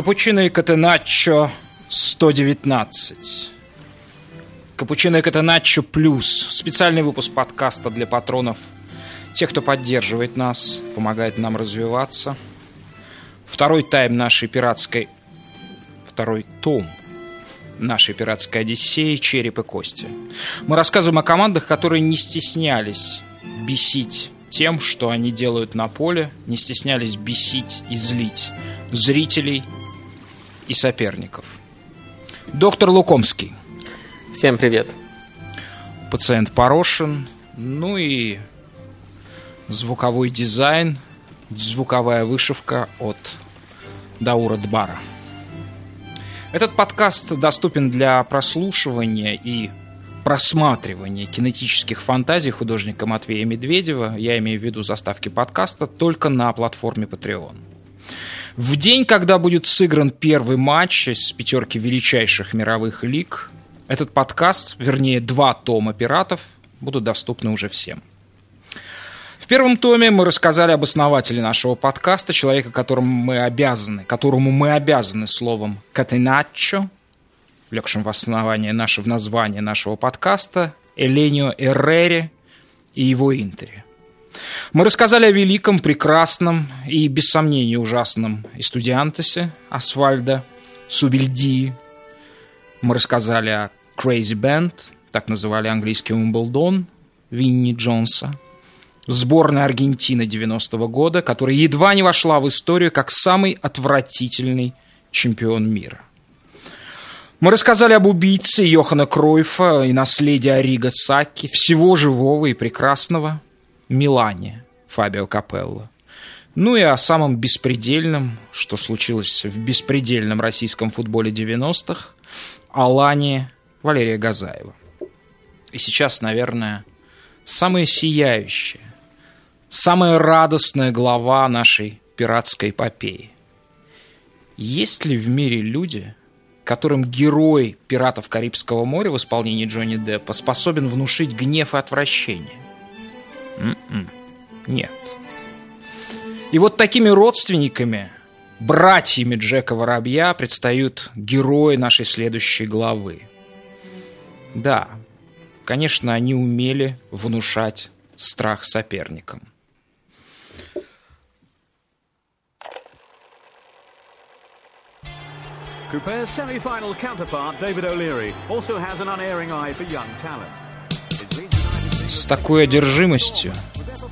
Капучино и Катеначчо 119. Капучино и Катеначчо плюс. Специальный выпуск подкаста для патронов. Тех, кто поддерживает нас, помогает нам развиваться. Второй тайм нашей пиратской... Второй том нашей пиратской Одиссеи «Череп и кости». Мы рассказываем о командах, которые не стеснялись бесить тем, что они делают на поле, не стеснялись бесить и злить зрителей и соперников. Доктор Лукомский. Всем привет. Пациент Порошин. Ну и звуковой дизайн, звуковая вышивка от Даура Дбара. Этот подкаст доступен для прослушивания и просматривания кинетических фантазий художника Матвея Медведева, я имею в виду заставки подкаста, только на платформе Patreon. В день, когда будет сыгран первый матч с пятерки величайших мировых лиг, этот подкаст, вернее, два тома «Пиратов» будут доступны уже всем. В первом томе мы рассказали об основателе нашего подкаста, человека, которому мы обязаны, которому мы обязаны словом «катеначчо», легшим в основание наше, в название нашего подкаста, Эленио Эррере и его Интере. Мы рассказали о великом, прекрасном и, без сомнения, ужасном Эстудиантесе Асфальда Субельди. Мы рассказали о Crazy Band, так называли английский Умблдон, Винни Джонса. Сборная Аргентины 90-го года, которая едва не вошла в историю как самый отвратительный чемпион мира. Мы рассказали об убийце Йохана Кройфа и наследии Арига Саки, всего живого и прекрасного, Милане Фабио Капелло. Ну и о самом беспредельном, что случилось в беспредельном российском футболе 90-х, Алане Валерия Газаева. И сейчас, наверное, самая сияющая, самая радостная глава нашей пиратской эпопеи. Есть ли в мире люди, которым герой «Пиратов Карибского моря» в исполнении Джонни Деппа способен внушить гнев и отвращение? М-м. Нет. И вот такими родственниками, братьями Джека Воробья предстают герои нашей следующей главы. Да, конечно, они умели внушать страх соперникам. Coupe's semi-final counterpart, David O'Leary, also has an unerring eye for young talent. С такой одержимостью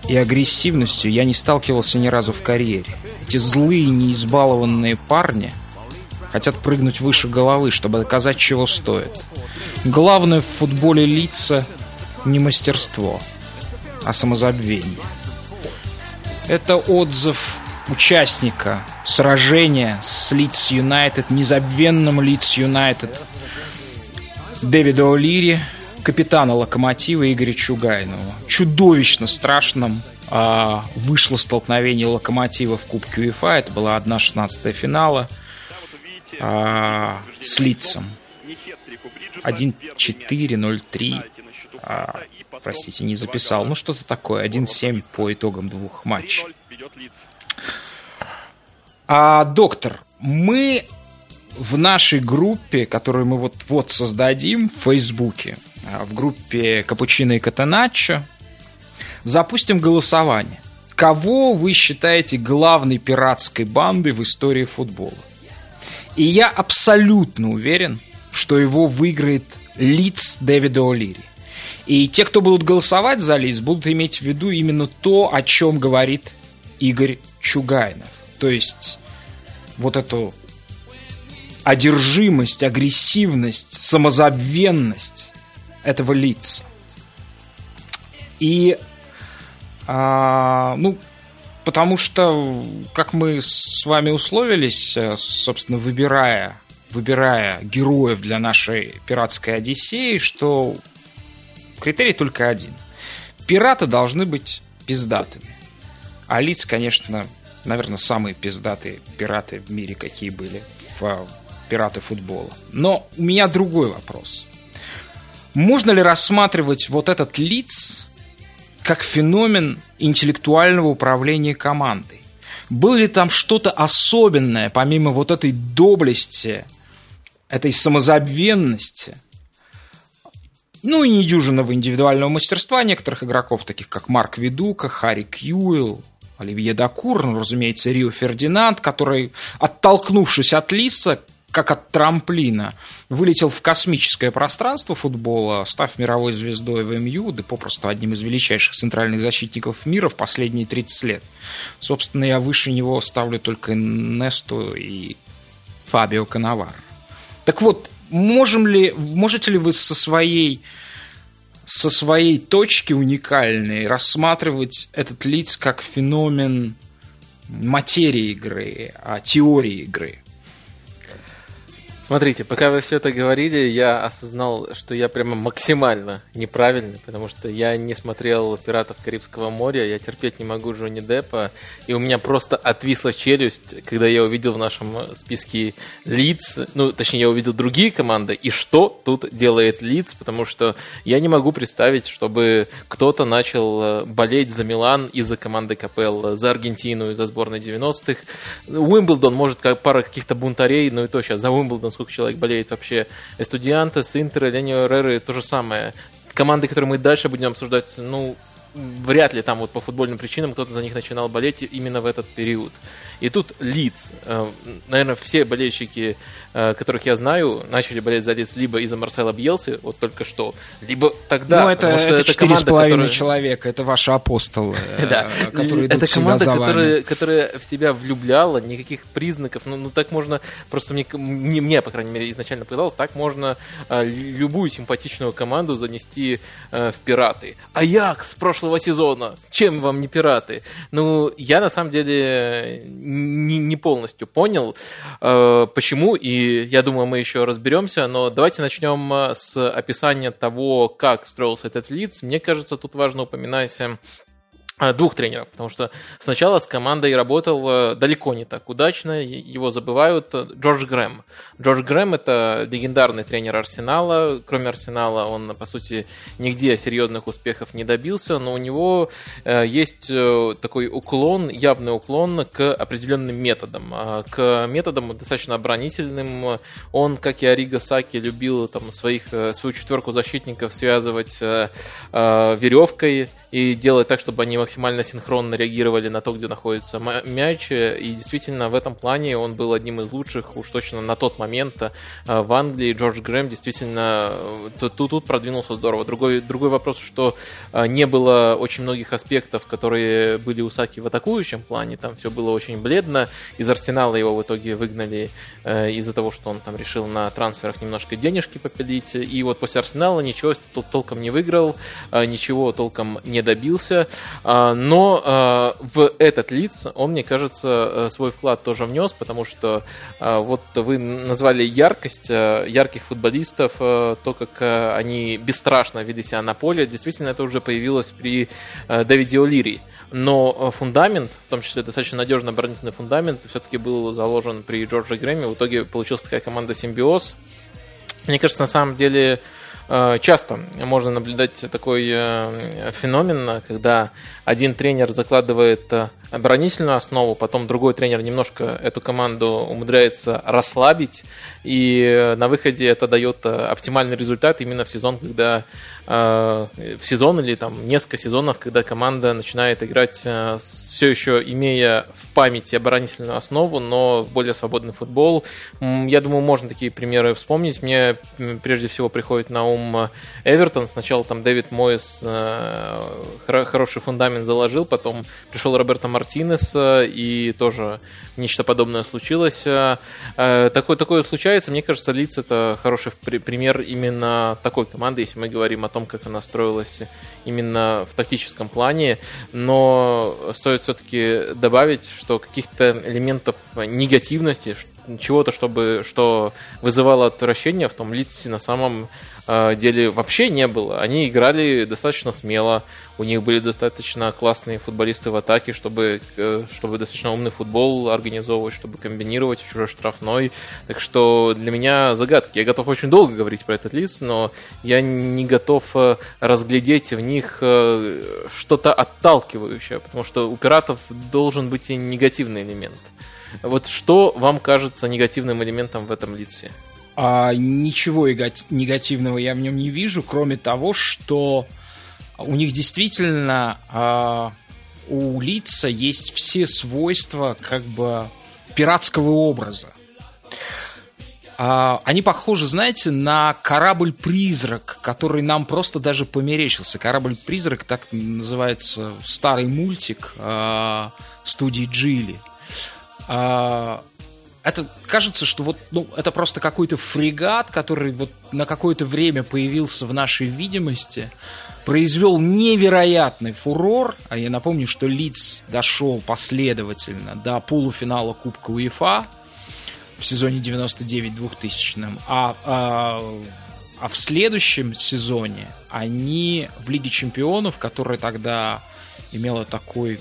и агрессивностью я не сталкивался ни разу в карьере. Эти злые, неизбалованные парни хотят прыгнуть выше головы, чтобы доказать, чего стоит. Главное в футболе лица не мастерство, а самозабвение. Это отзыв участника сражения с Лидс Юнайтед, незабвенным Лидс Юнайтед Дэвида О'Лири, капитана Локомотива Игоря Чугайнова. Чудовищно страшным а, вышло столкновение Локомотива в Кубке УЕФА. Это была 1-16 финала а, с Лицом. 1-4-0-3. А, простите, не записал. Ну, что-то такое. 1-7 по итогам двух матчей. А, доктор, мы в нашей группе, которую мы вот-вот создадим в Фейсбуке, в группе Капучино и Катаначо, запустим голосование. Кого вы считаете главной пиратской бандой в истории футбола? И я абсолютно уверен, что его выиграет Лиц Дэвида О'Лири. И те, кто будут голосовать за Лиц, будут иметь в виду именно то, о чем говорит Игорь Чугайнов. То есть вот эту одержимость, агрессивность, самозабвенность этого лица. И, а, ну, потому что, как мы с вами условились, э, собственно, выбирая, выбирая героев для нашей пиратской Одиссеи, что критерий только один. Пираты должны быть пиздатыми. А лиц, конечно, наверное, самые пиздатые пираты в мире, какие были в пираты футбола. Но у меня другой вопрос. Можно ли рассматривать вот этот лиц как феномен интеллектуального управления командой? Было ли там что-то особенное, помимо вот этой доблести, этой самозабвенности, ну и недюжинного индивидуального мастерства некоторых игроков, таких как Марк Видука, Харри Кьюэлл, Оливье Дакур, ну, разумеется, Рио Фердинанд, который, оттолкнувшись от Лиса, как от трамплина, вылетел в космическое пространство футбола, став мировой звездой в МЮ, да попросту одним из величайших центральных защитников мира в последние 30 лет. Собственно, я выше него ставлю только Несту и Фабио Канавар. Так вот, можем ли, можете ли вы со своей со своей точки уникальной рассматривать этот лиц как феномен материи игры, а теории игры? Смотрите, пока вы все это говорили, я осознал, что я прямо максимально неправильный, потому что я не смотрел «Пиратов Карибского моря», я терпеть не могу Джонни Деппа, и у меня просто отвисла челюсть, когда я увидел в нашем списке лиц, ну, точнее, я увидел другие команды, и что тут делает лиц, потому что я не могу представить, чтобы кто-то начал э, болеть за Милан из-за команды КПЛ, за Аргентину из-за сборной 90-х. Уимблдон, может, как пара каких-то бунтарей, но и то сейчас за Уимблдон сколько человек болеет вообще. Эстудианты, Интера, Ленио Реры, то же самое. Команды, которые мы дальше будем обсуждать, ну, вряд ли там вот по футбольным причинам кто-то за них начинал болеть именно в этот период. И тут Лидс. Э, Наверное, все болельщики, э, которых я знаю, начали болеть за Лидс либо из-за Марсела Бьелси, вот только что, либо тогда. Ну, это, это, это 4,5 которая... человека, это ваши апостолы, да. Э, которые идут Это команда, которая в себя влюбляла, никаких признаков, ну, ну так можно, просто мне, мне, мне, по крайней мере, изначально показалось, так можно любую симпатичную команду занести в пираты. Аякс прошлого сезона, чем вам не пираты? Ну, я на самом деле не, не полностью понял, э, почему, и я думаю, мы еще разберемся, но давайте начнем э, с описания того, как строился этот лиц. Мне кажется, тут важно упоминать э, Э, двух тренеров, потому что сначала с командой работал э, далеко не так удачно, его забывают э, Джордж Грэм. Джордж Грэм это легендарный тренер Арсенала, кроме Арсенала он, по сути, нигде серьезных успехов не добился, но у него есть такой уклон, явный уклон к определенным методам, к методам достаточно оборонительным. Он, как и Арига Саки, любил там, своих, свою четверку защитников связывать веревкой, и делать так, чтобы они максимально синхронно реагировали на то, где находится мяч. И действительно, в этом плане он был одним из лучших, уж точно на тот момент э, в Англии. Джордж Грэм действительно э, тут, тут продвинулся здорово. Другой, другой вопрос, что э, не было очень многих аспектов, которые были у Саки в атакующем плане. Там все было очень бледно. Из Арсенала его в итоге выгнали из-за того, что он там решил на трансферах немножко денежки попилить. И вот после Арсенала ничего толком не выиграл, ничего толком не добился. А, но а, в этот лиц он, мне кажется, э, свой вклад тоже внес, потому что вот вы назвали яркость э, ярких футболистов, э, то, как они бесстрашно вели себя на поле. Действительно, это уже появилось при Дэвиде О'Лири. Но фундамент, в том числе достаточно надежный оборонительный фундамент, все-таки был заложен при Джорджи Грэмме. В итоге получилась такая команда «Симбиоз». Мне кажется, на самом деле Э, часто можно наблюдать такой э, феномен, когда один тренер закладывает э, оборонительную основу, потом другой тренер немножко эту команду умудряется расслабить, и на выходе это дает оптимальный результат именно в сезон, когда в сезон или там несколько сезонов, когда команда начинает играть все еще имея в памяти оборонительную основу, но более свободный футбол. Я думаю, можно такие примеры вспомнить. Мне прежде всего приходит на ум Эвертон. Сначала там Дэвид Мойс хороший фундамент заложил, потом пришел Роберто Мартинес, и тоже нечто подобное случилось. Такое, такое случается. Мне кажется, Лиц это хороший пример именно такой команды, если мы говорим о том, как она строилась именно в тактическом плане. Но стоит все-таки добавить, что каких-то элементов негативности, чего-то, чтобы, что вызывало отвращение в том Лидсе на самом э, деле вообще не было. Они играли достаточно смело, у них были достаточно классные футболисты в атаке, чтобы, э, чтобы достаточно умный футбол организовывать, чтобы комбинировать в чужой штрафной. Так что для меня загадки. Я готов очень долго говорить про этот лист, но я не готов э, разглядеть в них э, что-то отталкивающее, потому что у пиратов должен быть и негативный элемент. Вот что вам кажется негативным элементом в этом лице? А, ничего негативного я в нем не вижу, кроме того, что у них действительно а, у лица есть все свойства как бы пиратского образа. А, они похожи, знаете, на корабль-призрак, который нам просто даже померещился. Корабль-призрак, так называется старый мультик а, студии Джили. А, это кажется, что вот ну, это просто какой-то фрегат, который вот на какое-то время появился в нашей видимости, произвел невероятный фурор. А я напомню, что Лиц дошел последовательно до полуфинала Кубка УЕФА в сезоне 99-2000. А, а, а в следующем сезоне они в Лиге Чемпионов, которая тогда имела такой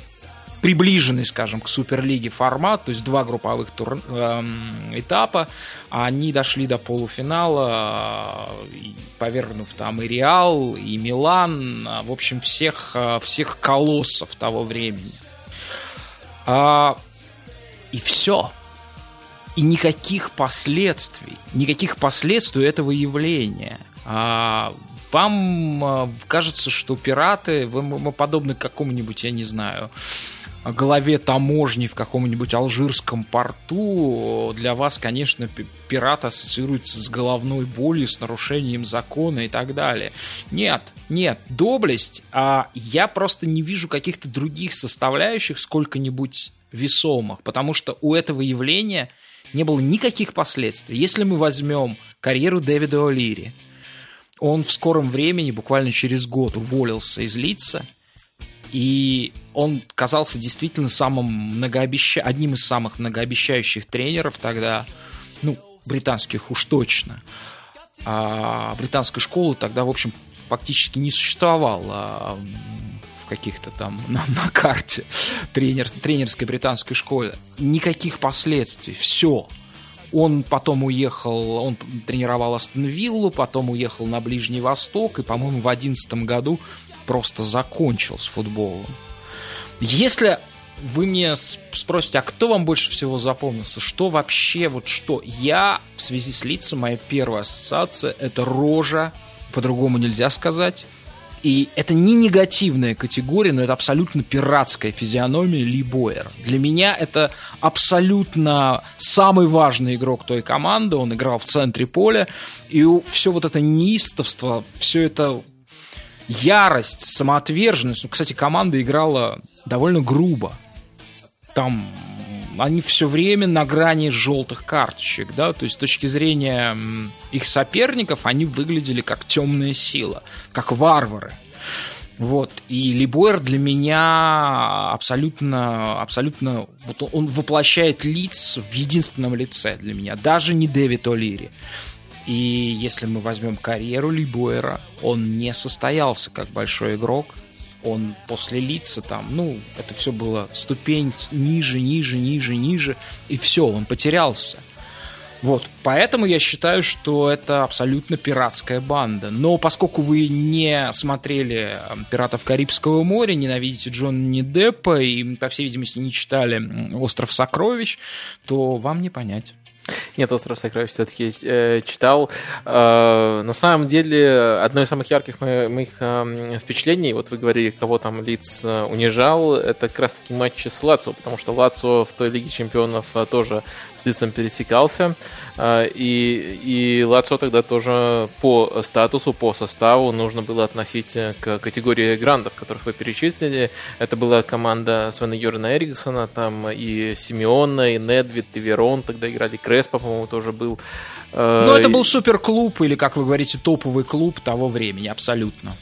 приближенный, скажем, к Суперлиге формат, то есть два групповых тур, э, этапа, они дошли до полуфинала, э, повергнув там и Реал, и Милан, в общем, всех, э, всех колоссов того времени. А, и все. И никаких последствий, никаких последствий этого явления. А, вам кажется, что пираты, вы, подобны какому-нибудь, я не знаю, главе таможни в каком-нибудь алжирском порту, для вас, конечно, пират ассоциируется с головной болью, с нарушением закона и так далее. Нет, нет, доблесть, а я просто не вижу каких-то других составляющих сколько-нибудь весомых, потому что у этого явления не было никаких последствий. Если мы возьмем карьеру Дэвида О'Лири, он в скором времени, буквально через год, уволился из лица – и он казался действительно самым многообеща... одним из самых многообещающих тренеров тогда, ну, британских уж точно. А британской школы тогда, в общем, фактически не существовало в каких-то там на, на карте тренер, тренерской британской школы. Никаких последствий. Все. Он потом уехал, он тренировал Астон Виллу, потом уехал на Ближний Восток, и, по-моему, в одиннадцатом году просто закончил с футболом. Если вы мне спросите, а кто вам больше всего запомнился? Что вообще, вот что? Я в связи с лицом, моя первая ассоциация – это рожа, по-другому нельзя сказать. И это не негативная категория, но это абсолютно пиратская физиономия Ли Бойер. Для меня это абсолютно самый важный игрок той команды. Он играл в центре поля. И все вот это неистовство, все это ярость, самоотверженность. Ну, кстати, команда играла довольно грубо. Там они все время на грани желтых карточек, да, то есть с точки зрения их соперников они выглядели как темная сила, как варвары. Вот. И Либойер для меня абсолютно, абсолютно, вот он воплощает лиц в единственном лице для меня, даже не Дэвид О'Лири. И если мы возьмем карьеру Либуэра, он не состоялся как большой игрок. Он после лица там, ну, это все было ступень ниже, ниже, ниже, ниже, и все, он потерялся. Вот, поэтому я считаю, что это абсолютно пиратская банда. Но поскольку вы не смотрели «Пиратов Карибского моря», ненавидите Джона Деппа и, по всей видимости, не читали «Остров сокровищ», то вам не понять. Нет, «Остров сокровищ» все-таки э, читал. Э, на самом деле, одно из самых ярких моих э, впечатлений, вот вы говорили, кого там Лиц э, унижал, это как раз-таки матч с Лацо, потому что Лацо в той Лиге Чемпионов э, тоже с Лицом пересекался. А, и, и Лацо тогда тоже по статусу, по составу нужно было относить э, к категории грандов, которых вы перечислили. Это была команда Свена Йорна Эриксона, там и Симеона, и Недвид, и Верон тогда играли, Креспо, по-моему, тоже был. Э, ну, это был суперклуб, или, как вы говорите, топовый клуб того времени, абсолютно.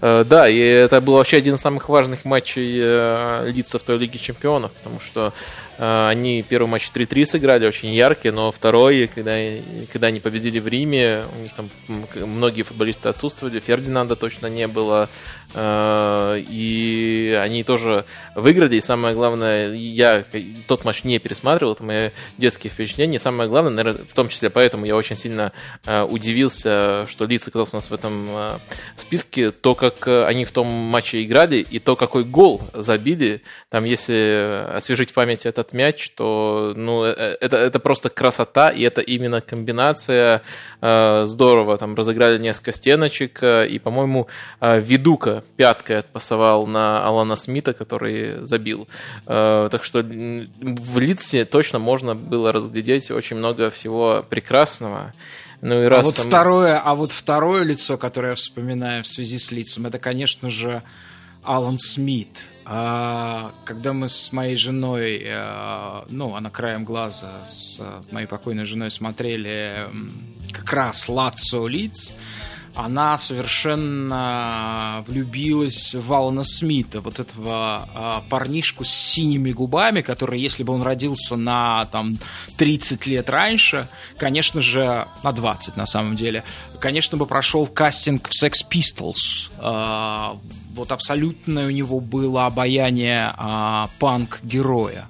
Э, да, и это был вообще один из самых важных матчей лица в той Лиге Чемпионов, потому что Э, они первый матч 3-3 сыграли, очень яркие, но второй, когда, когда они победили в Риме, у них там многие футболисты отсутствовали, Фердинанда точно не было, э, и они тоже выиграли, и самое главное, я тот матч не пересматривал, это мои детские впечатления, самое главное, наверное, в том числе поэтому я очень сильно э, удивился, что Лиц оказался у нас в этом списке, то, как они в том матче играли, и то, какой гол забили, там, если освежить память, это этот мяч, то ну, э, э, это, это просто красота, и это именно комбинация э, здорово. Там разыграли несколько стеночек, э, и, по-моему, э, Видука пяткой отпасовал на Алана Смита, который забил. Э, так что в Лидсе точно можно было разглядеть очень много всего прекрасного. Ну и а раз а, вот там... второе, а вот второе лицо, которое я вспоминаю в связи с лицом, это, конечно же, Алан Смит. А, когда мы с моей женой, а, ну, она краем глаза с моей покойной женой смотрели как раз Лацо Лиц, она совершенно влюбилась в Алана Смита, вот этого а, парнишку с синими губами, который, если бы он родился на там 30 лет раньше, конечно же, на 20 на самом деле, конечно бы прошел кастинг в Sex Pistols. А, вот абсолютное у него было обаяние а, панк-героя.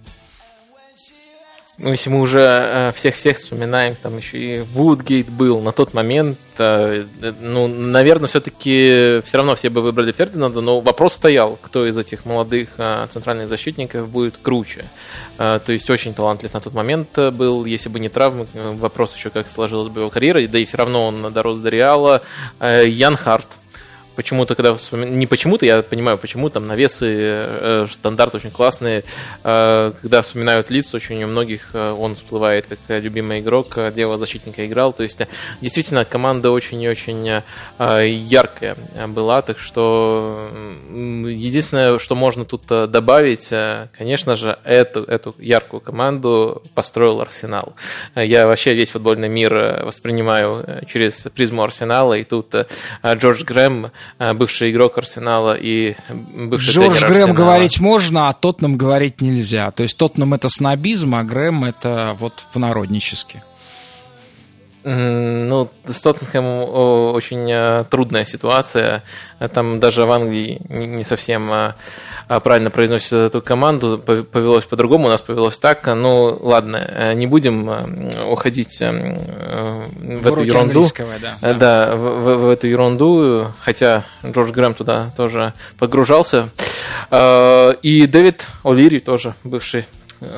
Ну, если мы уже э, всех-всех вспоминаем, там еще и Вудгейт был на тот момент, э, ну, наверное, все-таки все равно все бы выбрали Фердинанда, но вопрос стоял, кто из этих молодых э, центральных защитников будет круче. То есть очень талантлив на тот момент был, если бы не травмы, вопрос еще как сложилась бы его карьера, да и все равно он дорос до Реала. Ян Харт, почему-то, когда вспоминаю, не почему-то, я понимаю, почему там навесы, э, стандарт очень классные, э, когда вспоминают лица, очень у многих э, он всплывает как любимый игрок, э, дело защитника играл, то есть э, действительно команда очень и очень э, яркая была, так что единственное, что можно тут добавить, конечно же, эту, эту яркую команду построил Арсенал. Я вообще весь футбольный мир воспринимаю через призму Арсенала, и тут Джордж Грэм Э, бывший игрок Арсенала и бывший Джордж Грэм Арсенала. говорить можно, а Тотнам говорить нельзя. То есть Тотнам это снобизм, а Грэм это вот по-народнически. Ну, с Тоттенхэмом очень э, трудная ситуация. Там даже в Англии не совсем э, а, правильно произносит эту команду, повелось по-другому, у нас повелось так. Ну, ладно, э, не будем уходить э, в, в эту ерунду. Да, да в, в, в эту ерунду, хотя Джордж Грэм туда тоже погружался. И Дэвид О'Лири тоже бывший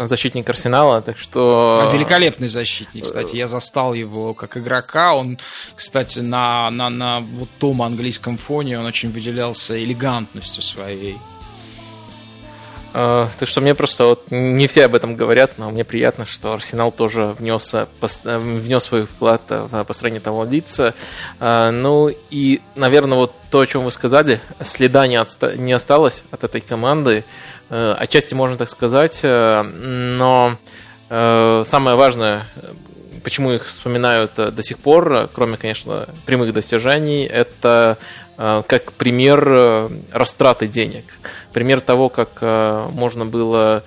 защитник Арсенала, так что... Великолепный защитник, кстати. Я застал его как игрока. Он, кстати, на, на, на вот том английском фоне он очень выделялся элегантностью своей. Э, то, что мне просто вот не все об этом говорят, но мне приятно, что Арсенал тоже внес, э, э, внес свой вклад в построение того лица. Ну и, наверное, вот то, о чем вы сказали, следа не, отста- не осталось от этой команды. Отчасти можно так сказать, но самое важное, почему их вспоминают до сих пор, кроме, конечно, прямых достижений, это Э, как пример э, растраты денег, пример того, как э, можно было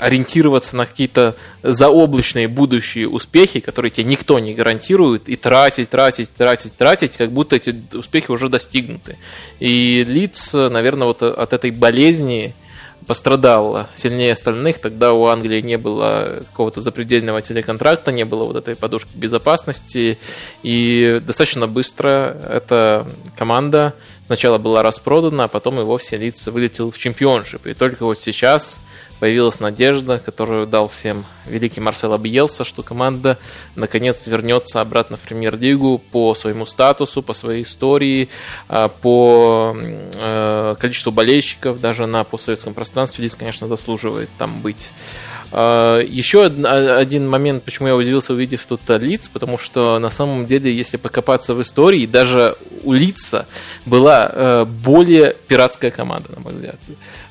ориентироваться на какие-то заоблачные будущие успехи, которые тебе никто не гарантирует, и тратить, тратить, тратить, тратить, как будто эти успехи уже достигнуты. И лиц, наверное, вот от этой болезни пострадал сильнее остальных. Тогда у Англии не было какого-то запредельного телеконтракта, не было вот этой подушки безопасности. И достаточно быстро эта команда сначала была распродана, а потом и вовсе лица вылетел в чемпионшип. И только вот сейчас появилась надежда, которую дал всем великий Марсел Абьелса, что команда наконец вернется обратно в премьер-лигу по своему статусу, по своей истории, а, по э, количеству болельщиков, даже на постсоветском пространстве Лис, конечно, заслуживает там быть. А, Еще один момент, почему я удивился, увидев тут лиц, потому что на самом деле, если покопаться в истории, даже у лица была э, более пиратская команда, на мой взгляд.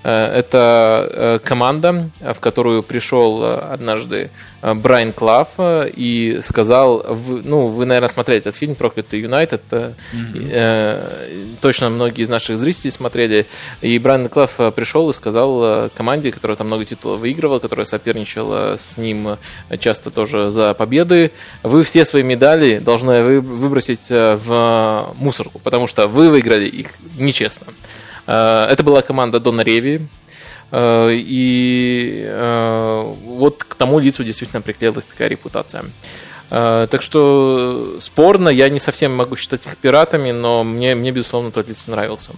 Э, это команда команда, в которую пришел однажды Брайан Клав и сказал, ну, вы, наверное, смотрели этот фильм «Проклятый Юнайтед», mm-hmm. э, точно многие из наших зрителей смотрели, и Брайан Клав пришел и сказал команде, которая там много титулов выигрывала, которая соперничала с ним часто тоже за победы, вы все свои медали должны выбросить в мусорку, потому что вы выиграли их нечестно. Это была команда Дона Реви, Э, и э, вот к тому лицу действительно приклеилась такая репутация. Э, так что спорно, я не совсем могу считать их пиратами, но мне, мне безусловно, тот лиц нравился.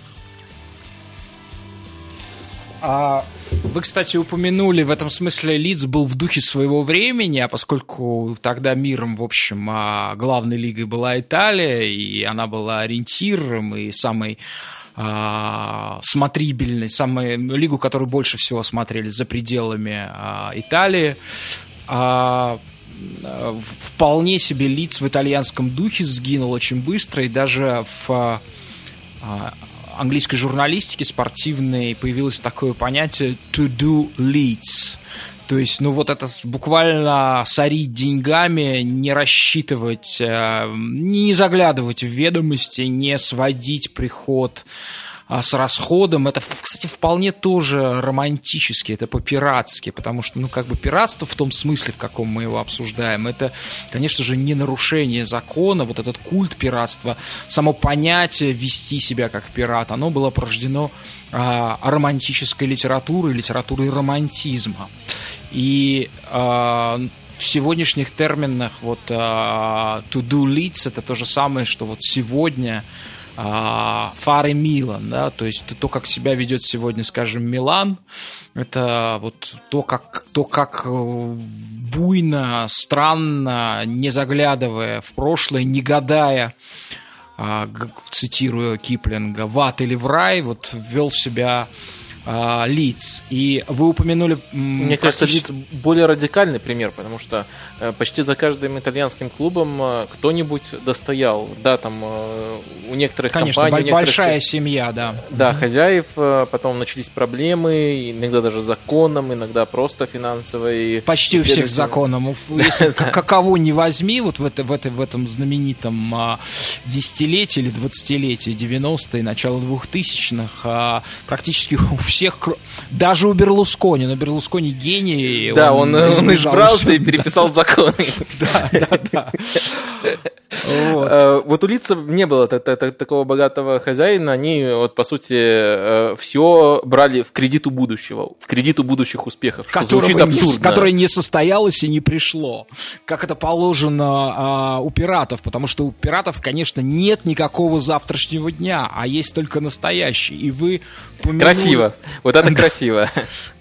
А вы, кстати, упомянули, в этом смысле Лидс был в духе своего времени, а поскольку тогда миром, в общем, а, главной лигой была Италия, и она была ориентиром и самой а, смотрибельной, самую лигу, которую больше всего смотрели за пределами а, Италии. Вполне себе лиц в итальянском духе сгинул очень быстро, и даже в английской журналистике спортивной появилось такое понятие to do leads. То есть, ну вот это буквально сорить деньгами, не рассчитывать, э, не заглядывать в ведомости, не сводить приход а, с расходом. Это, кстати, вполне тоже романтически, это по-пиратски, потому что, ну, как бы пиратство в том смысле, в каком мы его обсуждаем, это, конечно же, не нарушение закона, вот этот культ пиратства, само понятие вести себя как пират, оно было порождено а, романтической литературой, литературой романтизма. И э, в сегодняшних терминах вот э, to do leads это то же самое, что вот сегодня э, фары Милан, да, то есть то, как себя ведет сегодня, скажем, Милан, это вот то, как, то, как э, буйно, странно, не заглядывая в прошлое, не гадая, цитирую Киплинга, в ад или в рай, вот ввел себя а, лиц. И вы упомянули... Мне кажется, лиц более радикальный пример, потому что э, почти за каждым итальянским клубом э, кто-нибудь достоял. Да, там э, у некоторых Конечно, компаний... Конечно, большая семья, да. Да, угу. хозяев, потом начались проблемы, иногда даже законом, иногда просто финансовые. Почти у всех законом. Если каково не возьми, вот в, это, в, это, в этом знаменитом а, десятилетии или двадцатилетии 90-е, начало 2000-х, а, практически у всех, даже у Берлускони, но Берлускони гений. Да, он, он, он избрался и переписал законы. Да, да, да. Э, вот у Лица не было такого богатого хозяина, они вот по сути э, все брали в кредит у будущего, в кредит у будущих успехов, Которое не состоялось и не пришло, как это положено а, у пиратов, потому что у пиратов, конечно, нет никакого завтрашнего дня, а есть только настоящий, и вы Красиво. Вот это красиво.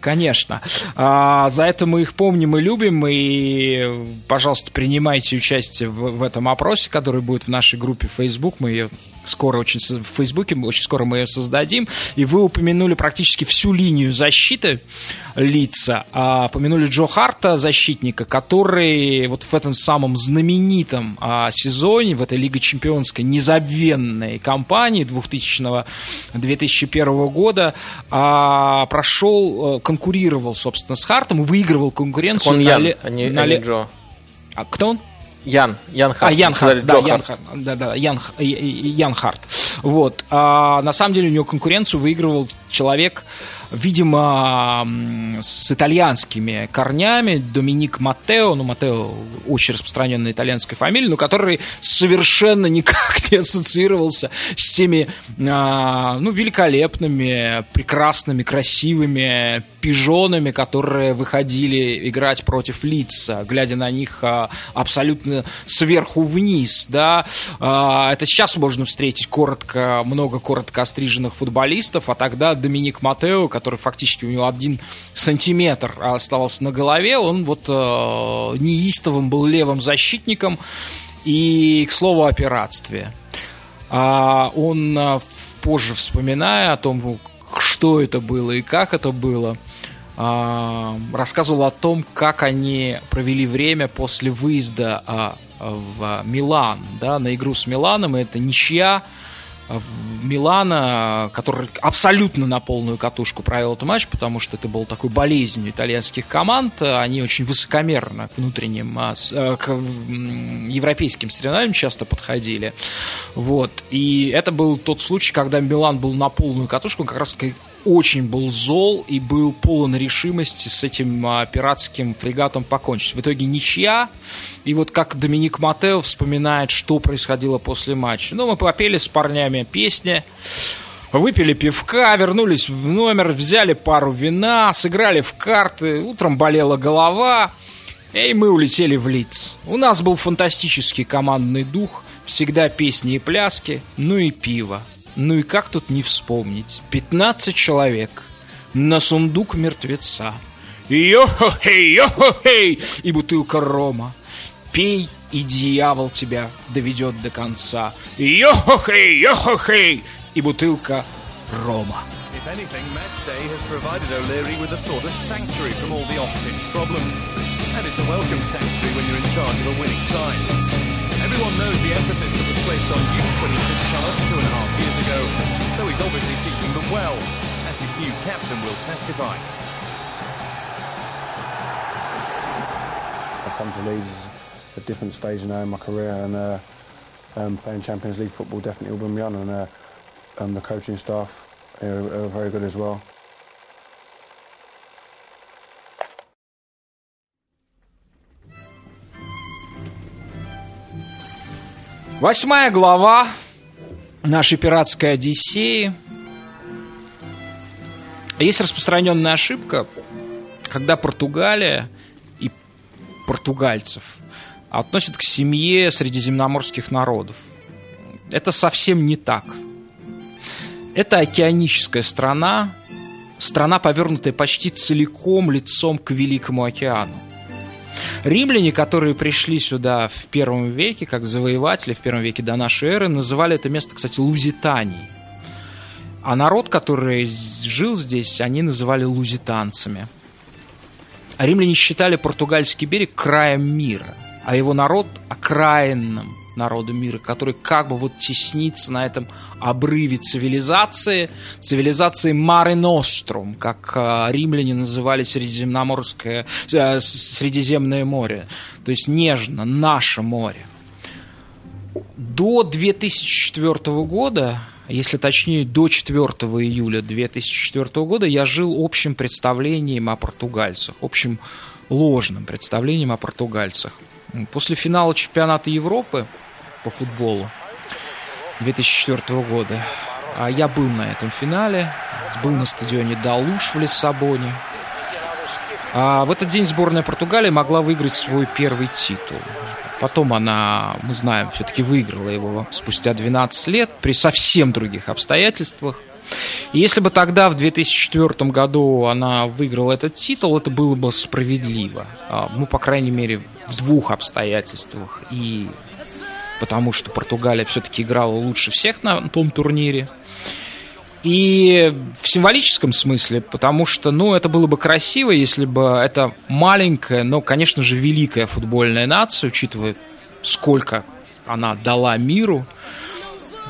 Конечно. А, за это мы их помним и любим. И, пожалуйста, принимайте участие в, в этом опросе, который будет в нашей группе Facebook. Мы ее скоро очень в Фейсбуке, очень скоро мы ее создадим. И вы упомянули практически всю линию защиты лица. А, упомянули Джо Харта, защитника, который вот в этом самом знаменитом а, сезоне, в этой Лиге Чемпионской незабвенной кампании 2000-2001 года а, прошел, э, конкурировал, собственно, с Хартом, выигрывал конкуренцию. Так он на Ян, а не, на а не Джо. А кто он? Ян, Ян Харт. А, Ян Харт, да, Ян Харт, да, да, Ян, Ян Харт. Вот. А, на самом деле у него конкуренцию выигрывал человек, видимо, с итальянскими корнями, Доминик Маттео, ну, Маттео очень распространенная итальянская фамилия, но который совершенно никак не ассоциировался с теми, а, ну, великолепными, прекрасными, красивыми пижонами, которые выходили играть против лица, глядя на них а, абсолютно сверху вниз, да. А, это сейчас можно встретить коротко, много коротко остриженных футболистов, а тогда Доминик Матео, который фактически у него один сантиметр оставался на голове, он вот э, неистовым был левым защитником. И, к слову, о пиратстве. А, он а, позже, вспоминая о том, что это было и как это было, а, рассказывал о том, как они провели время после выезда а, в Милан, да, на игру с Миланом. Это ничья Милана, который абсолютно на полную катушку провел этот матч, потому что это был такой болезнью итальянских команд. Они очень высокомерно к внутренним, а, э, к европейским соревнованиям часто подходили. Вот. И это был тот случай, когда Милан был на полную катушку, как раз очень был зол и был полон решимости с этим а, пиратским фрегатом покончить. В итоге ничья. И вот как Доминик Матео вспоминает, что происходило после матча. Ну, мы попели с парнями песни, выпили пивка, вернулись в номер, взяли пару вина, сыграли в карты, утром болела голова, и мы улетели в Лиц. У нас был фантастический командный дух, всегда песни и пляски, ну и пиво. Ну и как тут не вспомнить? 15 человек на сундук мертвеца. Йо-хо-хей, йо-хо-хей! И бутылка рома. Пей, и дьявол тебя доведет до конца. Йо-хо-хей, йо-хо-хей! И бутылка рома. Anything, ago, so he's obviously teaching them well, as his new captain will testify. I've come to Leeds at a different stage now in my career, and uh, um, playing Champions League football definitely will bring me on, and uh, um, the coaching staff are, are very good as well. Восьмая глава нашей пиратской Одиссеи. Есть распространенная ошибка, когда Португалия и португальцев относят к семье средиземноморских народов. Это совсем не так. Это океаническая страна, страна, повернутая почти целиком лицом к Великому океану. Римляне, которые пришли сюда в первом веке, как завоеватели в первом веке до нашей эры, называли это место, кстати, Лузитанией. А народ, который жил здесь, они называли лузитанцами. Римляне считали португальский берег краем мира, а его народ окраинным народа мира, который как бы вот теснится на этом обрыве цивилизации, цивилизации Маре Нострум, как э, римляне называли Средиземноморское, э, Средиземное море, то есть нежно, наше море. До 2004 года, если точнее до 4 июля 2004 года, я жил общим представлением о португальцах, общим ложным представлением о португальцах. После финала чемпионата Европы по футболу 2004 года. А я был на этом финале, был на стадионе Далуш в Лиссабоне. А в этот день сборная Португалии могла выиграть свой первый титул. Потом она, мы знаем, все-таки выиграла его спустя 12 лет при совсем других обстоятельствах. И если бы тогда, в 2004 году, она выиграла этот титул, это было бы справедливо. А, ну, по крайней мере, в двух обстоятельствах. И потому что Португалия все-таки играла лучше всех на том турнире. И в символическом смысле, потому что, ну, это было бы красиво, если бы это маленькая, но, конечно же, великая футбольная нация, учитывая, сколько она дала миру,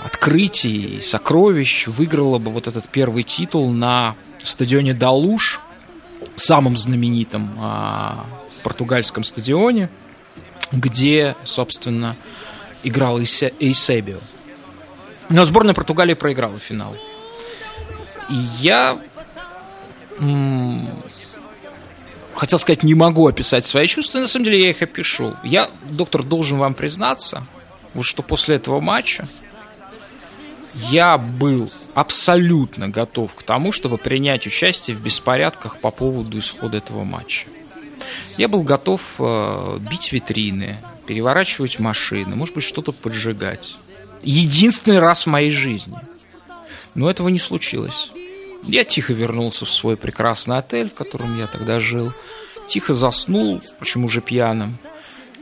открытий и сокровищ, выиграла бы вот этот первый титул на стадионе Далуш, самом знаменитом а, португальском стадионе, где, собственно, играл Эйсебио. Но сборная Португалии проиграла финал. И я хотел сказать, не могу описать свои чувства, на самом деле я их опишу. Я, доктор, должен вам признаться, вот что после этого матча я был абсолютно готов к тому, чтобы принять участие в беспорядках по поводу исхода этого матча. Я был готов э, бить витрины, переворачивать машины, может быть, что-то поджигать. Единственный раз в моей жизни. Но этого не случилось. Я тихо вернулся в свой прекрасный отель, в котором я тогда жил. Тихо заснул, почему же пьяным.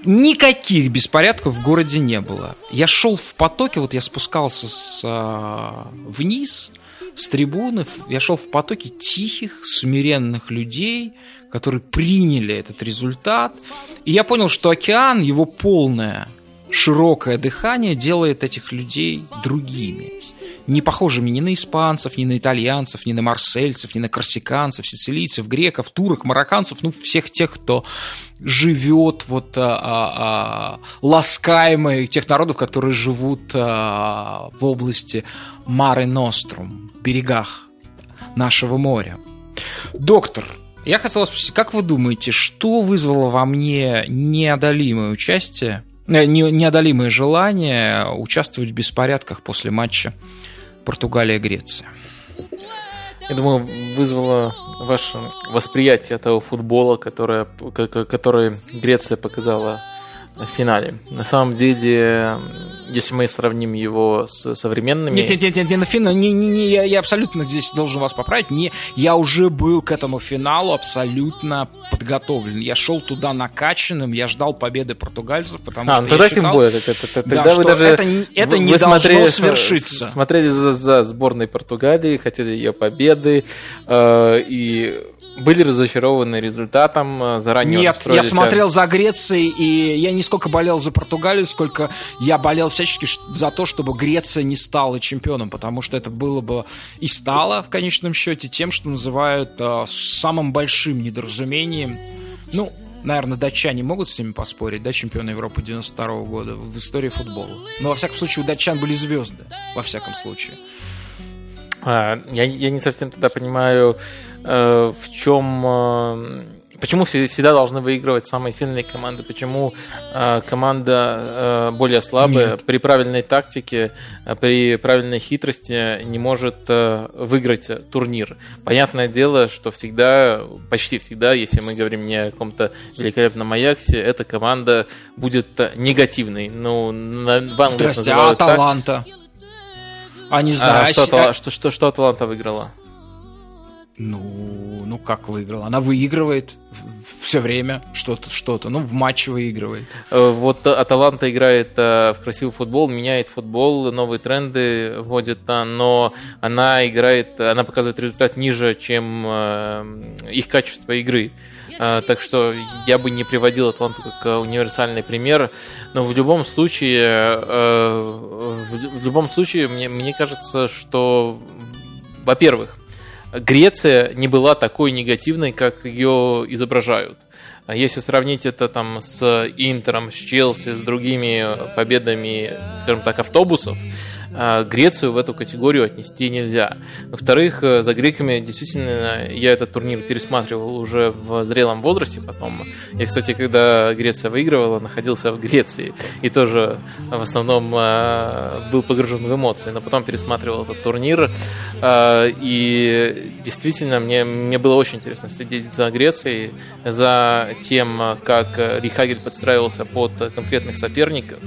Никаких беспорядков в городе не было. Я шел в потоке, вот я спускался с, а, вниз с трибуны, я шел в потоке тихих, смиренных людей, которые приняли этот результат. И я понял, что океан, его полное, широкое дыхание делает этих людей другими. не похожими ни на испанцев, ни на итальянцев, ни на марсельцев, ни на корсиканцев, сицилийцев, греков, турок, марокканцев, ну, всех тех, кто живет вот а, а, а, ласкаемый тех народов, которые живут а, в области Маре Нострум, берегах нашего моря. Доктор, я хотел вас спросить, как вы думаете, что вызвало во мне неодолимое участие, э, неодолимое желание участвовать в беспорядках после матча Португалия-Греция? Я думаю, вызвало ваше восприятие того футбола, которое, который Греция показала в финале. На самом деле, если мы сравним его с современными... Нет, нет, нет, нет, не на финал, не, не, не, я, я абсолютно здесь должен вас поправить. Не, я уже был к этому финалу абсолютно подготовлен. Я шел туда накачанным, я ждал победы португальцев, потому а, что ну, тогда я считал... тем более, это, это, тогда да, вы даже... это, это вы, не вы должно смотрели, свершиться. Смотрели за, за сборной Португалии, хотели ее победы, э, и были разочарованы результатом, э, заранее Нет, я смотрел за Грецией, и я не сколько болел за Португалию, сколько я болел всячески за то, чтобы Греция не стала чемпионом, потому что это было бы и стало в конечном счете тем, что называют э, самым большим недоразумением. Ну, наверное, датчане могут с ними поспорить, да, чемпионы Европы 92 -го года в истории футбола. Но, во всяком случае, у датчан были звезды, во всяком случае. А, я, я не совсем тогда понимаю, э, в чем... Э, почему всегда должны выигрывать самые сильные команды? Почему э, команда более слабая Нет. при правильной тактике, при правильной хитрости не может выиграть турнир? Понятное дело, что всегда, почти всегда, если мы говорим не о каком-то великолепном Аяксе, эта команда будет негативной. Ну, в Англии Здрасте, а Аталанта? Так. А не знаю. А, что, а... что, что, что Аталанта выиграла? Ну, ну как выиграла? Она выигрывает все время что-то, что-то. Ну, в матче выигрывает. Э, вот Аталанта играет э, в красивый футбол, меняет футбол, новые тренды вводит, но она играет, она показывает результат ниже, чем э, их качество игры. Так что я бы не приводил Атланту как универсальный пример. Но в любом случае, в любом случае, мне, мне кажется, что, во-первых, Греция не была такой негативной, как ее изображают. А если сравнить это там с Интером, с Челси, с другими победами, скажем так, автобусов, а, Грецию в эту категорию отнести нельзя. Во-вторых, э, за греками действительно я этот турнир пересматривал уже в зрелом возрасте потом. Я, кстати, когда Греция выигрывала, находился в Греции и тоже в основном э, был погружен в эмоции, но потом пересматривал этот турнир. Э, и действительно, мне, мне было очень интересно следить за Грецией, за тем, как Рихагель подстраивался под конкретных соперников,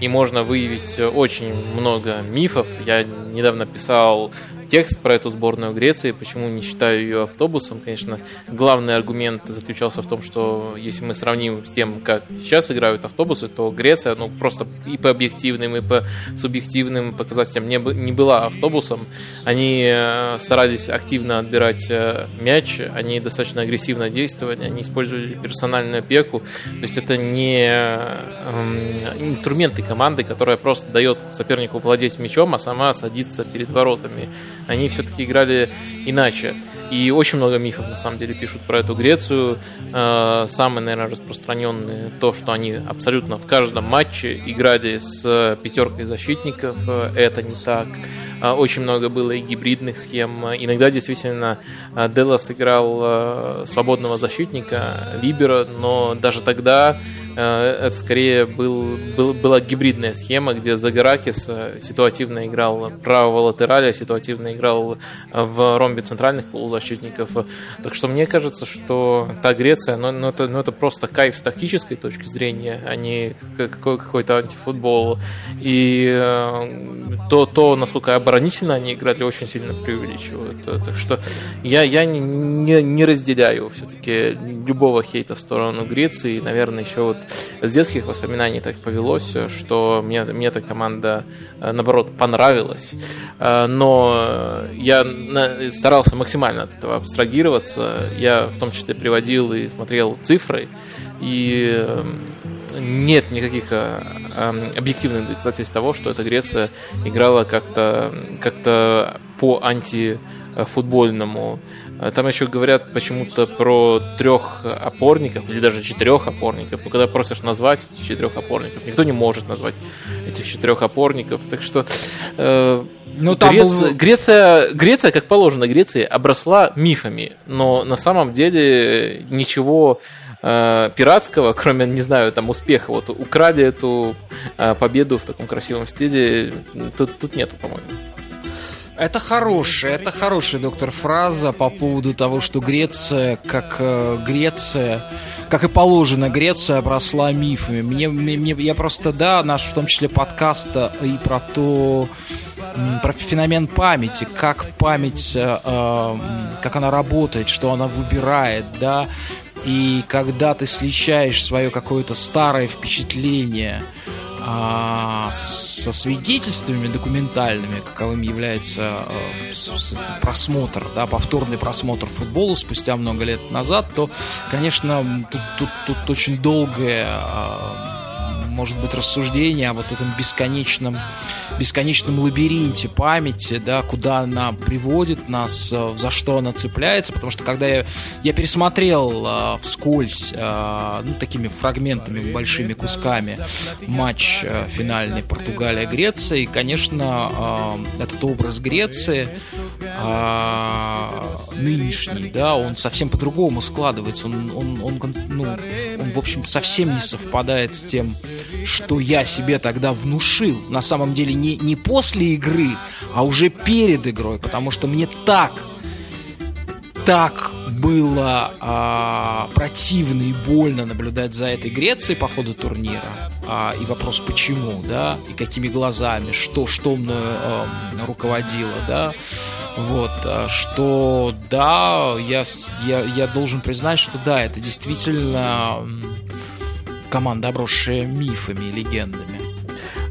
и можно выявить очень много мифов. Я недавно писал текст про эту сборную Греции, почему не считаю ее автобусом. Конечно, главный аргумент заключался в том, что если мы сравним с тем, как сейчас играют автобусы, то Греция, ну, просто и по объективным, и по субъективным показателям не, не была автобусом. Они э, старались активно отбирать э, мяч, они достаточно агрессивно действовали, они использовали персональную опеку. То есть это не эм, инструменты команды, которая просто дает сопернику владеть мячом, а сама садится перед воротами они все-таки играли иначе. И очень много мифов, на самом деле, пишут про эту Грецию. Э, самые, наверное, распространенные то, что они абсолютно в каждом матче играли с пятеркой защитников. Это не так. Э, очень много было и гибридных схем. Иногда действительно э, Делос играл свободного защитника, Либера, но даже тогда это скорее был, был, была гибридная схема, где Загаракис ситуативно играл правого латераля, ситуативно играл в ромбе центральных полузащитников, защитников. Так что мне кажется, что та Греция, ну, ну, это, ну это просто кайф с тактической точки зрения, а не какой, какой-то антифутбол. И э, то, то, насколько оборонительно они играли, очень сильно преувеличивают. Так что я, я не, не, не разделяю все-таки любого хейта в сторону Греции. Наверное, еще вот с детских воспоминаний так повелось, что мне, мне эта команда, э, наоборот, понравилась. Э, но я старался максимально от этого абстрагироваться. Я в том числе приводил и смотрел цифры. И эм, нет никаких э, эм, объективных доказательств того, что эта Греция играла как-то как по антифутбольному. Там еще говорят почему-то про трех опорников, или даже четырех опорников. Но когда просишь назвать этих четырех опорников, никто не может назвать этих четырех опорников. Так что э, ну, там Греция, был... Греция, Греция, как положено, Греция обросла мифами, но на самом деле ничего э, пиратского, кроме, не знаю, там успеха, вот украли эту э, победу в таком красивом стиле, тут, тут нету, по-моему. Это хорошая, это хорошая, доктор, фраза по поводу того, что Греция, как э, Греция, как и положено, Греция обросла мифами. Мне, мне, я просто, да, наш, в том числе, подкаст э, и про то, про феномен памяти, как память, э, э, как она работает, что она выбирает, да, и когда ты сличаешь свое какое-то старое впечатление а, со свидетельствами документальными, каковым является а, просмотр, да, повторный просмотр футбола спустя много лет назад, то, конечно, тут, тут, тут очень долгое а, может быть, рассуждение о вот этом бесконечном, бесконечном лабиринте памяти, да, куда она приводит нас, э, за что она цепляется, потому что когда я, я пересмотрел э, вскользь, э, ну, такими фрагментами, большими кусками матч э, финальный Португалия-Греция, и, конечно, э, этот образ Греции э, нынешний, да, он совсем по-другому складывается, он, он, он, ну, он, в общем, совсем не совпадает с тем, что я себе тогда внушил. На самом деле не, не после игры, а уже перед игрой, потому что мне так, так было а, противно и больно наблюдать за этой Грецией по ходу турнира. А, и вопрос, почему, да, и какими глазами, что, что мною а, руководило, да. Вот, а, что да, я, я, я должен признать, что да, это действительно команда, обросшая мифами и легендами.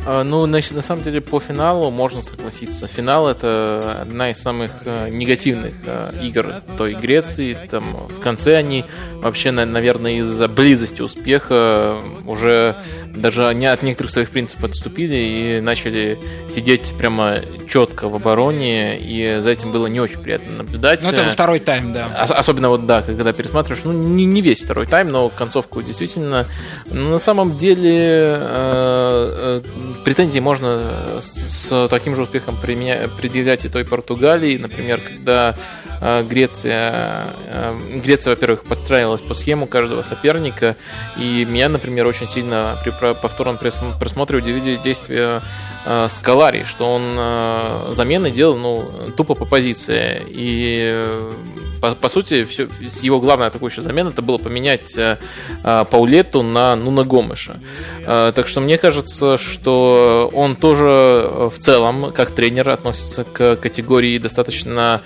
А, ну, на, на самом деле, по финалу можно согласиться. Финал это одна из самых э, негативных э, игр той Греции. Там в конце они вообще, наверное, из-за близости успеха уже даже они от некоторых своих принципов отступили и начали сидеть прямо четко в обороне, и за этим было не очень приятно наблюдать. Ну, это во второй тайм, да. Особенно вот, да, когда пересматриваешь, ну, не, не весь второй тайм, но концовку действительно, ну, на самом деле э, э, претензии можно с, с таким же успехом применя, предъявлять и той Португалии, например, когда э, Греция, э, Греция, во-первых, подстраивалась по схему каждого соперника, и меня, например, очень сильно при повторном просмотре удивили действия э, Скалари, что он замены делал ну, тупо по позиции. И э, по, по сути, все, его главная атакующая замена это было поменять э, Паулетту на Нуна Гомеша. Э, так что мне кажется, что он тоже э, в целом, как тренер, относится к категории достаточно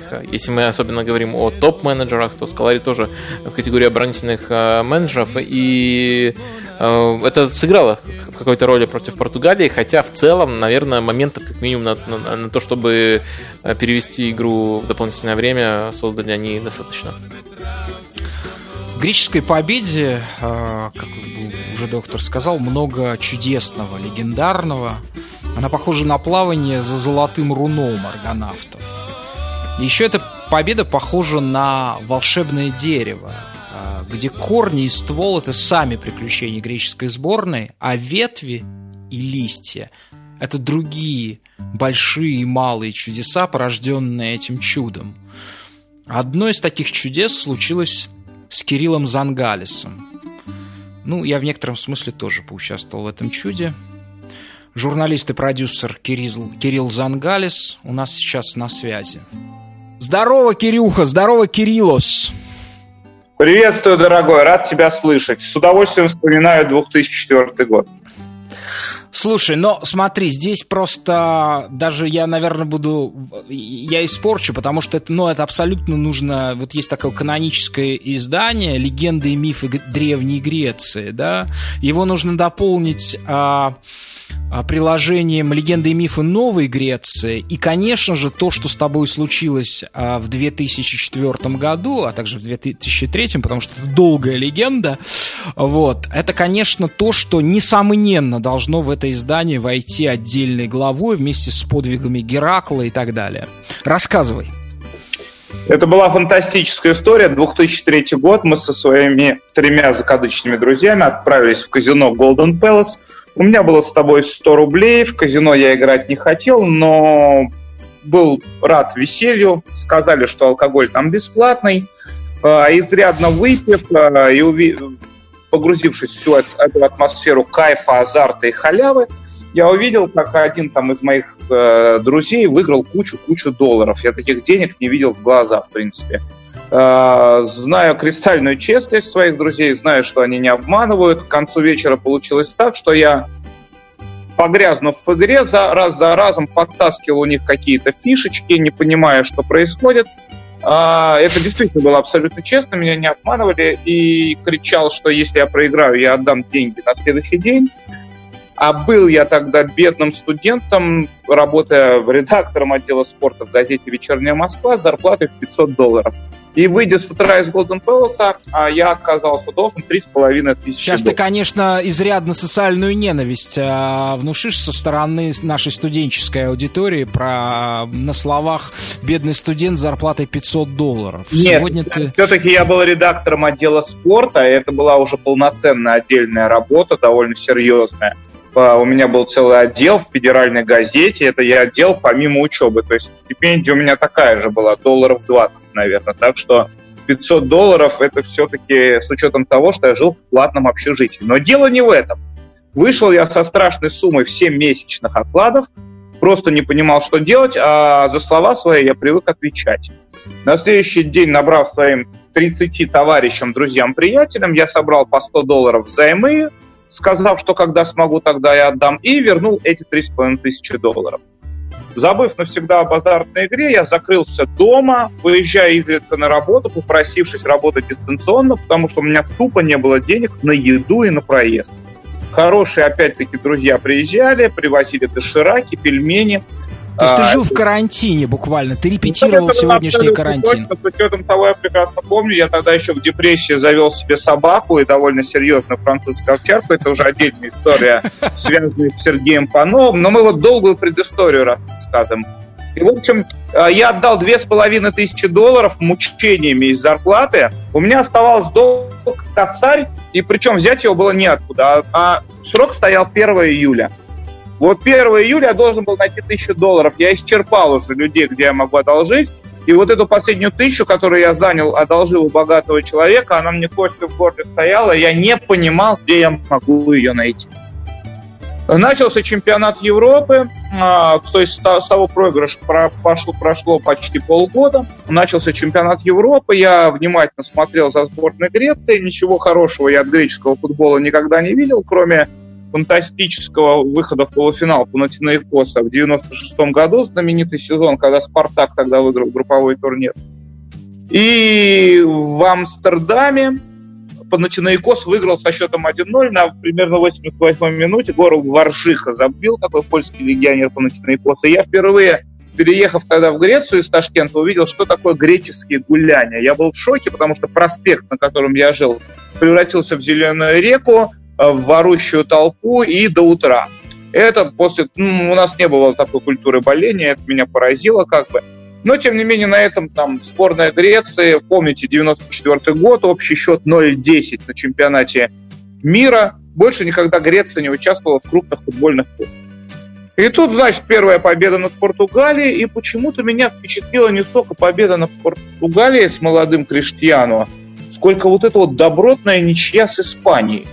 оборонительных. Если мы особенно говорим о топ-менеджерах, то Скалари тоже в категории оборонительных э, менеджеров. И Э, это сыграло в какой-то роли против Португалии, хотя в целом, наверное, моментов как минимум на, на, на то, чтобы э, перевести игру в дополнительное время, создали они достаточно. Греческой победе, э, как уже доктор сказал, много чудесного, легендарного. Она похожа на плавание за золотым руном аргонавтов. Еще эта победа похожа на волшебное дерево, где корни и ствол — это сами приключения греческой сборной, а ветви и листья — это другие большие и малые чудеса, порожденные этим чудом. Одно из таких чудес случилось с Кириллом Зангалисом. Ну, я в некотором смысле тоже поучаствовал в этом чуде. Журналист и продюсер Кирилл, Кирилл Зангалис у нас сейчас на связи. Здорово, Кирюха! Здорово, Кириллос! Приветствую, дорогой, рад тебя слышать. С удовольствием вспоминаю 2004 год. Слушай, но смотри, здесь просто даже я, наверное, буду... Я испорчу, потому что это, ну, это абсолютно нужно... Вот есть такое каноническое издание «Легенды и мифы Древней Греции», да? Его нужно дополнить... А приложением «Легенды и мифы новой Греции». И, конечно же, то, что с тобой случилось а, в 2004 году, а также в 2003, потому что это долгая легенда, вот, это, конечно, то, что, несомненно, должно в это издание войти отдельной главой вместе с подвигами Геракла и так далее. Рассказывай. Это была фантастическая история. 2003 год. Мы со своими тремя закадычными друзьями отправились в казино Golden Palace. У меня было с тобой 100 рублей. В казино я играть не хотел, но был рад веселью. Сказали, что алкоголь там бесплатный. А, изрядно выпив а, и уви... погрузившись в всю эту атмосферу кайфа, азарта и халявы, я увидел, как один там из моих э, друзей выиграл кучу-кучу долларов. Я таких денег не видел в глаза, в принципе. Э, знаю кристальную честность своих друзей, знаю, что они не обманывают. К концу вечера получилось так, что я погрязнув в игре, за, раз за разом подтаскивал у них какие-то фишечки, не понимая, что происходит. А, это действительно было абсолютно честно, меня не обманывали, и кричал, что если я проиграю, я отдам деньги на следующий день. А был я тогда бедным студентом, работая редактором отдела спорта в газете «Вечерняя Москва» с зарплатой в 500 долларов. И выйдя с утра из Голден Пэласа, я оказался должен 3,5 тысячи Сейчас долларов. ты, конечно, изрядно социальную ненависть а, внушишь со стороны нашей студенческой аудитории про на словах «бедный студент с зарплатой 500 долларов». Нет, Сегодня ты... все-таки я был редактором отдела спорта, и это была уже полноценная отдельная работа, довольно серьезная. А, у меня был целый отдел в федеральной газете, это я отдел помимо учебы, то есть стипендия у меня такая же была, долларов 20, наверное, так что 500 долларов это все-таки с учетом того, что я жил в платном общежитии. Но дело не в этом. Вышел я со страшной суммой в 7 месячных окладов, просто не понимал, что делать, а за слова свои я привык отвечать. На следующий день, набрав своим 30 товарищам, друзьям, приятелям, я собрал по 100 долларов взаймы, сказав, что когда смогу, тогда я отдам, и вернул эти 3,5 тысячи долларов. Забыв навсегда об азартной игре, я закрылся дома, выезжая изредка на работу, попросившись работать дистанционно, потому что у меня тупо не было денег на еду и на проезд. Хорошие, опять-таки, друзья приезжали, привозили дошираки, пельмени, то есть а, ты жил в карантине буквально, ты репетировал ну, сегодняшний карантин. Точно, с учетом того, я прекрасно помню, я тогда еще в депрессии завел себе собаку и довольно серьезно французскую овчарку. Это уже отдельная история, связанная с Сергеем Пановым. Но мы вот долгую предысторию рассказываем. И, в общем, а, я отдал две с половиной тысячи долларов мучениями из зарплаты. У меня оставалось долг косарь, и причем взять его было неоткуда. А, а срок стоял 1 июля. Вот 1 июля я должен был найти тысячу долларов. Я исчерпал уже людей, где я могу одолжить. И вот эту последнюю тысячу, которую я занял, одолжил у богатого человека, она мне костью в горле стояла, я не понимал, где я могу ее найти. Начался чемпионат Европы, а, то есть с того проигрыша прошло, прошло почти полгода. Начался чемпионат Европы, я внимательно смотрел за сборной Греции, ничего хорошего я от греческого футбола никогда не видел, кроме фантастического выхода в полуфинал Панатинаикоса в 96 году, знаменитый сезон, когда «Спартак» тогда выиграл групповой турнир. И в Амстердаме Панатинаикос выиграл со счетом 1-0 на примерно 88 минуте. Город Варшиха забил, такой польский легионер Панатинаикоса. Я впервые переехав тогда в Грецию из Ташкента, увидел, что такое греческие гуляния. Я был в шоке, потому что проспект, на котором я жил, превратился в зеленую реку, в ворущую толпу и до утра. Это после... Ну, у нас не было такой культуры боления, это меня поразило как бы. Но, тем не менее, на этом там сборная Греции, помните, 94 год, общий счет 0-10 на чемпионате мира. Больше никогда Греция не участвовала в крупных футбольных клубах. И тут, значит, первая победа над Португалией, и почему-то меня впечатлила не столько победа над Португалией с молодым Криштиану, сколько вот эта вот добротная ничья с Испанией.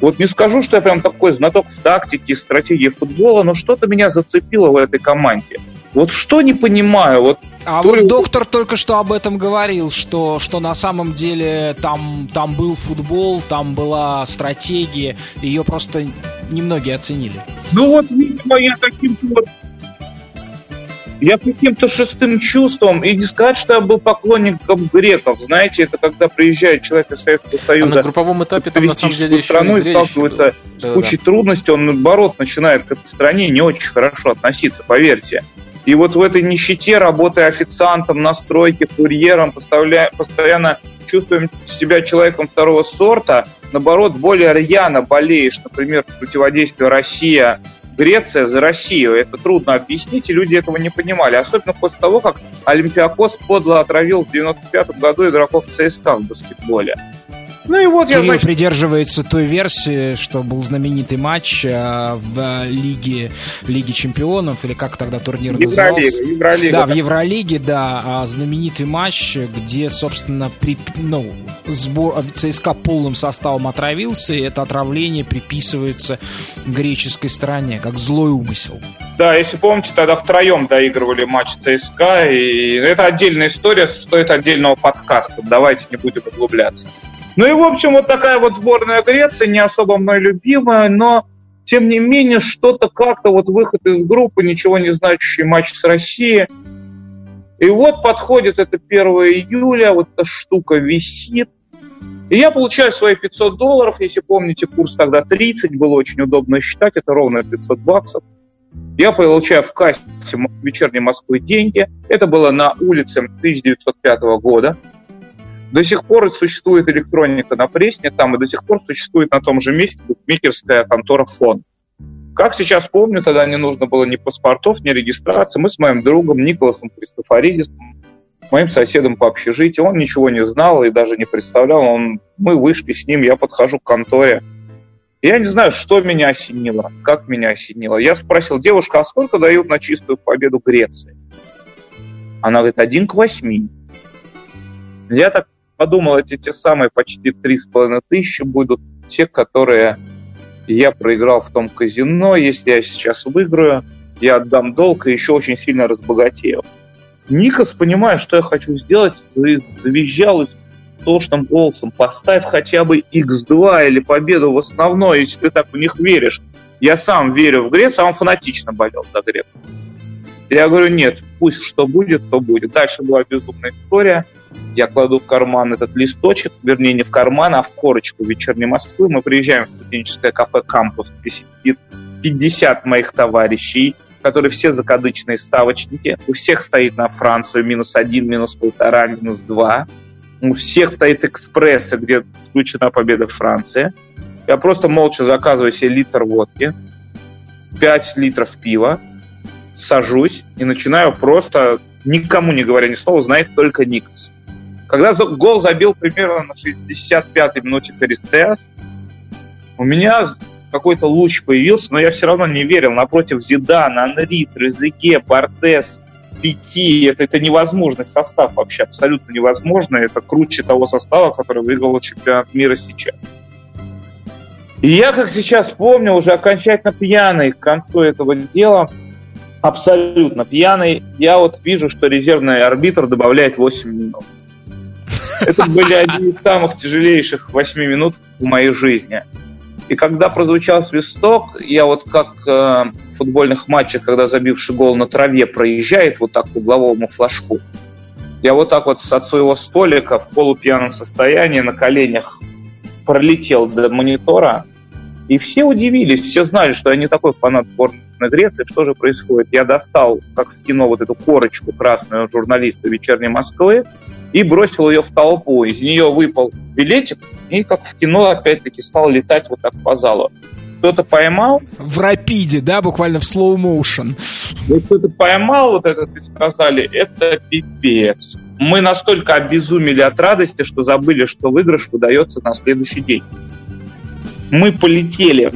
Вот не скажу, что я прям такой знаток в тактике, стратегии футбола, но что-то меня зацепило в этой команде. Вот что не понимаю, вот а вот ли... доктор только что об этом говорил, что, что на самом деле там, там был футбол, там была стратегия, ее просто немногие оценили. Ну вот, видимо, я таким вот Я каким-то шестым чувством, и не сказать, что я был поклонником греков, знаете, это когда приезжает человек из Советского Союза а на групповом этапе там на самом деле страну и сталкивается с да, кучей да. трудностей, он наоборот начинает к этой стране не очень хорошо относиться, поверьте. И вот в этой нищете, работая официантом на стройке, курьером, постоянно чувствуем себя человеком второго сорта, наоборот, более рьяно болеешь, например, противодействие Россия Греция за Россию. Это трудно объяснить, и люди этого не понимали. Особенно после того, как Олимпиакос подло отравил в 95 году игроков ЦСКА в баскетболе. Ну и вот Кирилл я, значит... придерживается той версии, что был знаменитый матч э, в Лиге, Лиге Чемпионов, или как тогда турнир Евролига, назывался? Евролига. Да, в Евролиге, да, а знаменитый матч, где, собственно, при, ну, сбор, ЦСКА полным составом отравился, и это отравление приписывается греческой стороне, как злой умысел. Да, если помните, тогда втроем доигрывали матч ЦСКА, и это отдельная история, стоит отдельного подкаста, давайте не будем углубляться. Ну и, в общем, вот такая вот сборная Греции, не особо мной любимая, но, тем не менее, что-то как-то вот выход из группы, ничего не значащий матч с Россией. И вот подходит это 1 июля, вот эта штука висит. И я получаю свои 500 долларов, если помните, курс тогда 30, было очень удобно считать, это ровно 500 баксов. Я получаю в кассе вечерней Москвы деньги. Это было на улице 1905 года. До сих пор существует электроника на Пресне, там и до сих пор существует на том же месте букмекерская контора «Фон». Как сейчас помню, тогда не нужно было ни паспортов, ни регистрации. Мы с моим другом Николасом Кристофоридисом, моим соседом по общежитию, он ничего не знал и даже не представлял. Он, мы вышли с ним, я подхожу к конторе. Я не знаю, что меня осенило, как меня осенило. Я спросил, девушка, а сколько дают на чистую победу Греции? Она говорит, один к восьми. Я так подумал, эти те самые почти три с половиной тысячи будут те, которые я проиграл в том казино. Если я сейчас выиграю, я отдам долг и еще очень сильно разбогатею. Никос, понимая, что я хочу сделать, завизжал тошным голосом, поставь хотя бы X2 или победу в основной, если ты так в них веришь. Я сам верю в Грецию, а он фанатично болел за Грецию. Я говорю, нет, пусть что будет, то будет. Дальше была безумная история. Я кладу в карман этот листочек, вернее, не в карман, а в корочку вечерней Москвы. Мы приезжаем в студенческое кафе «Кампус», где сидит 50 моих товарищей, которые все закадычные ставочники. У всех стоит на Францию минус один, минус полтора, минус два. У всех стоит экспрессы, где включена победа Франции. Я просто молча заказываю себе литр водки, 5 литров пива, сажусь и начинаю просто, никому не говоря ни слова, знает только Никас. Когда гол забил примерно на 65-й минуте Перестес, у меня какой-то луч появился, но я все равно не верил. Напротив Зидана, Анри, Трезеге, Бартес, Пяти, это, это невозможный состав вообще, абсолютно невозможно. Это круче того состава, который выиграл чемпионат мира сейчас. И я, как сейчас помню, уже окончательно пьяный к концу этого дела, абсолютно пьяный, я вот вижу, что резервный арбитр добавляет 8 минут. Это были одни из самых тяжелейших 8 минут в моей жизни. И когда прозвучал свисток, я вот как э, в футбольных матчах, когда забивший гол на траве проезжает вот так к угловому флажку, я вот так вот от своего столика в полупьяном состоянии на коленях пролетел до монитора, и все удивились, все знали, что я не такой фанат сборной Греции. Что же происходит? Я достал, как в кино, вот эту корочку красную журналиста «Вечерней Москвы» и бросил ее в толпу. Из нее выпал билетик и, как в кино, опять-таки стал летать вот так по залу. Кто-то поймал. В рапиде, да, буквально в slow motion. Кто-то поймал вот этот и сказали, это пипец. Мы настолько обезумели от радости, что забыли, что выигрыш выдается на следующий день мы полетели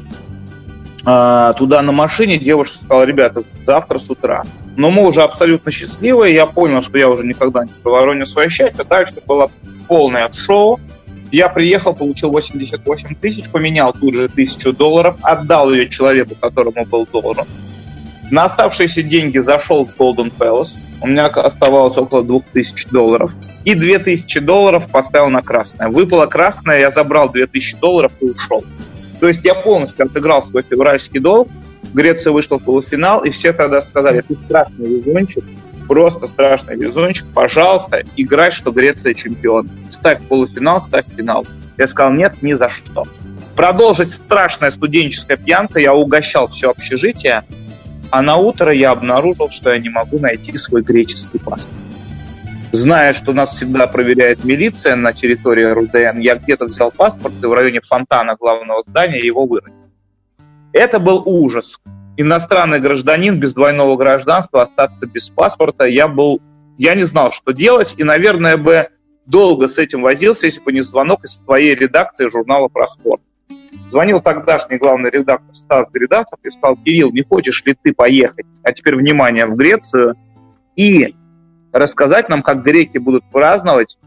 э, туда на машине, девушка сказала, ребята, завтра с утра. Но мы уже абсолютно счастливые, я понял, что я уже никогда не провороню свое счастье. Дальше было полное шоу. Я приехал, получил 88 тысяч, поменял тут же тысячу долларов, отдал ее человеку, которому был должен. На оставшиеся деньги зашел в Golden Palace. У меня оставалось около 2000 долларов. И 2000 долларов поставил на красное. Выпало красное, я забрал 2000 долларов и ушел. То есть я полностью отыграл свой февральский долг. Греция вышла в полуфинал, и все тогда сказали, ты страшный везунчик, просто страшный везунчик, пожалуйста, играй, что Греция чемпион. Ставь полуфинал, ставь финал. Я сказал, нет, ни за что. Продолжить страшная студенческая пьянка, я угощал все общежитие, а на утро я обнаружил, что я не могу найти свой греческий паспорт. Зная, что нас всегда проверяет милиция на территории РУДН, я где-то взял паспорт и в районе фонтана главного здания его выронил. Это был ужас. Иностранный гражданин без двойного гражданства остаться без паспорта. Я был, я не знал, что делать, и, наверное, бы долго с этим возился, если бы не звонок из твоей редакции журнала про спорт. Звонил тогдашний главный редактор Стас Гридасов и сказал, Кирилл, не хочешь ли ты поехать, а теперь, внимание, в Грецию и рассказать нам, как греки будут праздновать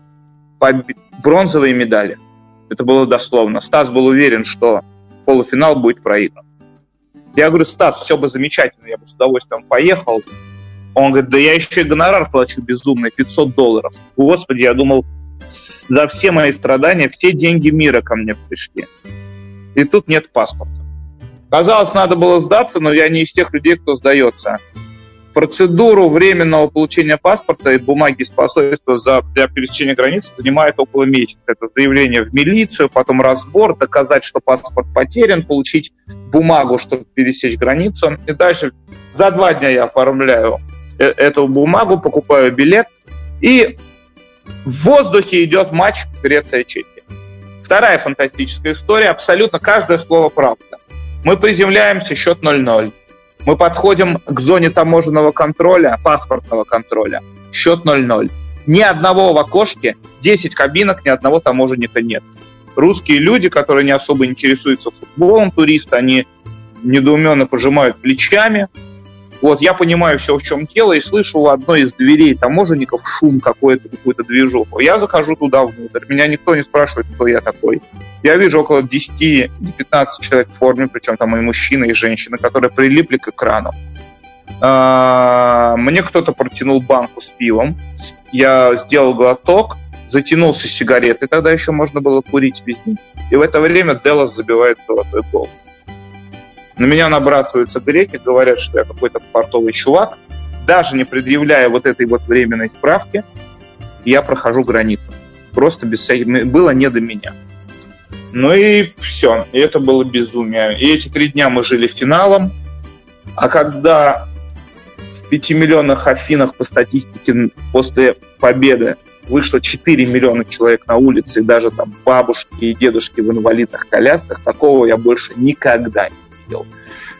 бронзовые медали. Это было дословно. Стас был уверен, что полуфинал будет проигран. Я говорю, Стас, все бы замечательно, я бы с удовольствием поехал. Он говорит, да я еще и гонорар плачу безумный, 500 долларов. Господи, я думал, за все мои страдания все деньги мира ко мне пришли и тут нет паспорта. Казалось, надо было сдаться, но я не из тех людей, кто сдается. Процедуру временного получения паспорта и бумаги с посольства за, для пересечения границы занимает около месяца. Это заявление в милицию, потом разбор, доказать, что паспорт потерян, получить бумагу, чтобы пересечь границу. И дальше за два дня я оформляю э, эту бумагу, покупаю билет, и в воздухе идет матч Греция-Чехия. Вторая фантастическая история, абсолютно каждое слово правда. Мы приземляемся, счет 0-0. Мы подходим к зоне таможенного контроля, паспортного контроля, счет 0-0. Ни одного в окошке, 10 кабинок, ни одного таможенника нет. Русские люди, которые не особо интересуются футболом, туристы, они недоуменно пожимают плечами, вот, я понимаю все, в чем дело, и слышу у одной из дверей таможенников шум какой-то, какую-то движуху. Я захожу туда внутрь, меня никто не спрашивает, кто я такой. Я вижу около 10-15 человек в форме, причем там и мужчины, и женщины, которые прилипли к экрану. А, мне кто-то протянул банку с пивом. Я сделал глоток, затянулся сигаретой, тогда еще можно было курить везде. И в это время Делос забивает золотой гол. На меня набрасываются греки, говорят, что я какой-то портовый чувак. Даже не предъявляя вот этой вот временной справки, я прохожу границу. Просто без всяких... Было не до меня. Ну и все. И это было безумие. И эти три дня мы жили финалом. А когда в 5 миллионах Афинах по статистике после победы вышло 4 миллиона человек на улице, и даже там бабушки и дедушки в инвалидных колясках, такого я больше никогда не видел.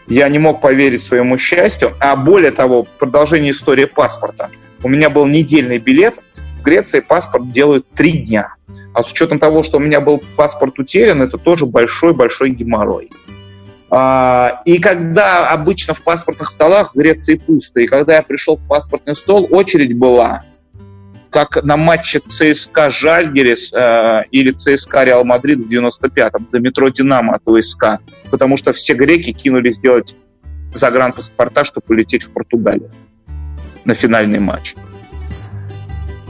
Я не мог поверить своему счастью. А более того, продолжение истории паспорта. У меня был недельный билет. В Греции паспорт делают три дня. А с учетом того, что у меня был паспорт утерян, это тоже большой-большой геморрой. А, и когда обычно в паспортных столах в Греции пусто, и когда я пришел в паспортный стол, очередь была как на матче ЦСКА Жальгирис э, или ЦСКА Реал Мадрид в 95-м, до метро Динамо от УСК, потому что все греки кинулись делать загранпаспорта, чтобы полететь в Португалию на финальный матч.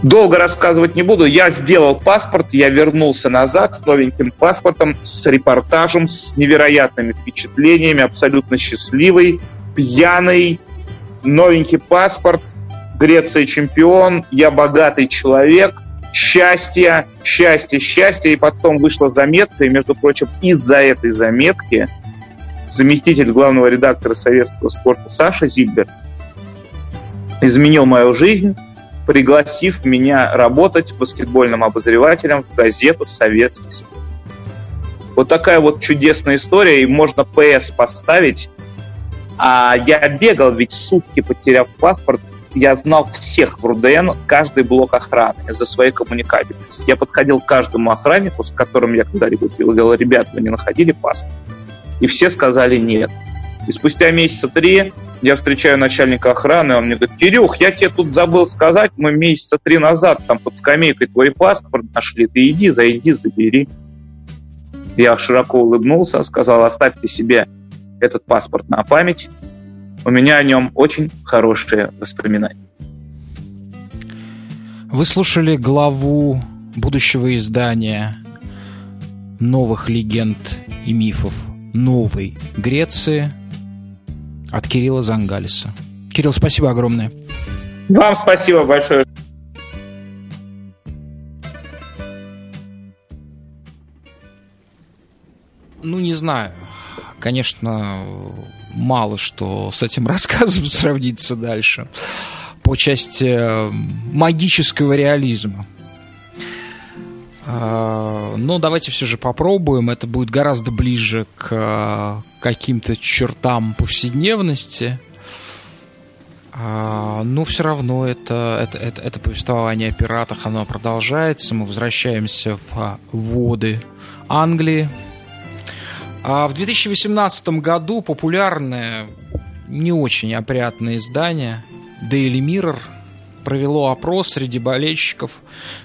Долго рассказывать не буду. Я сделал паспорт, я вернулся назад с новеньким паспортом, с репортажем, с невероятными впечатлениями, абсолютно счастливый, пьяный, новенький паспорт, Греция чемпион, я богатый человек, счастье, счастье, счастье. И потом вышла заметка, и, между прочим, из-за этой заметки заместитель главного редактора советского спорта Саша Зильбер изменил мою жизнь, пригласив меня работать баскетбольным обозревателем в газету «Советский спорт». Вот такая вот чудесная история, и можно ПС поставить. А я бегал ведь сутки, потеряв паспорт, я знал всех в РУДН, каждый блок охраны за своей коммуникабельности. Я подходил к каждому охраннику, с которым я когда-либо пил, говорил, ребят, вы не находили паспорт? И все сказали нет. И спустя месяца три я встречаю начальника охраны, он мне говорит, Кирюх, я тебе тут забыл сказать, мы месяца три назад там под скамейкой твой паспорт нашли, ты иди, зайди, забери. Я широко улыбнулся, сказал, оставьте себе этот паспорт на память, у меня о нем очень хорошие воспоминания. Вы слушали главу будущего издания новых легенд и мифов новой Греции. от Кирилла Зангалиса. Кирилл, спасибо огромное. Вам спасибо большое. Ну, не знаю. Конечно, мало что с этим рассказом сравнится дальше по части э, магического реализма. А, но давайте все же попробуем. Это будет гораздо ближе к э, каким-то чертам повседневности. А, но все равно это, это, это, это повествование о пиратах, оно продолжается. Мы возвращаемся в а, воды Англии. А в 2018 году популярное, не очень опрятное издание Daily Mirror провело опрос среди болельщиков,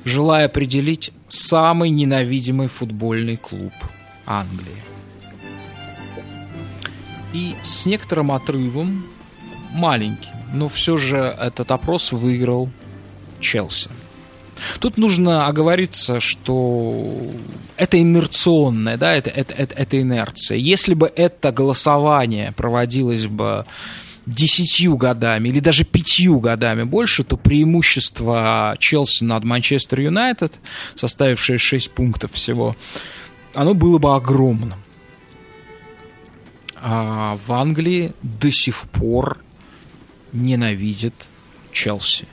желая определить самый ненавидимый футбольный клуб Англии. И с некоторым отрывом, маленьким, но все же этот опрос выиграл Челси. Тут нужно оговориться, что это инерционное, да, это, это, это, это инерция. Если бы это голосование проводилось бы десятью годами или даже пятью годами больше, то преимущество Челси над Манчестер Юнайтед, составившее 6 пунктов всего, оно было бы огромным. А в Англии до сих пор ненавидят Челси.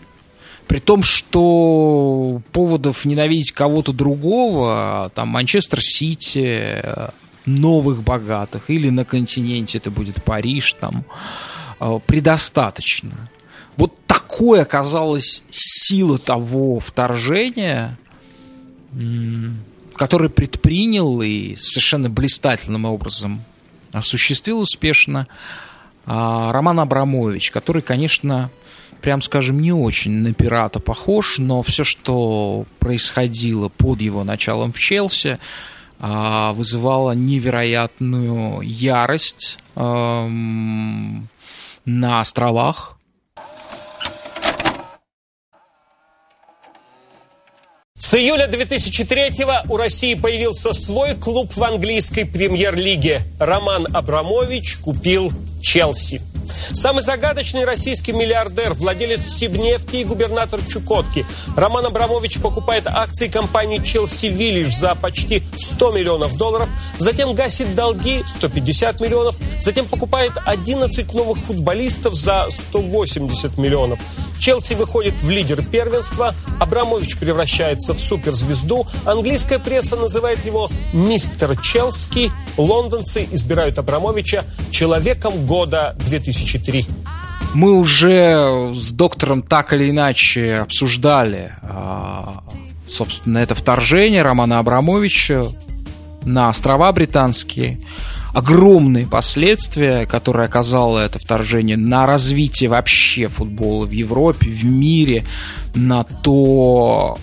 При том, что поводов ненавидеть кого-то другого, там Манчестер Сити, новых богатых, или на континенте это будет Париж, там, э, предостаточно. Вот такой оказалась сила того вторжения, который предпринял и совершенно блистательным образом осуществил успешно а, Роман Абрамович, который, конечно, прям скажем, не очень на пирата похож, но все, что происходило под его началом в Челси, а, вызывало невероятную ярость на островах. С июля 2003 у России появился свой клуб в английской премьер-лиге. Роман Абрамович купил Челси. Самый загадочный российский миллиардер, владелец Сибнефти и губернатор Чукотки. Роман Абрамович покупает акции компании Челси Виллидж за почти 100 миллионов долларов, затем гасит долги 150 миллионов, затем покупает 11 новых футболистов за 180 миллионов. Челси выходит в лидер первенства, Абрамович превращается в суперзвезду, английская пресса называет его «Мистер Челски», лондонцы избирают Абрамовича человеком года 2003. Мы уже с доктором так или иначе обсуждали, а, собственно, это вторжение Романа Абрамовича на острова британские огромные последствия, которые оказало это вторжение на развитие вообще футбола в Европе, в мире, на то,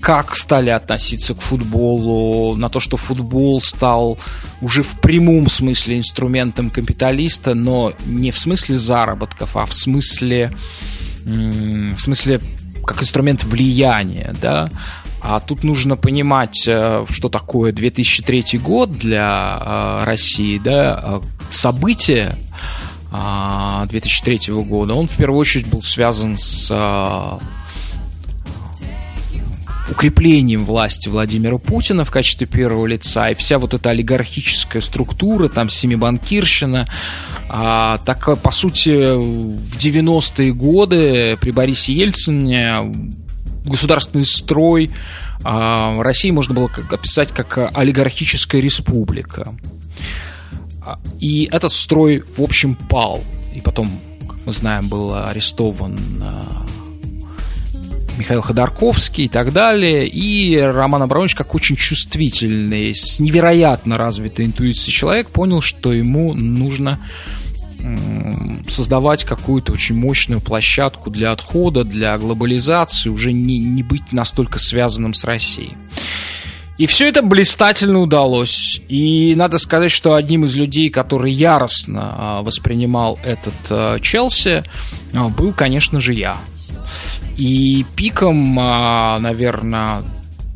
как стали относиться к футболу, на то, что футбол стал уже в прямом смысле инструментом капиталиста, но не в смысле заработков, а в смысле, в смысле как инструмент влияния, да, а тут нужно понимать, э, что такое 2003 год для э, России, да, событие 2003 года, он в первую очередь был связан с э, укреплением власти Владимира Путина в качестве первого лица, и вся вот эта олигархическая структура, там семибанкирщина, а, так, по сути, в 90-е годы при Борисе Ельцине государственный строй а, России можно было описать как олигархическая республика. А, и этот строй, в общем, пал. И потом, как мы знаем, был арестован а, Михаил Ходорковский и так далее. И Роман Абрамович, как очень чувствительный, с невероятно развитой интуицией человек, понял, что ему нужно создавать какую-то очень мощную площадку для отхода, для глобализации, уже не, не быть настолько связанным с Россией. И все это блистательно удалось. И надо сказать, что одним из людей, который яростно а, воспринимал этот а, Челси, а, был, конечно же, я. И пиком, наверное,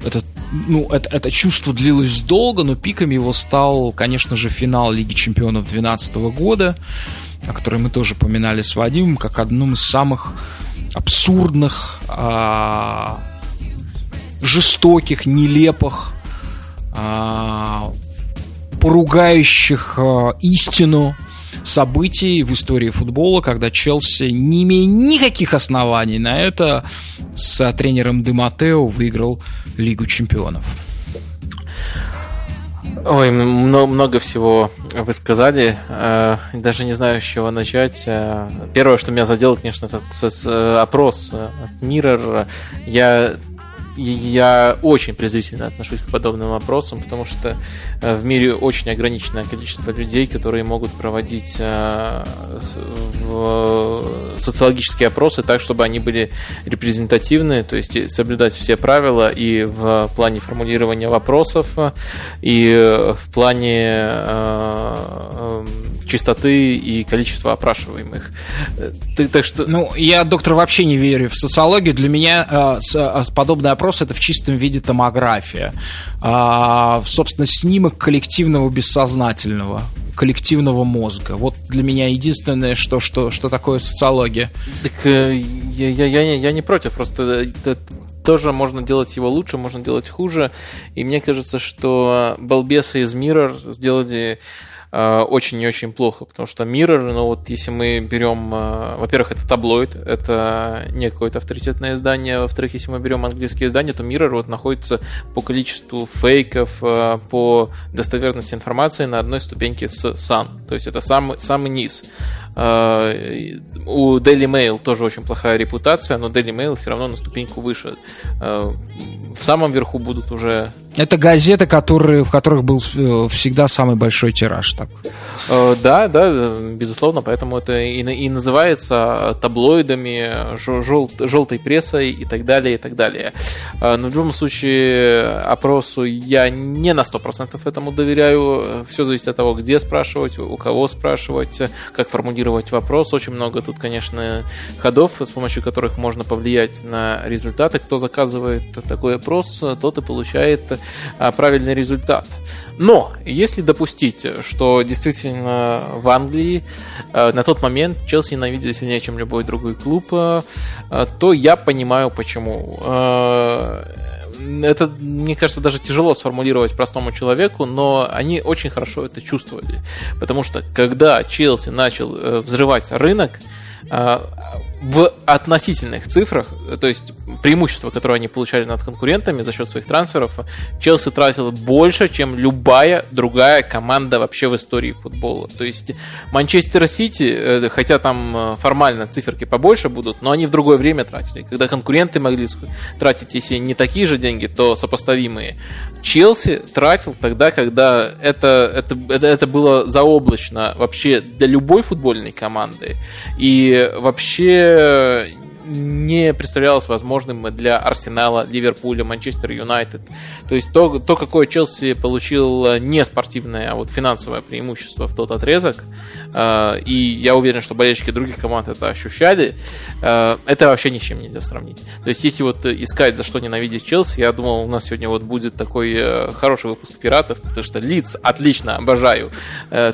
этот ну, это, это чувство длилось долго, но пиком его стал, конечно же, финал Лиги Чемпионов 2012 года, о которой мы тоже поминали с Вадимом, как одном из самых абсурдных, а, жестоких, нелепых, а, поругающих а, истину событий в истории футбола, когда Челси, не имея никаких оснований на это, с тренером Дематео выиграл Лигу чемпионов. Ой, много, всего вы сказали. Э, даже не знаю, с чего начать. Э, первое, что меня задело, конечно, это э, опрос от Mirror. Я я очень презрительно отношусь к подобным вопросам, потому что э, в мире очень ограниченное количество людей, которые могут проводить э, социологические опросы так, чтобы они были репрезентативны, то есть соблюдать все правила и в плане формулирования вопросов, и в плане э, чистоты и количества опрашиваемых. Так что... Ну, я, доктор, вообще не верю в социологию. Для меня подобный опрос это в чистом виде томография. А, собственно, снимок коллективного бессознательного коллективного мозга. Вот для меня единственное, что, что, что такое социология. Так э, я, я, я, я не против, просто это тоже можно делать его лучше, можно делать хуже. И мне кажется, что балбесы из мира сделали Э, очень и очень плохо, потому что Mirror, ну вот если мы берем, э, во-первых, это таблоид, это не какое-то авторитетное издание, во-вторых, если мы берем английские издания, то Mirror вот находится по количеству фейков, э, по достоверности информации на одной ступеньке с Sun, то есть это самый, самый низ. У Daily Mail тоже очень плохая репутация, но Daily Mail все равно на ступеньку выше. В самом верху будут уже это газеты, которые, в которых был э, всегда самый большой тираж. Так. Э, да, да, безусловно, поэтому это и, и называется таблоидами, жел, желтой прессой и так далее, и так далее. Но в любом случае опросу я не на 100% этому доверяю. Все зависит от того, где спрашивать, у кого спрашивать, как формулировать вопрос. Очень много тут, конечно, ходов, с помощью которых можно повлиять на результаты. Кто заказывает такой опрос, тот и получает а, правильный результат. Но если допустить, что действительно в Англии э, на тот момент Челси ненавидели сильнее, чем любой другой клуб, э, то я понимаю почему. Э, это, мне кажется, даже тяжело сформулировать простому человеку, но они очень хорошо это чувствовали. Потому что когда Челси начал взрывать рынок, в относительных цифрах, то есть преимущество, которое они получали над конкурентами за счет своих трансферов, Челси тратил больше, чем любая другая команда вообще в истории футбола. То есть Манчестер Сити, э, хотя там э, формально циферки побольше будут, но они в другое время тратили. Когда конкуренты могли тратить, если не такие же деньги, то сопоставимые. Челси тратил тогда, когда это, это, это, это было заоблачно вообще для любой футбольной команды. И вообще не представлялось возможным для Арсенала, Ливерпуля, Манчестер Юнайтед. То есть то, то, какое Челси получил не спортивное, а вот финансовое преимущество в тот отрезок, э, и я уверен, что болельщики других команд это ощущали, э, это вообще ни с чем нельзя сравнить. То есть если вот искать, за что ненавидеть Челси, я думал, у нас сегодня вот будет такой э, хороший выпуск пиратов, потому что Лиц отлично, обожаю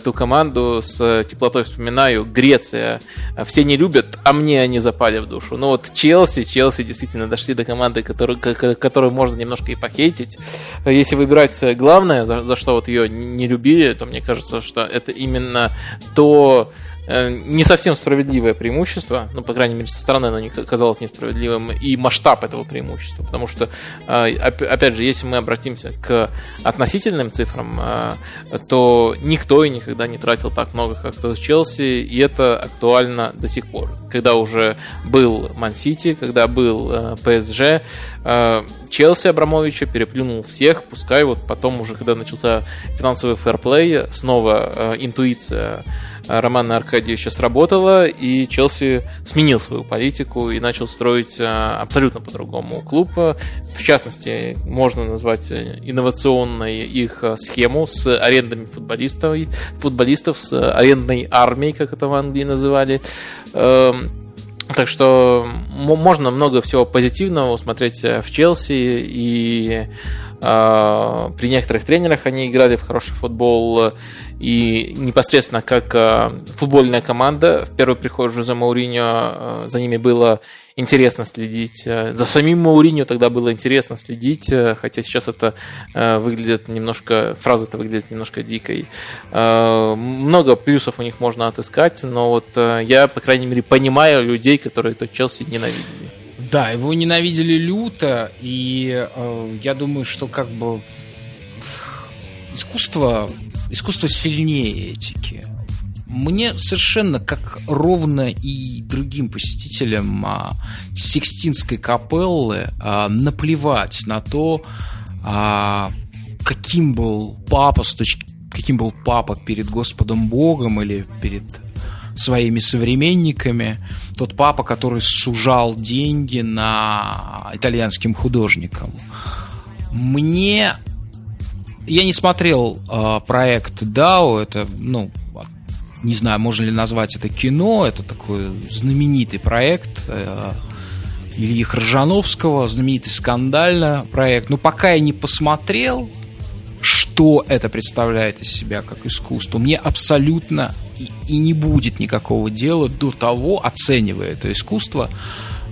ту команду, с теплотой вспоминаю, Греция, все не любят, а мне они запали в душу. Но вот Челси, Челси действительно дошли до команды, которую, которую можно немножко и похейтить. Если выбирать главное, за, за что вот ее не любили, то мне кажется, что это именно то, Э, не совсем справедливое преимущество, ну, по крайней мере, со стороны оно не казалось несправедливым, и масштаб этого преимущества, потому что, э, опять же, если мы обратимся к относительным цифрам, э, то никто и никогда не тратил так много, как кто в Челси, и это актуально до сих пор. Когда уже был Ман-Сити, когда был ПСЖ, Челси Абрамовича переплюнул всех, пускай вот потом уже, когда начался финансовый фэрплей, снова интуиция Романа Аркадьевича сработала, и Челси сменил свою политику и начал строить э, абсолютно по-другому клуб. В частности, можно назвать инновационной их схему с арендами футболистов, футболистов с арендной армией, как это в Англии называли. Эм, так что можно много всего позитивного усмотреть в Челси, и э, при некоторых тренерах они играли в хороший футбол, и непосредственно как э, футбольная команда, в первый приход Жозе Мауриньо, э, за ними было интересно следить. Э, за самим Мауриньо тогда было интересно следить, хотя сейчас это выглядит немножко, фраза это выглядит немножко дикой. Много плюсов у них можно отыскать, но вот я, по крайней мере, понимаю людей, которые тот Челси ненавидели. Да, его ненавидели люто, и э, я думаю, что как бы искусство, искусство сильнее этики. Мне совершенно как ровно и другим посетителям а, Сикстинской капеллы а, наплевать на то, а, каким был папа с точки каким был папа перед Господом Богом или перед своими современниками. Тот папа, который сужал деньги на итальянским художникам. Мне я не смотрел э, проект DAO, это, ну, не знаю, можно ли назвать это кино, это такой знаменитый проект э, Ильи Хржановского, знаменитый скандально проект. Но пока я не посмотрел, что это представляет из себя как искусство, мне абсолютно и, и не будет никакого дела до того, оценивая это искусство,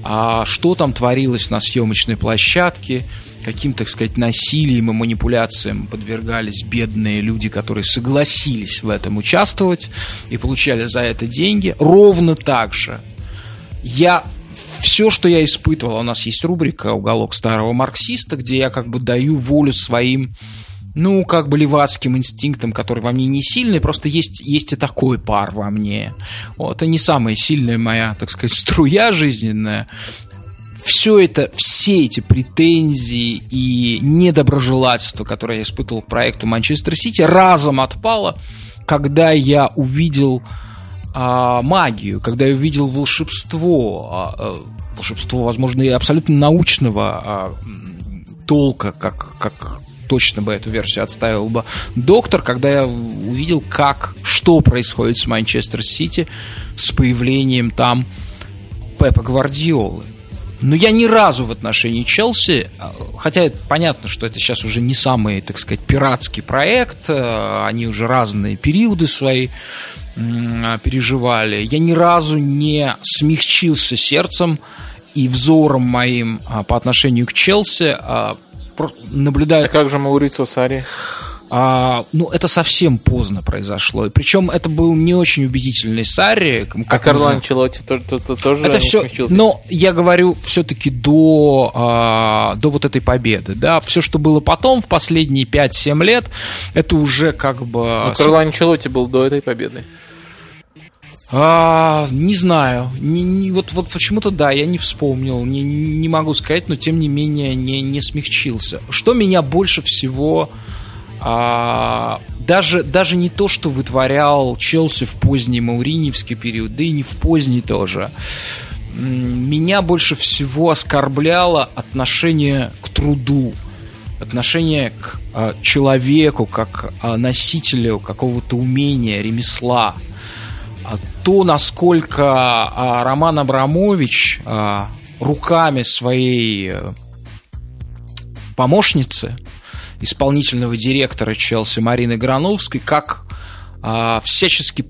а что там творилось на съемочной площадке, каким, так сказать, насилием и манипуляциям подвергались бедные люди, которые согласились в этом участвовать и получали за это деньги. Ровно так же я все, что я испытывал, у нас есть рубрика «Уголок старого марксиста», где я как бы даю волю своим ну, как бы левацким инстинктом, который во мне не сильный, просто есть, есть и такой пар во мне. Вот, это не самая сильная моя, так сказать, струя жизненная, все это, все эти претензии и недоброжелательство, которое я испытывал к проекту Манчестер Сити, разом отпало, когда я увидел а, магию, когда я увидел волшебство, а, а, волшебство, возможно, и абсолютно научного а, толка, как, как точно бы эту версию отставил бы доктор, когда я увидел, как, что происходит с Манчестер Сити с появлением там Пепа Гвардиолы. Но я ни разу в отношении Челси, а, хотя понятно, что это сейчас уже не самый, так сказать, пиратский проект, а, они уже разные периоды свои а, переживали, я ни разу не смягчился сердцем и взором моим по отношению к Челси, наблюдая... А как же Маурицио Сари? А, ну, это совсем поздно произошло. И причем это был не очень убедительный Сарри. А Карло Анчелотти тоже, тоже это все, Но я говорю все-таки до, а, до вот этой победы. Да? Все, что было потом, в последние 5-7 лет, это уже как бы... Ну, Карло Анчелотти был до этой победы. А, не знаю. Не, не, вот, вот почему-то да, я не вспомнил. Не, не могу сказать, но тем не менее не, не смягчился. Что меня больше всего а, даже, даже не то, что вытворял Челси в поздний мауриневский период, да и не в поздний тоже. Меня больше всего оскорбляло отношение к труду, отношение к а, человеку, как а, носителю какого-то умения, ремесла. А то, насколько а, Роман Абрамович а, руками своей э, помощницы исполнительного директора Челси Марины Грановской, как а, всячески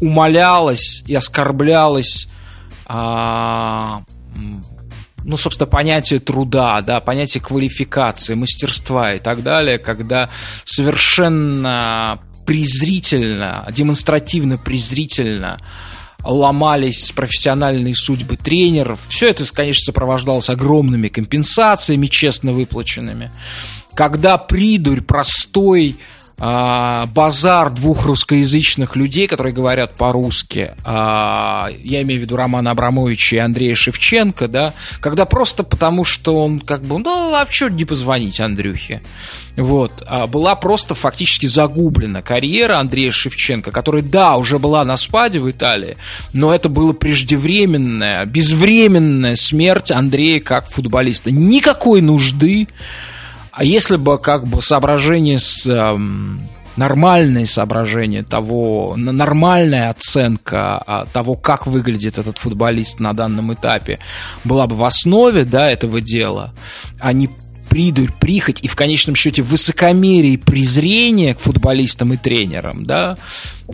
умолялась и оскорблялась а, ну, собственно, понятие труда, да, понятие квалификации, мастерства и так далее, когда совершенно презрительно, демонстративно презрительно ломались профессиональные судьбы тренеров. Все это, конечно, сопровождалось огромными компенсациями, честно выплаченными когда придурь простой а, базар двух русскоязычных людей, которые говорят по-русски, а, я имею в виду Романа Абрамовича и Андрея Шевченко, да, когда просто потому, что он как бы, ну, а что не позвонить Андрюхе? Вот, а, была просто фактически загублена карьера Андрея Шевченко, который, да, уже была на спаде в Италии, но это было преждевременная, безвременная смерть Андрея как футболиста. Никакой нужды а если бы как бы соображение с эм, нормальное соображение того, нормальная оценка а, того, как выглядит этот футболист на данном этапе, была бы в основе да, этого дела, а не придурь, прихоть и в конечном счете высокомерие и презрение к футболистам и тренерам, да,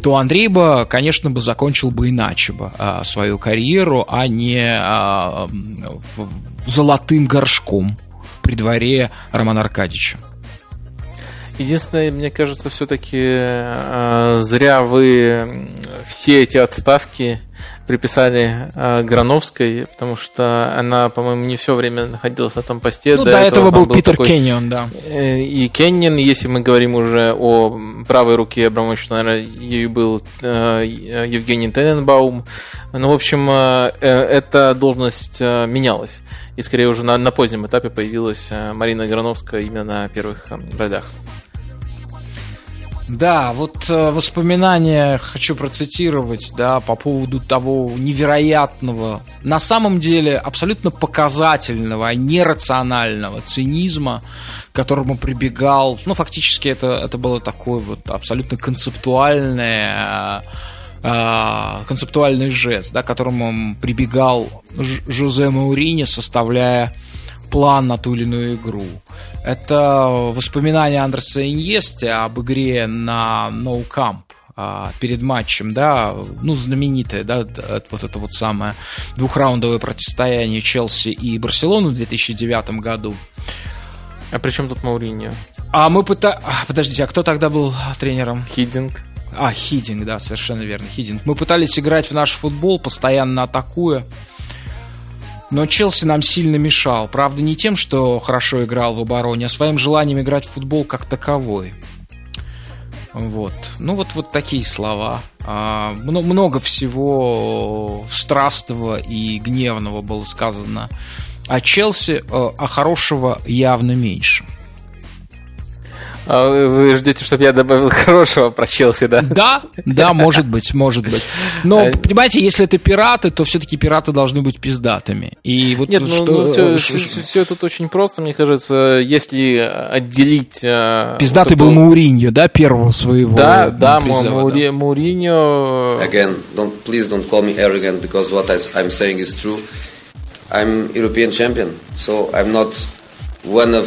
то Андрей бы, конечно, бы закончил бы иначе бы а, свою карьеру, а не а, в, золотым горшком при дворе Романа Аркадьевича. Единственное, мне кажется, все-таки э, зря вы все эти отставки приписали э, Грановской, потому что она, по-моему, не все время находилась на том посте. Ну, до, до этого, этого был Питер такой... Кеннион, да. Э, и Кеннион, если мы говорим уже о правой руке Абрамовича, наверное, ей был э, Евгений Тененбаум. Ну, в общем, э, э, эта должность э, менялась. И скорее уже на, на позднем этапе появилась э, Марина Грановская именно на первых э, ролях. Да, вот э, воспоминания хочу процитировать, да, по поводу того невероятного, на самом деле абсолютно показательного, нерационального цинизма, к которому прибегал, ну, фактически это, это было такое вот абсолютно концептуальное э, концептуальный жест, да, к которому прибегал Жозе Маурини, составляя план на ту или иную игру. Это воспоминания Андреса Иньесте об игре на No Camp а, перед матчем, да, ну, знаменитое, да, вот это вот самое двухраундовое противостояние Челси и Барселоны в 2009 году. А при чем тут Мауриньо? А мы пытались... А, подождите, а кто тогда был тренером? Хидинг. А, Хидинг, да, совершенно верно, Хидинг. Мы пытались играть в наш футбол, постоянно атакуя. Но Челси нам сильно мешал. Правда, не тем, что хорошо играл в обороне, а своим желанием играть в футбол как таковой. Вот. Ну, вот, вот такие слова. А, много всего страстного и гневного было сказано о Челси, э, а хорошего явно меньше. А вы ждете, чтобы я добавил хорошего про Челси, да? Да, да, может быть, может быть. Но, а понимаете, если это пираты, то все-таки пираты должны быть пиздатыми. И вот Нет, ну, что, ну, все, все, все тут очень просто, мне кажется, если отделить... Э, Пиздатый вот был Мауриньо, да, первого своего Да, да, призыва, да. Мауриньо... Again, don't, please don't call me arrogant, because what I'm saying is true. I'm European champion, so I'm not one of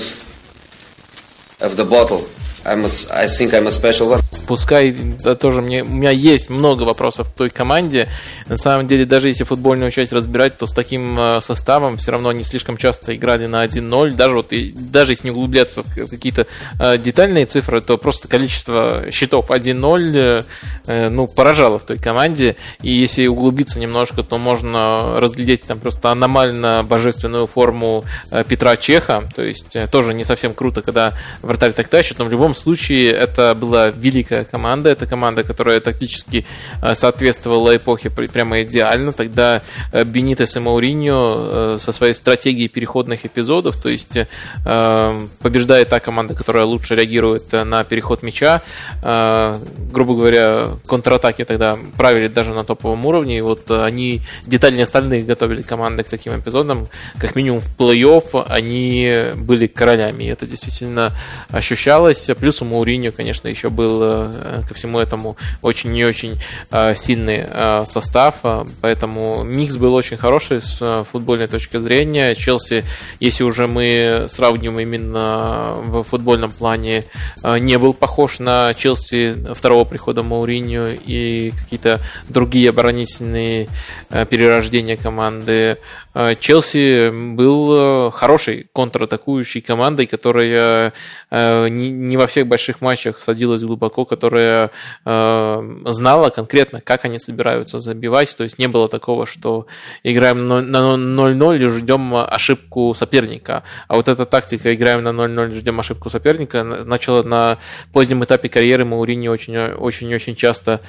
of the bottle. I'm a, I think I'm a special one. Пускай тоже мне, у меня есть много вопросов к той команде. На самом деле, даже если футбольную часть разбирать, то с таким э, составом все равно они слишком часто играли на 1-0. Даже, вот, и, даже если не углубляться в какие-то э, детальные цифры, то просто количество счетов 1-0 э, ну, поражало в той команде. И если углубиться немножко, то можно разглядеть там просто аномально божественную форму Петра Чеха. То есть тоже не совсем круто, когда вратарь так тащит, но в любом случае это была великая команда. Это команда, которая тактически э, соответствовала эпохе прямо идеально. Тогда э, Бенитес и Мауриньо э, со своей стратегией переходных эпизодов, то есть побеждает та команда, которая лучше реагирует на переход мяча. Грубо говоря, контратаки тогда правили даже на топовом уровне. И вот они детальнее остальных готовили команды к таким эпизодам. Как минимум в плей-офф они были королями. И это действительно ощущалось. Плюс у Мауриньо, конечно, еще был э, ко всему этому очень и очень э, сильный э, состав, поэтому микс был очень хороший с футбольной точки зрения. Челси, если уже мы сравниваем именно в футбольном плане, не был похож на Челси второго прихода Мауриньо и какие-то другие оборонительные перерождения команды. Э, Челси был э, хорошей контратакующей командой, которая э, не во всех больших матчах садилась глубоко, которая знала конкретно, как они собираются забивать. То есть не было такого, что играем на 0-0 и ждем ошибку соперника. А вот эта тактика играем на 0-0 и ждем ошибку соперника начала на позднем этапе карьеры Маурини очень-очень часто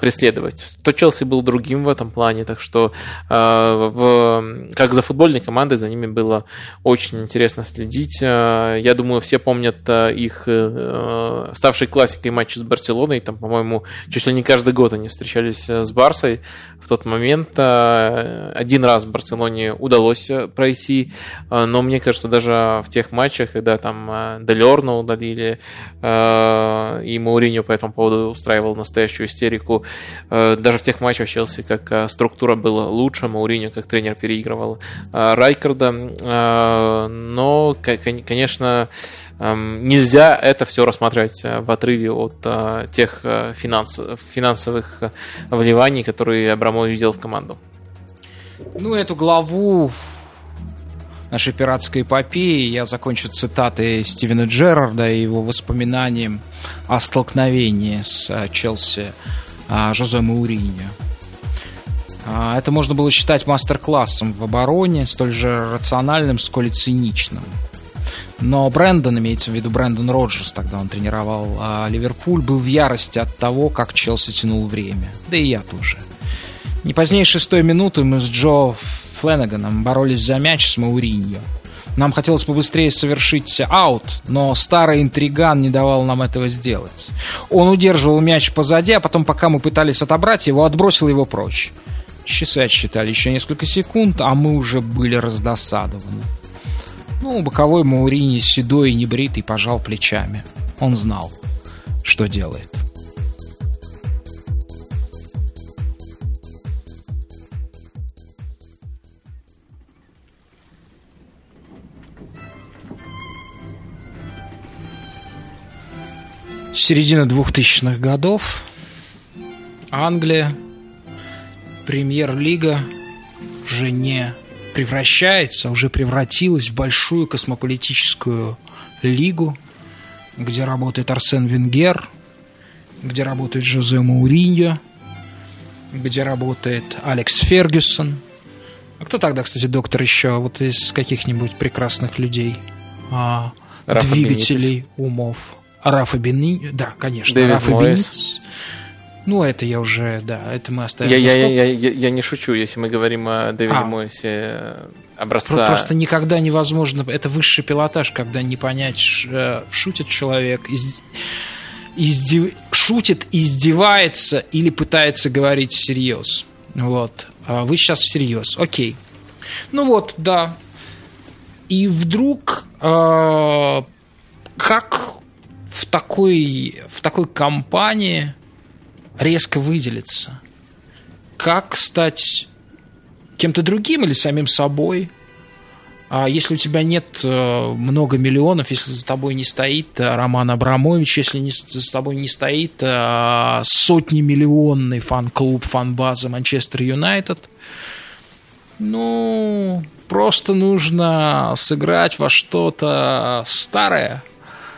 преследовать. То Челси был другим в этом плане, так что в как за футбольной командой, за ними было очень интересно следить. Э, я думаю, все помнят э, их э, ставший классикой матчи с Барселоной. Там, по-моему, чуть ли не каждый год они встречались с Барсой. В тот момент один раз Барселоне удалось пройти, но мне кажется, даже в тех матчах, когда там Делерна удалили, и Мауриньо по этому поводу устраивал настоящую истерику, даже в тех матчах Челси как структура была лучше, Мауриньо как тренер переиграл проигрывал Райкарда. Но, конечно, эм, нельзя это все рассматривать в отрыве от тех финансовых вливаний, которые Абрамович делал в команду. Ну, эту главу нашей пиратской эпопеи я закончу цитатой Стивена Джерарда и его воспоминанием о столкновении с Челси Жозе Мауриньо. А, это можно было считать мастер-классом в обороне, столь же рациональным, сколь и циничным. Но Брэндон, имеется в виду Брэндон Роджерс, тогда он тренировал а Ливерпуль, был в ярости от того, как Челси тянул время. Да и я тоже. Не позднее шестой минуты мы с Джо Фленаганом боролись за мяч с Мауриньо. Нам хотелось побыстрее совершить аут, но старый интриган не давал нам этого сделать. Он удерживал мяч позади, а потом, пока мы пытались отобрать его, отбросил его прочь. Часы отсчитали еще несколько секунд, а мы уже были раздосадованы. Ну, боковой Маурини седой и небритый пожал плечами. Он знал, что делает. середина 2000-х годов. Англия, премьер-лига уже не превращается, уже превратилась в большую космополитическую лигу, где работает Арсен Венгер, где работает Жозе Мауриньо, где работает Алекс Фергюсон. А кто тогда, кстати, доктор еще вот из каких-нибудь прекрасных людей? А, двигателей Бенитес. умов. Рафа Бенни... Да, конечно, Дэвид Рафа Бенитес. Ну, это я уже, да, это мы оставим. Я, я, я, я, я не шучу, если мы говорим о Дэвиде а. Мойсе э, образца. Просто никогда невозможно, это высший пилотаж, когда не понять, э, шутит человек, из, издев, шутит, издевается или пытается говорить всерьез. Вот. А вы сейчас всерьез. Окей. Ну вот, да. И вдруг э, как в такой, в такой компании резко выделиться? Как стать кем-то другим или самим собой? А если у тебя нет э, много миллионов, если за тобой не стоит э, Роман Абрамович, если не, за тобой не стоит э, сотни миллионный фан-клуб, фан-база Манчестер Юнайтед, ну, просто нужно сыграть во что-то старое,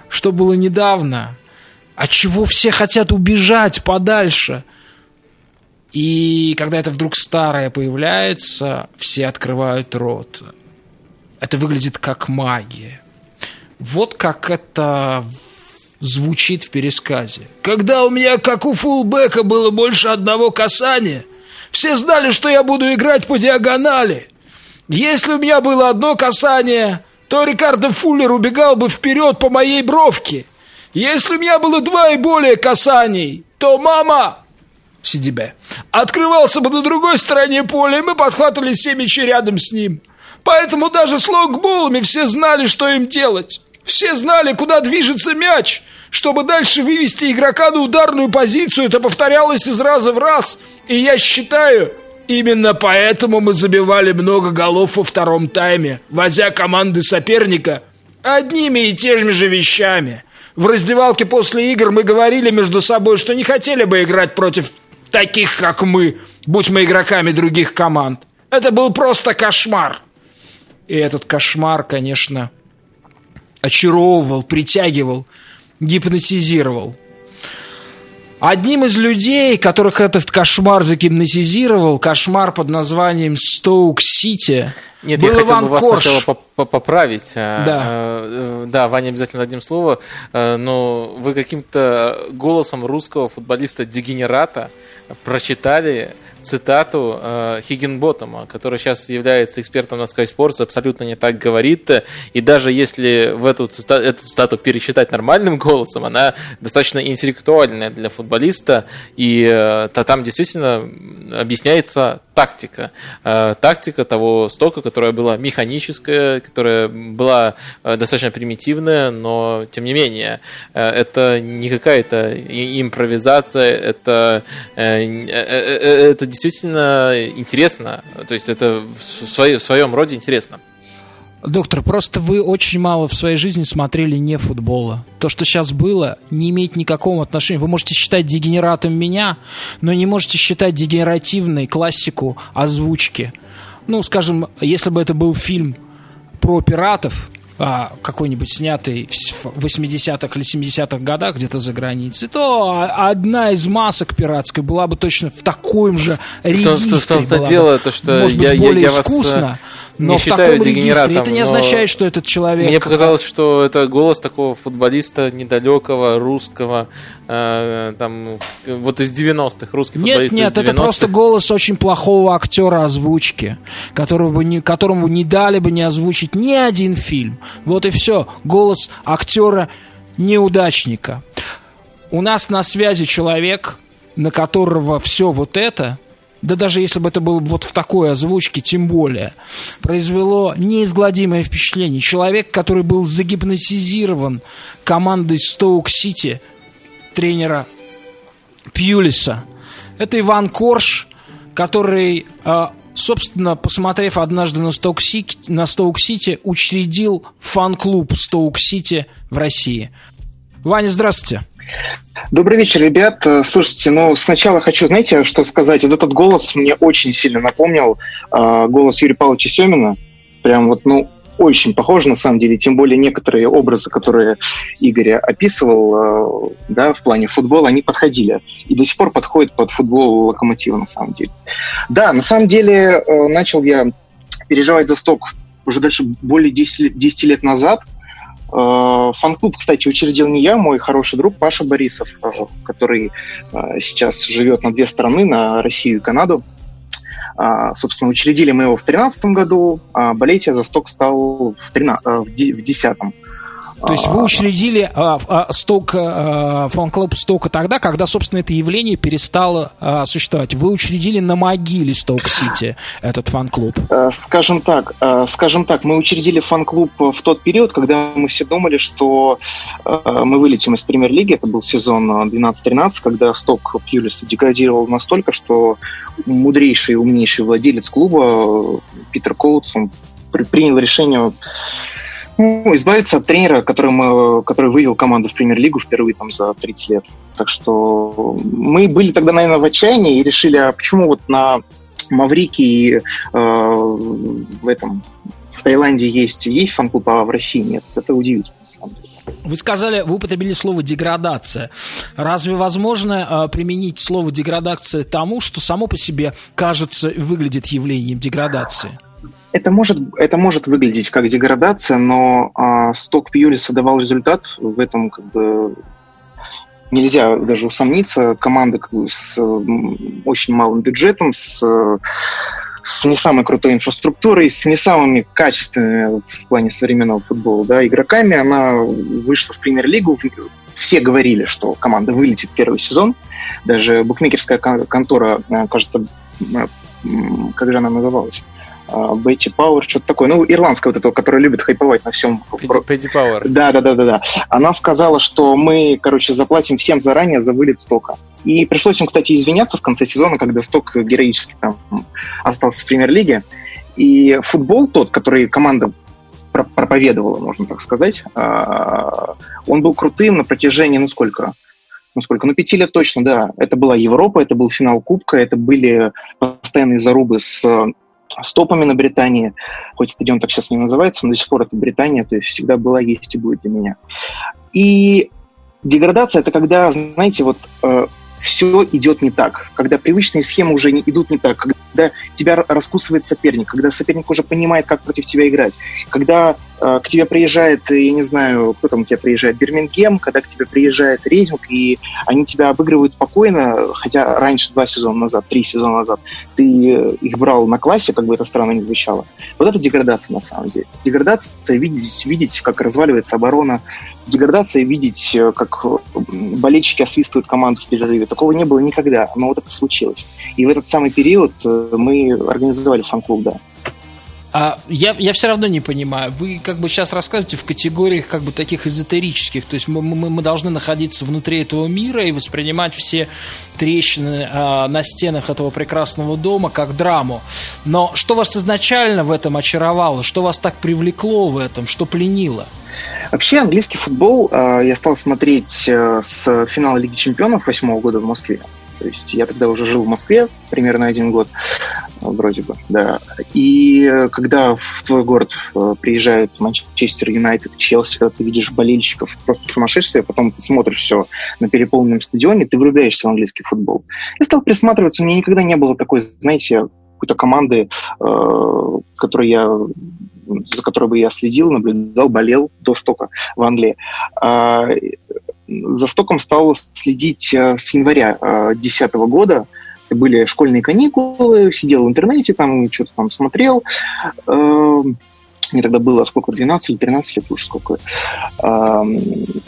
что было недавно, от чего все хотят убежать подальше. И когда это вдруг старое появляется, все открывают рот. Это выглядит как магия. Вот как это звучит в пересказе. Когда у меня, как у фулбека, было больше одного касания, все знали, что я буду играть по диагонали. Если у меня было одно касание, то Рикардо Фуллер убегал бы вперед по моей бровке. Если у меня было два и более касаний, то мама, Сидибе, открывался бы на другой стороне поля, и мы подхватывали все мячи рядом с ним. Поэтому даже с лонгболами все знали, что им делать. Все знали, куда движется мяч. Чтобы дальше вывести игрока на ударную позицию, это повторялось из раза в раз. И я считаю, Именно поэтому мы забивали много голов во втором тайме, возя команды соперника одними и теми же вещами. В раздевалке после игр мы говорили между собой, что не хотели бы играть против таких, как мы, будь мы игроками других команд. Это был просто кошмар. И этот кошмар, конечно, очаровывал, притягивал, гипнотизировал. Одним из людей, которых этот кошмар загипнотизировал, кошмар под названием Стоук-Сити, нет, был я хотел Иван бы вас Корж. сначала поправить. А, да. А, да, Ваня обязательно одним словом, а, но вы каким-то голосом русского футболиста-дегенерата прочитали цитату э, Хиггинботтома, который сейчас является экспертом на Sky Sports, абсолютно не так говорит. И даже если в эту, эту цитату пересчитать нормальным голосом, она достаточно интеллектуальная для футболиста. И э, то там действительно объясняется тактика. Э, тактика того стока, которая была механическая, которая была э, достаточно примитивная, но тем не менее, э, это не какая-то импровизация, это, это действительно интересно, то есть это в, своей, в своем роде интересно. Доктор, просто вы очень мало в своей жизни смотрели не футбола. То, что сейчас было, не имеет никакого отношения. Вы можете считать дегенератом меня, но не можете считать дегенеративной классику озвучки. Ну, скажем, если бы это был фильм про пиратов, какой-нибудь снятый в 80-х или 70-х годах где-то за границей, то одна из масок пиратской была бы точно в таком же регистре. В том, в том, дело, то, что может я, быть, более я, я искусно. Вас но не в таком регистре это не означает, что этот человек... Мне показалось, что это голос такого футболиста недалекого, русского, э, там, вот из 90-х, русский нет, футболист Нет, нет, это просто голос очень плохого актера озвучки, которого бы не, которому не дали бы не озвучить ни один фильм. Вот и все. Голос актера неудачника. У нас на связи человек, на которого все вот это да даже если бы это было вот в такой озвучке, тем более, произвело неизгладимое впечатление. Человек, который был загипнотизирован командой Стоук-Сити, тренера Пьюлиса. Это Иван Корж, который, а, собственно, посмотрев однажды на Стоук-Сити, на Стоук-Сити учредил фан-клуб Стоук-Сити в России. Ваня, здравствуйте. Добрый вечер, ребят. Э, слушайте, ну сначала хочу, знаете, что сказать. Вот этот голос мне очень сильно напомнил э, голос Юрия Павловича Семина. Прям вот, ну, очень похоже на самом деле, тем более некоторые образы, которые Игорь описывал, э, да, в плане футбола, они подходили. И до сих пор подходят под футбол локомотива, на самом деле. Да, на самом деле э, начал я переживать за сток уже дальше более 10, 10 лет назад – фан-клуб, кстати, учредил не я, мой хороший друг Паша Борисов, э, который э, сейчас живет на две страны, на Россию и Канаду. Собственно, учредили мы его в 2013 году, а болеть я за Сток стал в 2010. То есть вы учредили а, а, Сток, а, фан-клуб Стока тогда, когда, собственно, это явление перестало а, существовать. Вы учредили на могиле Сток-Сити этот фан-клуб. Э, скажем так, э, скажем так, мы учредили фан-клуб в тот период, когда мы все думали, что э, мы вылетим из премьер-лиги. Это был сезон 12-13, когда Сток Пьюлиса деградировал настолько, что мудрейший, умнейший владелец клуба Питер Коутс, он принял решение ну, избавиться от тренера, который, мы, который вывел команду в премьер-лигу впервые там, за 30 лет. Так что мы были тогда, наверное, в отчаянии и решили, а почему вот на Маврике э, в этом в Таиланде есть, есть фан-клуб, а в России нет. Это удивительно. Вы сказали, вы употребили слово деградация. Разве возможно э, применить слово деградация тому, что само по себе кажется выглядит явлением деградации? Это может, это может выглядеть как деградация, но а, сток Пьюлиса давал результат. В этом как бы нельзя даже усомниться. Команда как бы, с очень малым бюджетом, с, с не самой крутой инфраструктурой, с не самыми качественными в плане современного футбола да, игроками, она вышла в премьер-лигу. Все говорили, что команда вылетит первый сезон. Даже букмекерская контора, э, кажется, как же она называлась? Бетти Пауэр, что-то такое. Ну, ирландская вот эта, которая любит хайповать на всем. Бетти Пауэр. Да, да, да, да, да. Она сказала, что мы, короче, заплатим всем заранее за вылет стока. И пришлось им, кстати, извиняться в конце сезона, когда сток героически там остался в премьер-лиге. И футбол тот, который команда проповедовала, можно так сказать, а, он был крутым на протяжении, ну сколько, ну сколько, ну пяти лет точно, да. Это была Европа, это был финал Кубка, это были постоянные зарубы с стопами на Британии, хоть стадион так сейчас не называется, но до сих пор это Британия, то есть всегда была, есть и будет для меня. И деградация – это когда, знаете, вот э, все идет не так, когда привычные схемы уже не идут не так, когда тебя раскусывает соперник, когда соперник уже понимает, как против тебя играть, когда к тебе приезжает, я не знаю, кто там у тебя приезжает, Бирмингем, когда к тебе приезжает Рейдинг, и они тебя обыгрывают спокойно, хотя раньше, два сезона назад, три сезона назад, ты их брал на классе, как бы это странно не звучало. Вот это деградация на самом деле. Деградация — видеть, видеть, как разваливается оборона, деградация видеть, э, как болельщики освистывают команду в перерыве. Такого не было никогда, но вот это случилось. И в этот самый период э, мы организовали фан-клуб, да. А я, я все равно не понимаю. Вы как бы сейчас рассказываете в категориях как бы таких эзотерических. То есть мы, мы, мы должны находиться внутри этого мира и воспринимать все трещины а, на стенах этого прекрасного дома как драму. Но что вас изначально в этом очаровало? Что вас так привлекло в этом? Что пленило? Вообще английский футбол э, я стал смотреть э, с финала Лиги Чемпионов восьмого года в Москве. То есть я тогда уже жил в Москве примерно один год, вроде бы, да. И когда в твой город э, приезжают Манчестер Юнайтед, Челси, когда ты видишь болельщиков, просто сумасшествие, потом ты смотришь все на переполненном стадионе, ты влюбляешься в английский футбол. Я стал присматриваться, у меня никогда не было такой, знаете, какой-то команды, э, которой я за которой бы я следил, наблюдал, болел до стока в Англии. А, за стоком стал следить э, с января 2010 э, года. Были школьные каникулы, сидел в интернете, там что-то там смотрел. Мне тогда было сколько, 12 или 13 лет уже сколько.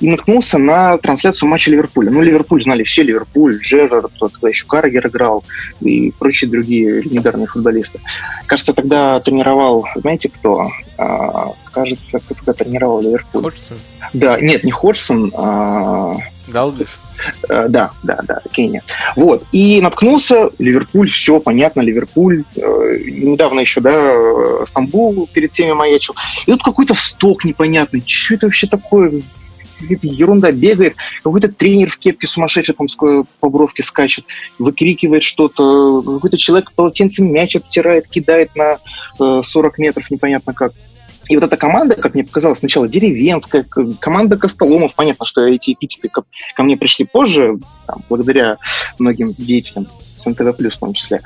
И наткнулся на трансляцию матча Ливерпуля. Ну, Ливерпуль знали все, Ливерпуль, Джерард, тогда еще Каргер играл и прочие другие легендарные футболисты. Кажется, тогда тренировал, знаете кто? А, кажется, кто тогда тренировал Ливерпуль. Ходжсон? Да, нет, не Ходжсон, а... Галдиш? Э, да, да, да, Кения. Вот. И наткнулся, Ливерпуль, все понятно, Ливерпуль. Э, недавно еще, да, Стамбул перед теми маячил. И тут какой-то сток непонятный. Что это вообще такое? какая-то ерунда бегает, какой-то тренер в кепке сумасшедший там по бровке скачет, выкрикивает что-то, какой-то человек полотенцем мяч обтирает, кидает на 40 метров, непонятно как. И вот эта команда, как мне показалось, сначала деревенская, команда Костоломов, понятно, что эти эпитеты ко, ко мне пришли позже, там, благодаря многим деятелям с НТВ+, в том числе.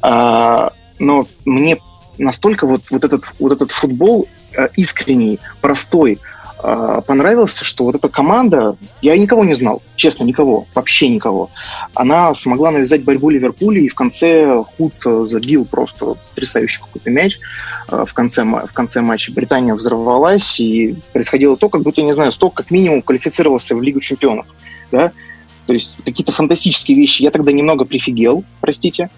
А, но мне настолько вот, вот, этот, вот этот футбол э, искренний, простой, понравился, что вот эта команда, я никого не знал, честно, никого, вообще никого. Она смогла навязать борьбу Ливерпулю, и в конце Худ э, забил просто потрясающий какой-то мяч э, в конце, в конце матча. Британия взорвалась, и происходило то, как будто, не знаю, сток как минимум квалифицировался в Лигу чемпионов. Да? То есть какие-то фантастические вещи. Я тогда немного прифигел, простите.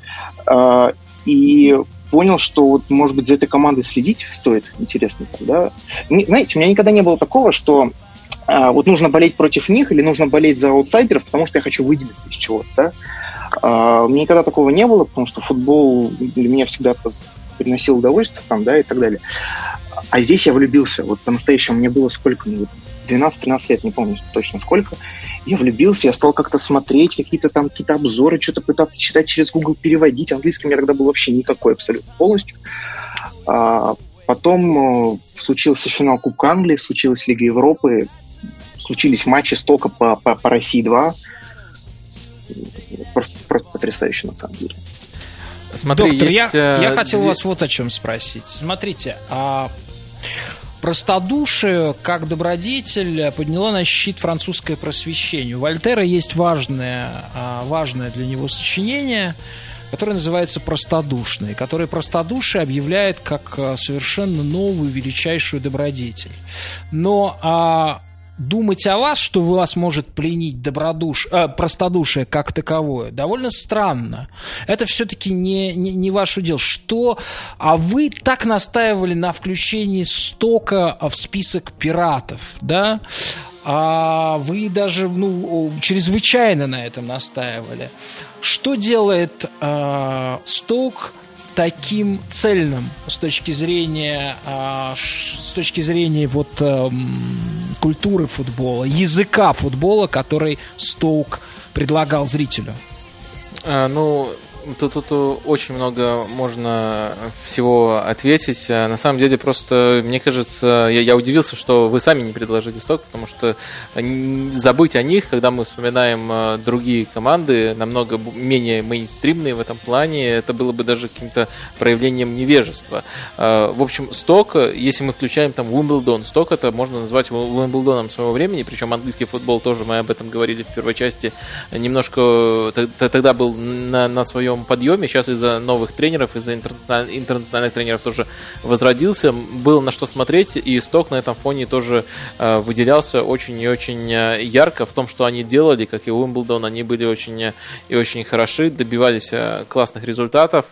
Э, и понял, что вот, может быть, за этой командой следить стоит, интересно. Да? Знаете, у меня никогда не было такого, что а, вот нужно болеть против них или нужно болеть за аутсайдеров, потому что я хочу выделиться из чего-то. Да? А, у меня никогда такого не было, потому что футбол для меня всегда приносил удовольствие там, да, и так далее. А здесь я влюбился. Вот по-настоящему мне было сколько? 12-13 лет, не помню точно сколько я влюбился, я стал как-то смотреть какие-то там какие-то обзоры, что-то пытаться читать через Google, переводить. Английский у меня тогда был вообще никакой абсолютно полностью. А, потом э, случился финал Кубка Англии, случилась Лига Европы, случились матчи стока по, по, по России 2. Просто, просто потрясающе на самом деле. Смотри, Доктор, есть, я, я э, хотел вас вот о чем спросить. Смотрите, а простодушие, как добродетель, подняло на щит французское просвещение. У Вольтера есть важное, а, важное для него сочинение, которое называется «Простодушный», которое простодушие объявляет как а, совершенно новую, величайшую добродетель. Но а, думать о вас, что вас может пленить добродуш... э, простодушие как таковое, довольно странно. Это все-таки не, не, не ваше дело. Что... А вы так настаивали на включении стока в список пиратов, да? А вы даже ну, чрезвычайно на этом настаивали. Что делает э, Сток таким цельным с точки зрения, а, с точки зрения вот эм, культуры футбола, языка футбола, который Стоук предлагал зрителю? А, ну, Тут, тут очень много можно всего ответить. А на самом деле, просто, мне кажется, я, я удивился, что вы сами не предложили сток, потому что забыть о них, когда мы вспоминаем а, другие команды, намного менее мейнстримные в этом плане, это было бы даже каким-то проявлением невежества. В общем, сток, если мы включаем там Уимблдон, сток это можно назвать Уимблдоном своего времени, причем английский футбол тоже, мы об этом говорили в первой части, немножко тогда был на, на своем своем подъеме. Сейчас из-за новых тренеров, из-за интернациональных, тренеров тоже возродился. Было на что смотреть, и Сток на этом фоне тоже э, выделялся очень и очень э, ярко в том, что они делали, как и Уимблдон. Они были очень э, и очень хороши, добивались э, классных результатов.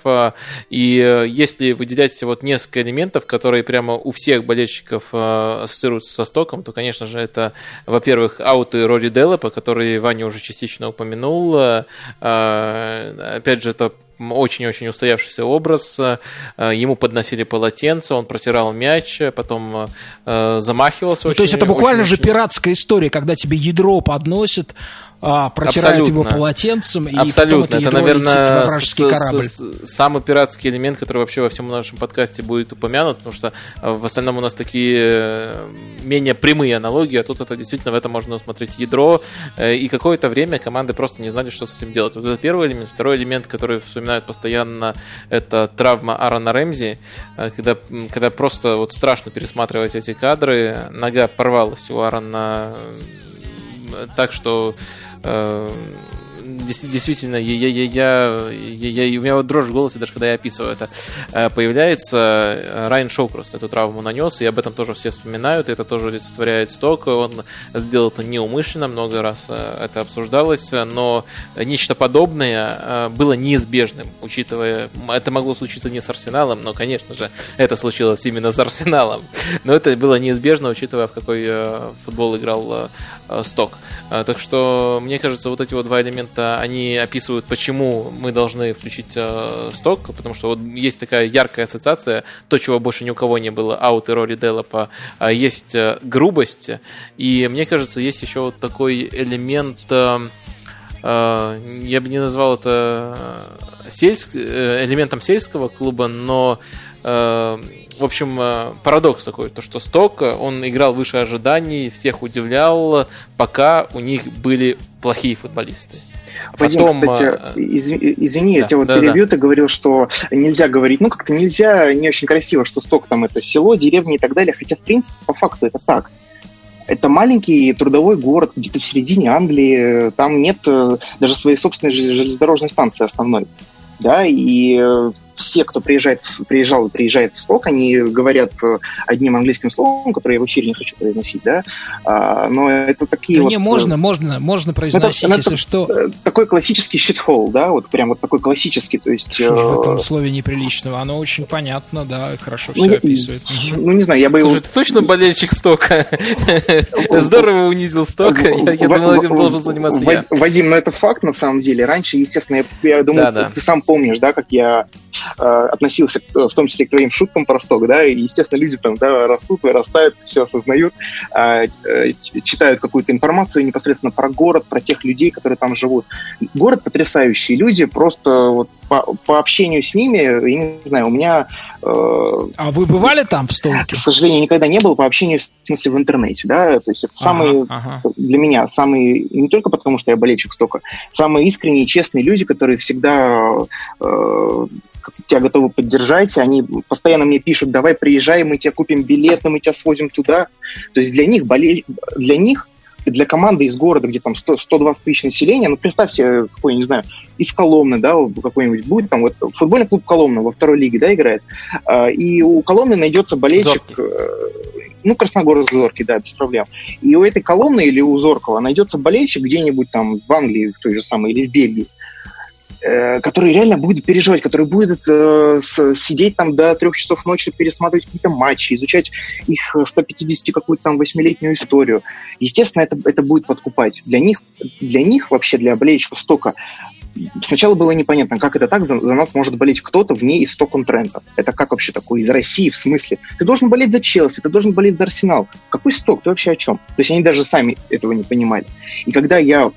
И если выделять вот несколько элементов, которые прямо у всех болельщиков ассоциируются со Стоком, то, конечно же, это, во-первых, ауты Рори Деллопа, который Ваня уже частично упомянул. Опять же, это очень-очень устоявшийся образ. Э, ему подносили полотенце, он протирал мяч, потом э, замахивался. Ну, очень, то есть это буквально очень, же пиратская история, когда тебе ядро подносят, а, протирают Абсолютно. его полотенцем, и Абсолютно. потом это, это, наверное, вражеский с- корабль. с- с- самый пиратский элемент, который вообще во всем нашем подкасте будет упомянут, потому что э, в остальном у нас такие э, менее прямые аналогии, а тут это действительно в этом можно усмотреть ядро, э, и какое-то время команды просто не знали, что с этим делать. Вот это первый элемент. Второй элемент, который вспоминают постоянно, это травма Аарона Рэмзи, э, когда, когда просто вот страшно пересматривать эти кадры, нога порвалась у Аарона так, что действительно, я, я, я, я, я- у меня вот дрожь в голосе, даже когда я описываю это, э, появляется. Э, Райан Шоу просто эту травму нанес, и об этом тоже все вспоминают, и это тоже олицетворяет сток. Он сделал это неумышленно, много раз э, это обсуждалось, но нечто подобное было неизбежным, учитывая, это могло случиться не с Арсеналом, но, конечно же, это случилось именно с Арсеналом. Но это было неизбежно, учитывая, в какой футбол играл Сток. Э, Так что, мне кажется, вот эти вот два элемента, они описывают, почему мы должны включить э, Сток, потому что вот есть такая яркая ассоциация, то, чего больше ни у кого не было, аут и Рори Деллопа, а есть э, грубость, и мне кажется, есть еще вот такой элемент... э, э, я бы не назвал это э, сельск- э, элементом сельского клуба, но э, в общем, э, парадокс такой, то что Сток, э, он играл выше ожиданий, всех удивлял, пока у них были плохие футболисты. Вадим, Потом, кстати, э, изв- извини, я да, тебя вот да, перебью, ты говорил, что нельзя говорить, ну как-то нельзя, не очень красиво, что Сток там это село, деревня и так далее, хотя в принципе по факту это так. Это маленький трудовой город где-то в середине Англии, там нет даже своей собственной жел- железнодорожной станции основной. Да, и все, кто приезжает, приезжал и приезжает в Сток, они говорят э, одним английским словом, которое я в эфире не хочу произносить, да, а, но это такие Да вот... не, э, можно, можно, можно произносить, ну, это- если что. э, такой классический щитхол, да, вот прям вот такой классический, то есть... Что ж в этом слове неприличного? Оно очень понятно, да, и хорошо ну, все я- описывает. Ну, не знаю, я бы его... Слушай, ты точно болельщик Стока? Здорово унизил Стока. Я думал, этим должен заниматься я. Вадим, ну это факт на самом деле. Раньше, естественно, я, думаю, ты сам помнишь, да, как я относился, к- в том числе к твоим шуткам про сток, да, и, естественно, люди там, да, растут, вырастают, все осознают, а, э, читают какую-то информацию непосредственно про город, про тех людей, которые там живут. Город потрясающий, люди просто вот по, по общению с ними, я не знаю, у меня э, А вы бывали там в Столке? к сожалению, никогда не было по общению, в смысле, в интернете, да, то есть это самый, Ага, ага. для меня, самые, не только потому, что я болельщик стока, самые искренние, честные люди, которые всегда э, тебя готовы поддержать, они постоянно мне пишут, давай приезжай, мы тебе купим билеты, мы тебя свозим туда. То есть для них, болель... для них для команды из города, где там 100, 120 тысяч населения, ну, представьте, какой, не знаю, из Коломны, да, какой-нибудь будет, там, вот, футбольный клуб Коломна во второй лиге, да, играет, а, и у Коломны найдется болельщик, Зоркий. э, ну, Красногорск Зоркий, да, без проблем. И у этой Коломны или у Зоркова найдется болельщик где-нибудь там в Англии, в той же самой, или в Бельгии, э, который реально будет переживать, который будет э, с- сидеть там до трех часов ночи, пересматривать какие-то матчи, изучать их э, 150 какую-то там восьмилетнюю историю. Естественно, это, это будет подкупать. Для них, для них вообще, для болельщиков стока, сначала было непонятно, как это так, за, за нас может болеть кто-то вне из стокон тренда. Это как вообще такое, из России, в смысле? Ты должен болеть за Челси, ты должен болеть за Арсенал. Какой сток? Ты вообще о чем? То есть они даже сами этого не понимали. И когда я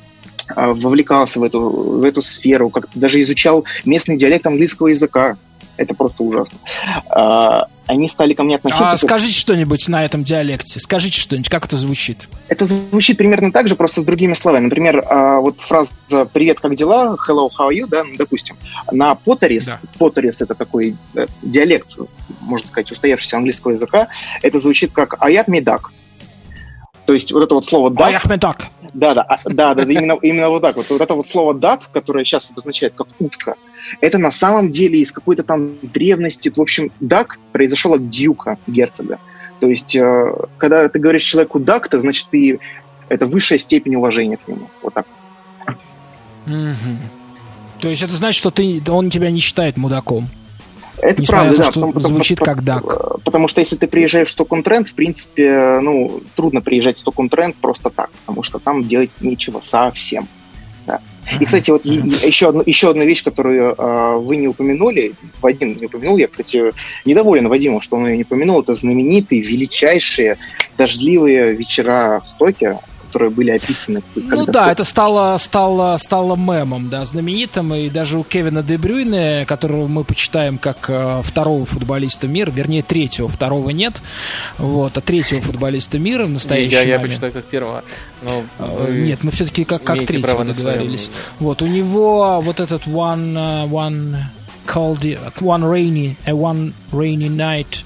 вовлекался в эту, в эту сферу, как даже изучал местный диалект английского языка. Это просто ужасно. А, Они стали ко мне относиться... А скажите что-нибудь на этом диалекте. Скажите что-нибудь, как это звучит? Это звучит примерно так же, просто с другими словами. Например, а, вот фраза «Привет, как дела?» «Hello, how are you?» да, допустим. На потерис, Да. потерис это такой э, диалект, можно сказать, устоявшегося английского языка, это звучит как «I am me duck». То есть вот это вот слово А так. Да, да, а, да, да, именно, именно вот так вот. Вот это вот слово duck, которое сейчас обозначает как утка, это на самом деле из какой-то там древности. В общем, duck произошел от дюка, герцога. То есть, э, когда ты говоришь человеку duck, то значит ты это высшая степень уважения к нему. Вот так. Мгм. То есть это значит, что ты, он тебя не считает мудаком. Это Несмотря правда, на да. то, что звучит как duck. Потому что если ты приезжаешь в Стокон-Тренд, в принципе, ну, трудно приезжать в Стокон-Тренд просто так, потому что там делать нечего совсем. Да. И, кстати, вот еще, одну, еще одна вещь, которую э, вы не упомянули, Вадим не упомянул, я, кстати, недоволен Вадимом, что он ее не упомянул, это знаменитые, величайшие дождливые вечера в Стоке, которые были описаны. Ну да, это стало, стало, стало мемом, да, знаменитым. И даже у Кевина Де Брюйне, которого мы почитаем как э, второго футболиста мира, вернее, третьего, второго нет, вот, а третьего футболиста мира в настоящий Я, я момент. почитаю как первого. Но Э, вы Нет, мы все-таки как, как третьего договорились. Вот, у него вот этот one, uh, one cold, one rainy, a one rainy night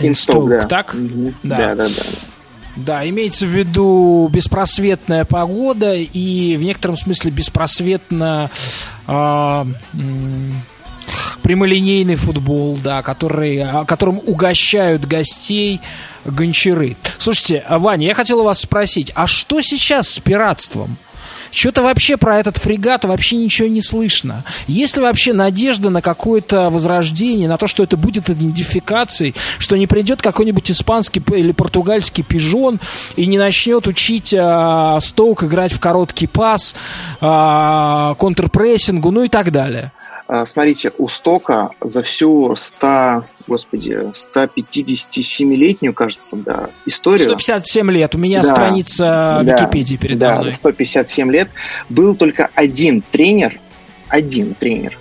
in Stoke, Stoke, да. так? Мгм. Да. да, да, да. Да, имеется в виду беспросветная погода и в некотором смысле беспросветно м, прямолинейный футбол, да, который, а, которым угощают гостей гончары. Слушайте, а, Ваня, я хотел у вас спросить, а что сейчас с пиратством? Что-то вообще про этот фрегат вообще ничего не слышно. Есть ли вообще надежда на какое-то возрождение, на то, что это будет идентификацией, что не придет какой-нибудь испанский или португальский пижон и не начнет учить а, Стоук играть в короткий пас, а, контрпрессингу, ну и так далее? А, Смотрите, у Стока за всю 100, господи, 157-летнюю, кажется, да, историю... 157 лет. У меня Да, страница да, Википедии передо да, мной. 157 лет. Был только один тренер, один тренер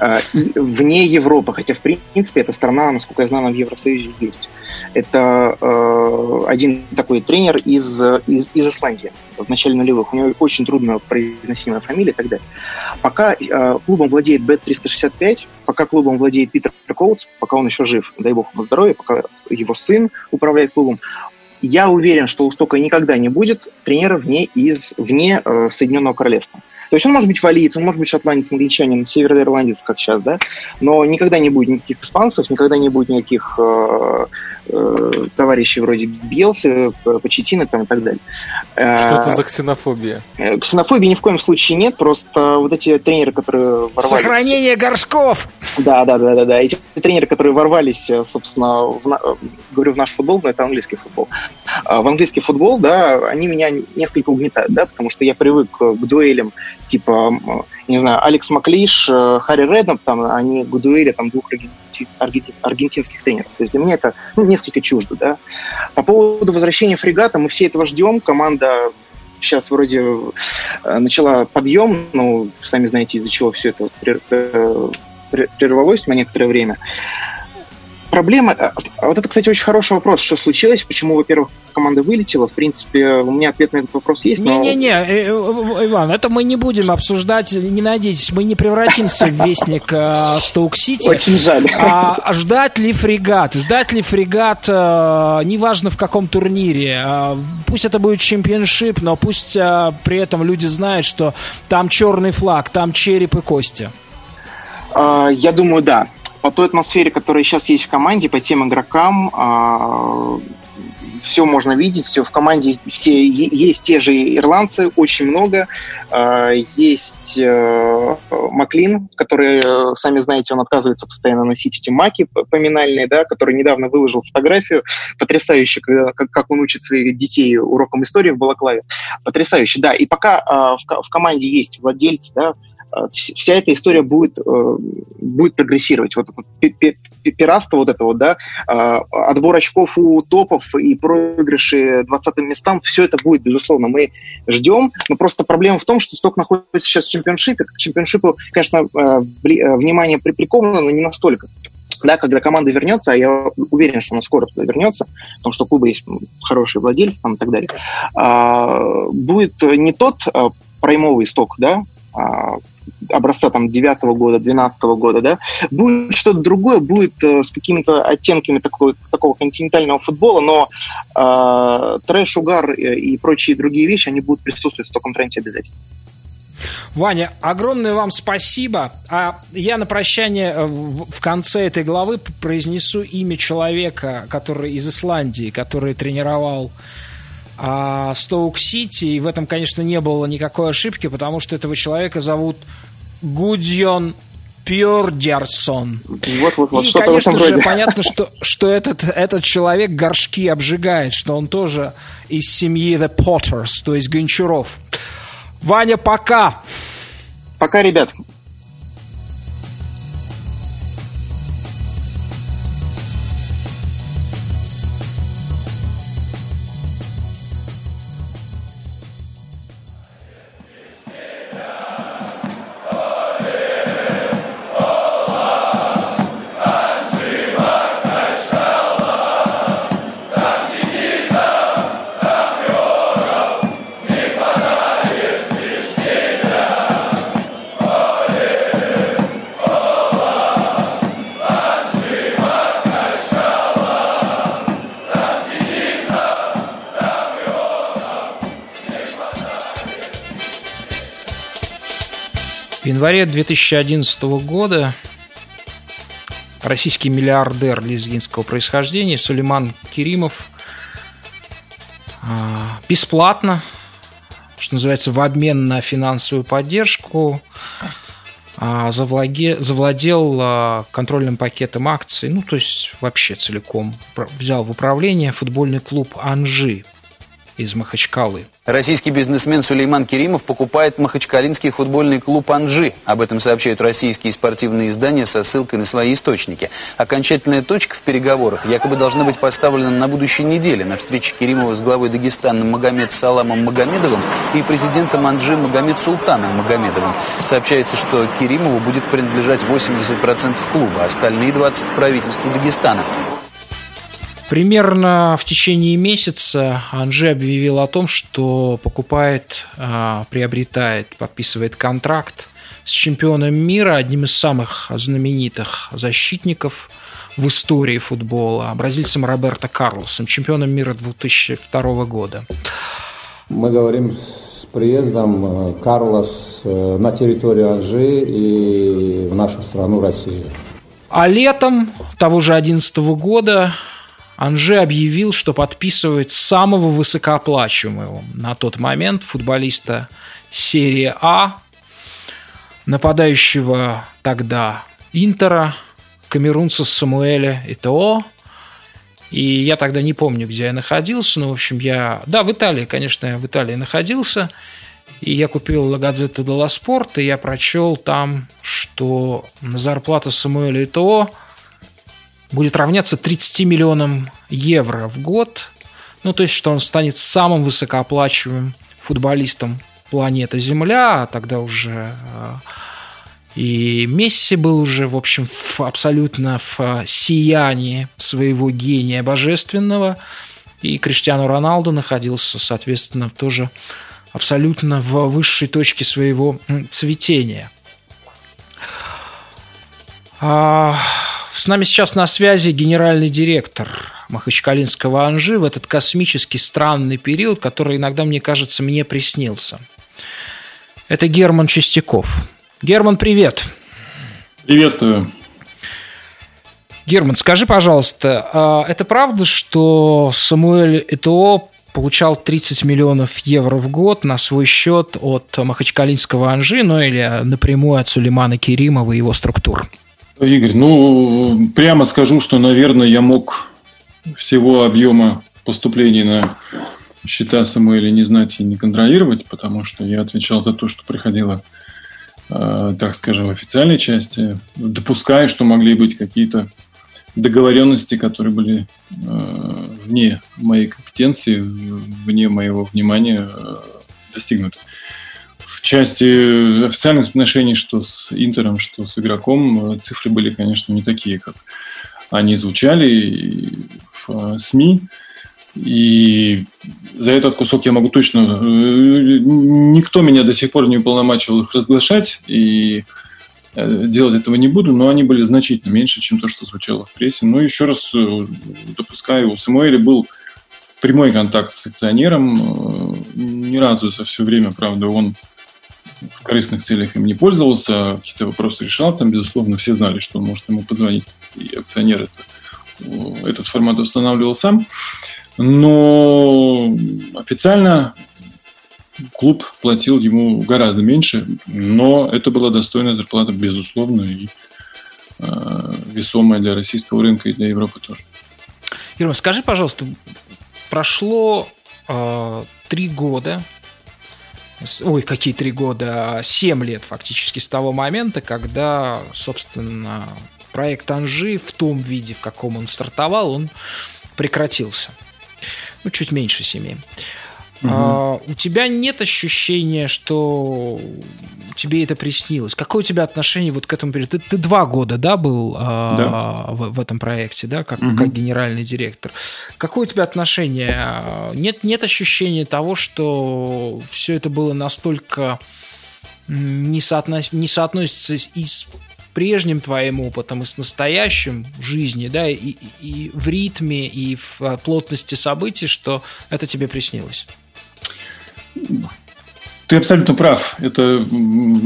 вне Европы, хотя, в принципе, эта страна, насколько я знаю, она в Евросоюзе есть. Это э, один такой тренер из, из, из Исландии в начале нулевых. У него очень трудно произносимая фамилия и так далее. Пока э, клубом владеет Bet365, пока клубом владеет Питер Коутс, пока он еще жив, дай бог ему здоровья, пока его сын управляет клубом, я уверен, что у Стока никогда не будет тренера вне, из, вне э, Соединенного Королевства. То есть он может быть валиец, он может быть шотландец, англичанин, североирландец, как сейчас, да, но никогда не будет никаких испанцев, никогда не будет никаких э, э, товарищей вроде Белсы, П- Почетина там и так далее. Э, Что это за ксенофобия? э, Ксенофобии ни в коем случае нет, просто вот эти тренеры, которые ворвались... Сохранение горшков! Да, да, да, да, да. Эти тренеры, которые ворвались, э, собственно, в, на- э, говорю, в наш футбол, но это английский футбол. А В английский футбол, да, они меня несколько угнетают, да, потому что я привык э, к дуэлям типа, не знаю, Алекс Маклиш, э, Харри Реднап, там, они к дуэли там двух аргенти- аргенти- аргентинских тренеров. То есть для меня это ну, несколько чуждо, да. По поводу возвращения фрегата, мы все этого ждем. Команда сейчас вроде э, начала подъем, но сами знаете, из-за чего все это э, прер- прервалось на некоторое время. Проблема... а, а Вот это, кстати, очень хороший вопрос. Что случилось? Почему, во-первых, команда вылетела? В принципе, у меня ответ на этот вопрос есть. но- Не-не-не, э, э, Иван, это мы не будем обсуждать, не надейтесь, мы не превратимся в вестник э, Стоук-Сити. Очень жаль. А ждать ли фрегат? Ждать ли фрегат, э, неважно в каком турнире. Э, пусть это будет чемпионшип, но пусть э, при этом люди знают, что там черный флаг, там череп и кости. А, Я думаю, да. По той атмосфере, которая сейчас есть в команде, по тем игрокам, все можно видеть, все в команде, все есть те же ирландцы, очень много. А, Есть э, Маклин, который, э, сами знаете, он отказывается постоянно носить эти маки поминальные, да, который недавно выложил фотографию, потрясающе, как, как он учит своих детей урокам истории в Балаклаве. Потрясающе, да. И пока а, в, ко- в команде есть владельцы, да, а, вся эта история будет, э, будет прогрессировать. Вот пиратство вот это вот, да, а, отбор очков у топов и проигрыши 20 местам, все это будет, безусловно. Мы ждем, но просто проблема в том, что Сток находится сейчас в чемпионшипе. К чемпионшипу, конечно, э, э, внимание при- приковано, но не настолько. Да, когда команда вернется, а я уверен, что она скоро туда вернется, потому что у клуба есть хорошие владельцы там, и так далее, а, будет не тот а, сток, да, образца там 9 года, 12 года, да, будет что-то другое, будет э, с какими-то оттенками такой, такого континентального футбола, но э, трэш, угар и прочие другие вещи, они будут присутствовать в стоком тренде обязательно. Ваня, огромное вам спасибо. А я на прощание э, в конце этой главы произнесу имя человека, который из Исландии, который тренировал а, Стоук Сити. И в этом, конечно, не было никакой ошибки, потому что этого человека зовут Гудьон Пьордерсон. Вот, вот, вот, и, конечно же, понятно, что, что этот, этот человек горшки обжигает, что он тоже из семьи The Potters, то есть Гончаров. Ваня, пока! Пока, ребят. Январе 2011 года российский миллиардер лезгинского происхождения Сулейман Керимов а, бесплатно, что называется, в обмен на финансовую поддержку а, завладел, а, контрольным пакетом акций, ну, то есть вообще целиком взял в управление футбольный клуб «Анжи» из Махачкалы. Российский бизнесмен Сулейман Керимов покупает махачкалинский футбольный клуб «Анжи». Об этом сообщают российские спортивные издания со ссылкой на свои источники. Окончательная точка в переговорах якобы должна быть поставлена на будущей неделе на встрече Керимова с главой Дагестана Магомед Саламом Магомедовым и президентом «Анжи» Магомед Султаном Магомедовым. Сообщается, что Керимову будет принадлежать 80% клуба, остальные 20% правительству Дагестана. Примерно в течение месяца Анжи объявил о том, что покупает, а, приобретает, подписывает контракт с чемпионом мира, одним из самых знаменитых защитников в истории футбола, бразильцем Роберто Карлосом, чемпионом мира 2002 года. Мы говорим с приездом э, Карлос э, на территорию Анжи и в нашу страну Россию. А летом того же 2011 года Анже объявил, что подписывает самого высокооплачиваемого на тот момент футболиста серии А, нападающего тогда Интера, камерунца Самуэля Итоо. И я тогда не помню, где я находился, но, в общем, я... Да, в Италии, конечно, я в Италии находился. И я купил Gazzetta dello Sport, и я прочел там, что зарплата Самуэля Итоо – будет равняться 30 миллионам евро в год. Ну, то есть, что он станет самым высокооплачиваемым футболистом планеты Земля, а тогда уже а, и Месси был уже, в общем, в, абсолютно в сиянии своего гения божественного, и Криштиану Роналду находился, соответственно, тоже абсолютно в высшей точке своего цветения. А, с нами сейчас на связи генеральный директор Махачкалинского Анжи в этот космический странный период, который иногда, мне кажется, мне приснился. Это Герман Чистяков. Герман, привет. Приветствую. Герман, скажи, пожалуйста, а это правда, что Самуэль Этоо получал 30 миллионов евро в год на свой счет от Махачкалинского Анжи, ну или напрямую от Сулеймана Керимова и его структур? Игорь, ну, прямо скажу, что, наверное, я мог всего объема поступлений на счета Самуэля не знать и не контролировать, потому что я отвечал за то, что приходило, э, так скажем, в официальной части. Допускаю, что могли быть какие-то договоренности, которые были э, вне моей компетенции, вне моего внимания э, достигнуты части официальных отношений, что с Интером, что с игроком, э, цифры были, конечно, не такие, как они звучали в э, СМИ. И за этот кусок я могу точно... Э, никто меня до сих пор не уполномачивал их разглашать. И делать этого не буду, но они были значительно меньше, чем то, что звучало в прессе. Но еще раз допускаю, у Самуэля был прямой контакт с акционером. Ни разу за все время, правда, он в корыстных целях им не пользовался, какие-то вопросы решал, там, безусловно, все знали, что он может ему позвонить, и акционер это, этот формат устанавливал сам. Но официально клуб платил ему гораздо меньше, но это была достойная зарплата, безусловно, и э, весомая для российского рынка и для Европы тоже. Ирма, скажи, пожалуйста, прошло э, три года, ой, какие три года, семь лет фактически с того момента, когда, собственно, проект Анжи в том виде, в каком он стартовал, он прекратился. Ну, чуть меньше семи. Угу. А, у тебя нет ощущения, что тебе это приснилось? Какое у тебя отношение вот к этому периоду? Ты, ты два года, да, был а, да. В, в этом проекте, да, как, угу. как генеральный директор. Какое у тебя отношение? Нет, нет ощущения того, что все это было настолько не, соотнос, не соотносится и с прежним твоим опытом, и с настоящим в жизни, да, и, и в ритме, и в э, плотности событий, что это тебе приснилось? Ты абсолютно прав. Это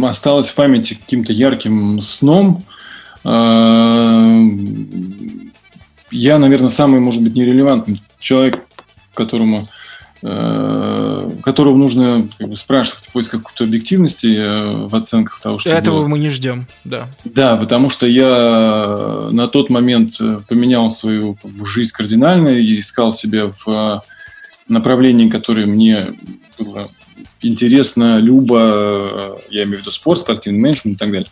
осталось в памяти каким-то ярким сном. А, я, наверное, самый, может быть, нерелевантный человек, которому э, которого нужно как бы, спрашивать в поисках какой-то объективности э, в оценках того, что Этого было. мы не ждем, да. Да, потому что я на тот момент э, поменял свою жизнь кардинально и искал себя в направлении, которое мне было интересно, любо, я имею в виду спорт, спортивный менеджмент и так далее.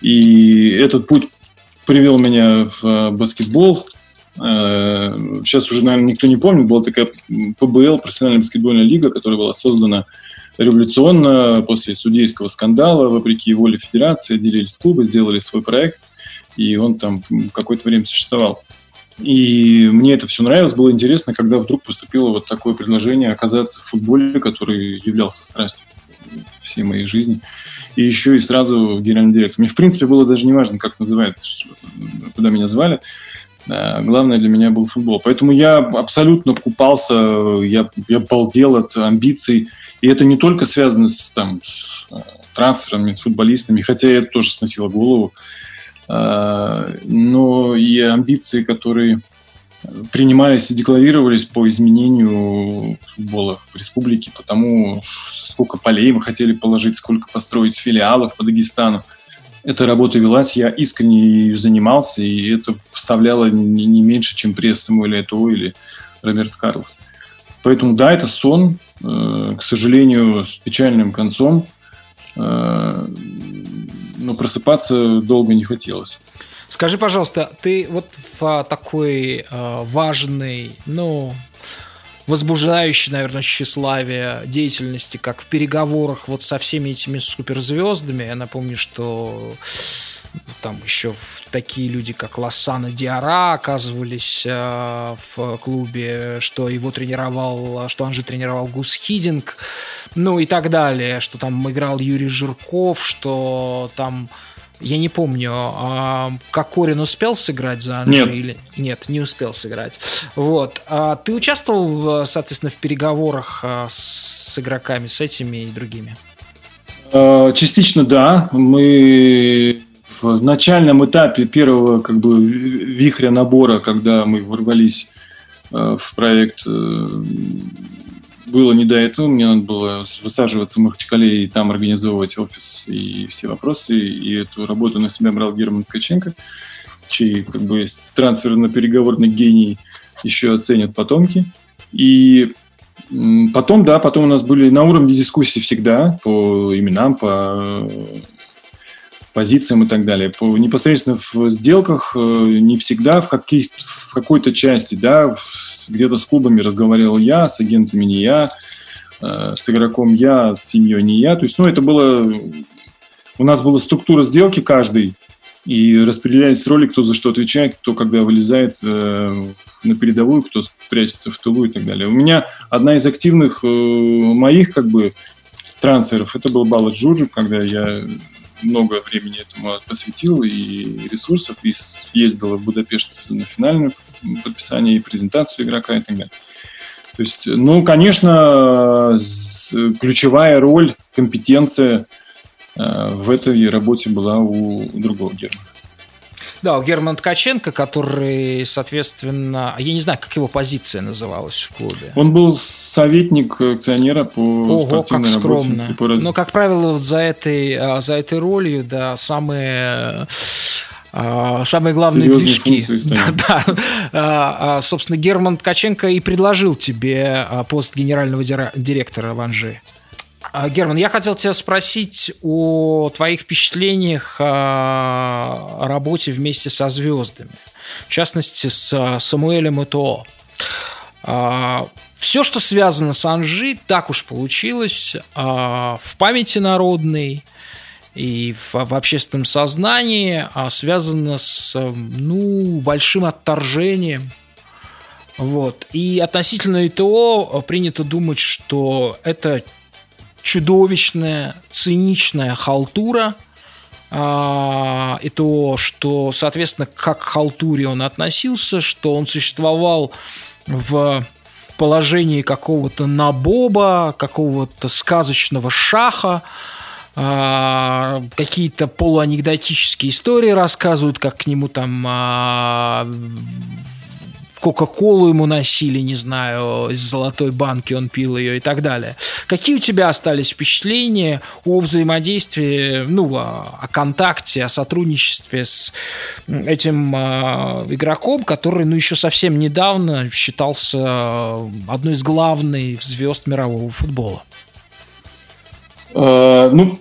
И этот путь привел меня в э, баскетбол. Э, сейчас уже, наверное, никто не помнит, была такая ПБЛ, профессиональная баскетбольная лига, которая была создана революционно после судейского скандала, вопреки воле федерации, отделились клубы, сделали свой проект, и он там какое-то время существовал. И мне это все нравилось, было интересно, когда вдруг поступило вот такое предложение оказаться в футболе, который являлся страстью всей моей жизни. И еще и сразу генеральный директор. Мне, в принципе, было даже не важно, как называется, куда меня звали. Главное для меня был футбол. Поэтому я абсолютно купался, я, я балдел от амбиций. И это не только связано с, там, с э, трансферами, с футболистами, хотя это тоже сносило голову. А, но и амбиции, которые принимались и декларировались по изменению футбола в республике, потому сколько полей мы хотели положить, сколько построить филиалов по Дагестану. Эта работа велась, я искренне ее занимался, и это вставляло не, не меньше, чем пресс Самуэля Этоо или Роберт Карлос. Поэтому да, это сон, э, к сожалению, с печальным концом. Э, но просыпаться долго не хотелось. Скажи, пожалуйста, ты вот в такой э, важной, ну, возбуждающей, наверное, тщеславие деятельности, как в переговорах вот со всеми этими суперзвездами. Я напомню, что там еще такие люди, как Лассана Диара оказывались э, в клубе, что его тренировал, что Анжи тренировал Гус Хидинг, ну и так далее, что там играл Юрий Жирков, что там я не помню, а Кокорин успел сыграть за Анжи нет. или нет, не успел сыграть. Вот. А ты участвовал, соответственно, в переговорах а, с игроками, с этими и другими? А, частично да. Мы в начальном этапе первого как бы вихря набора, когда мы ворвались э, в проект, э, было не до этого. Мне надо было высаживаться в Махачкале и там организовывать офис и все вопросы. И эту работу на себя брал Герман Ткаченко, чей как бы трансферно-переговорный гений еще оценят потомки. И потом, да, потом у нас были на уровне дискуссии всегда по именам, по позициям и так далее. По, непосредственно в сделках э, не всегда в, каких, в какой-то части, да, где-то с клубами разговаривал я, с агентами не я, э, с игроком я, с семьей не я. То есть, ну, это было... У нас была структура сделки каждый, и распределялись роли, кто за что отвечает, кто когда вылезает э, на передовую, кто прячется в тылу и так далее. У меня одна из активных э, моих как бы трансферов, это был Бала Джуджу, когда я много времени этому посвятил и ресурсов, и ездил в Будапешт на финальное подписание и презентацию игрока и так далее. То есть, ну, конечно, ключевая роль, компетенция э, в этой работе была у другого Германа. Да, у Германа Ткаченко, который, соответственно, я не знаю, как его позиция называлась в клубе. Он был советник акционера по Ого, как скромно. Работе. По Но, как правило, вот за этой, а, за этой ролью, да, самые а, самые главные движки. Да, да. А, собственно, Герман Ткаченко и предложил тебе пост генерального директора Ванжи. А, Герман, я хотел тебя спросить о твоих впечатлениях о работе вместе со звездами. В частности, с Самуэлем Этоо. А, Все, что связано с Анжи, так уж получилось а, в памяти народной и в, в общественном сознании связано с ну, большим отторжением вот. И относительно ИТО принято думать, что это чудовищная, циничная халтура, а, и то, что, соответственно, как к халтуре он относился, что он существовал в положении какого-то набоба, какого-то сказочного шаха, а, какие-то полуанекдотические истории рассказывают, как к нему там а, Кока-Колу ему носили, не знаю, из золотой банки он пил ее и так далее. Какие у тебя остались впечатления о взаимодействии, ну, о, о контакте, о сотрудничестве с этим э, игроком, который, ну, еще совсем недавно считался одной из главных звезд мирового футбола? Uh, ну,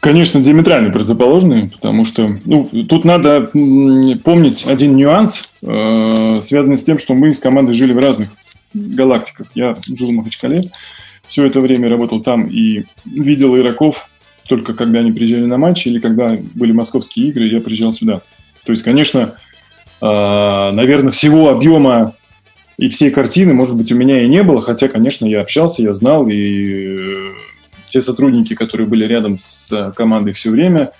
конечно, диаметрально противоположные, потому что ну, тут надо помнить один нюанс, э, связанный с тем, что мы с командой жили в разных галактиках. Я жил в Махачкале, все это время работал там и видел игроков только когда они приезжали на матчи или когда были московские игры, я приезжал сюда. То есть, конечно, э, наверное, всего объема и всей картины, может быть, у меня и не было, хотя, конечно, я общался, я знал и те сотрудники, которые были рядом с командой все время,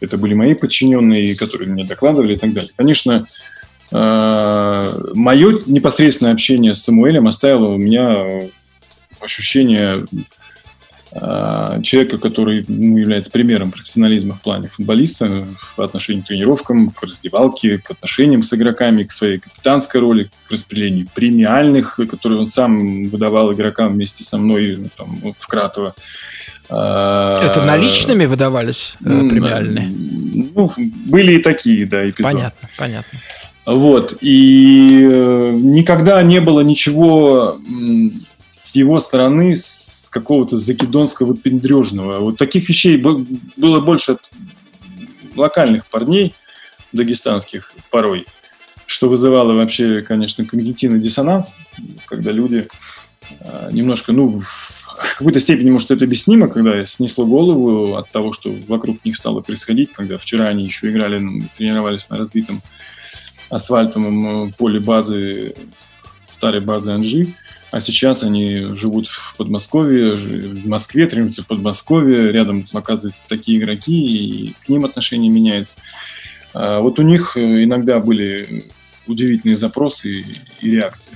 это были мои подчиненные, которые мне докладывали и так далее. Конечно, э, мое непосредственное общение с Самуэлем оставило у меня ощущение э, человека, который ну, является примером профессионализма в плане футболиста по отношению к тренировкам, к раздевалке, к отношениям с игроками, к своей капитанской роли, к распределению премиальных, которые он сам выдавал игрокам вместе со мной ну, там, в Кратово. Это наличными выдавались э, премиальные? Ну, были и такие, да, эпизоды. Понятно, понятно. Вот, и э, никогда не было ничего с его стороны с какого-то закидонского выпендрежного. Вот таких вещей было больше от локальных парней дагестанских порой, что вызывало вообще, конечно, когнитивный диссонанс, когда люди э, немножко, ну, в какой-то степени, может, это объяснимо, когда снесло голову от того, что вокруг них стало происходить, когда вчера они еще играли, тренировались на разбитом асфальтовом э, поле базы, старой базы Анжи, а сейчас они живут в Подмосковье, в Москве, тренируются в Подмосковье, рядом оказываются такие игроки, и к ним отношение меняется. А вот у них э, иногда были удивительные запросы и реакции.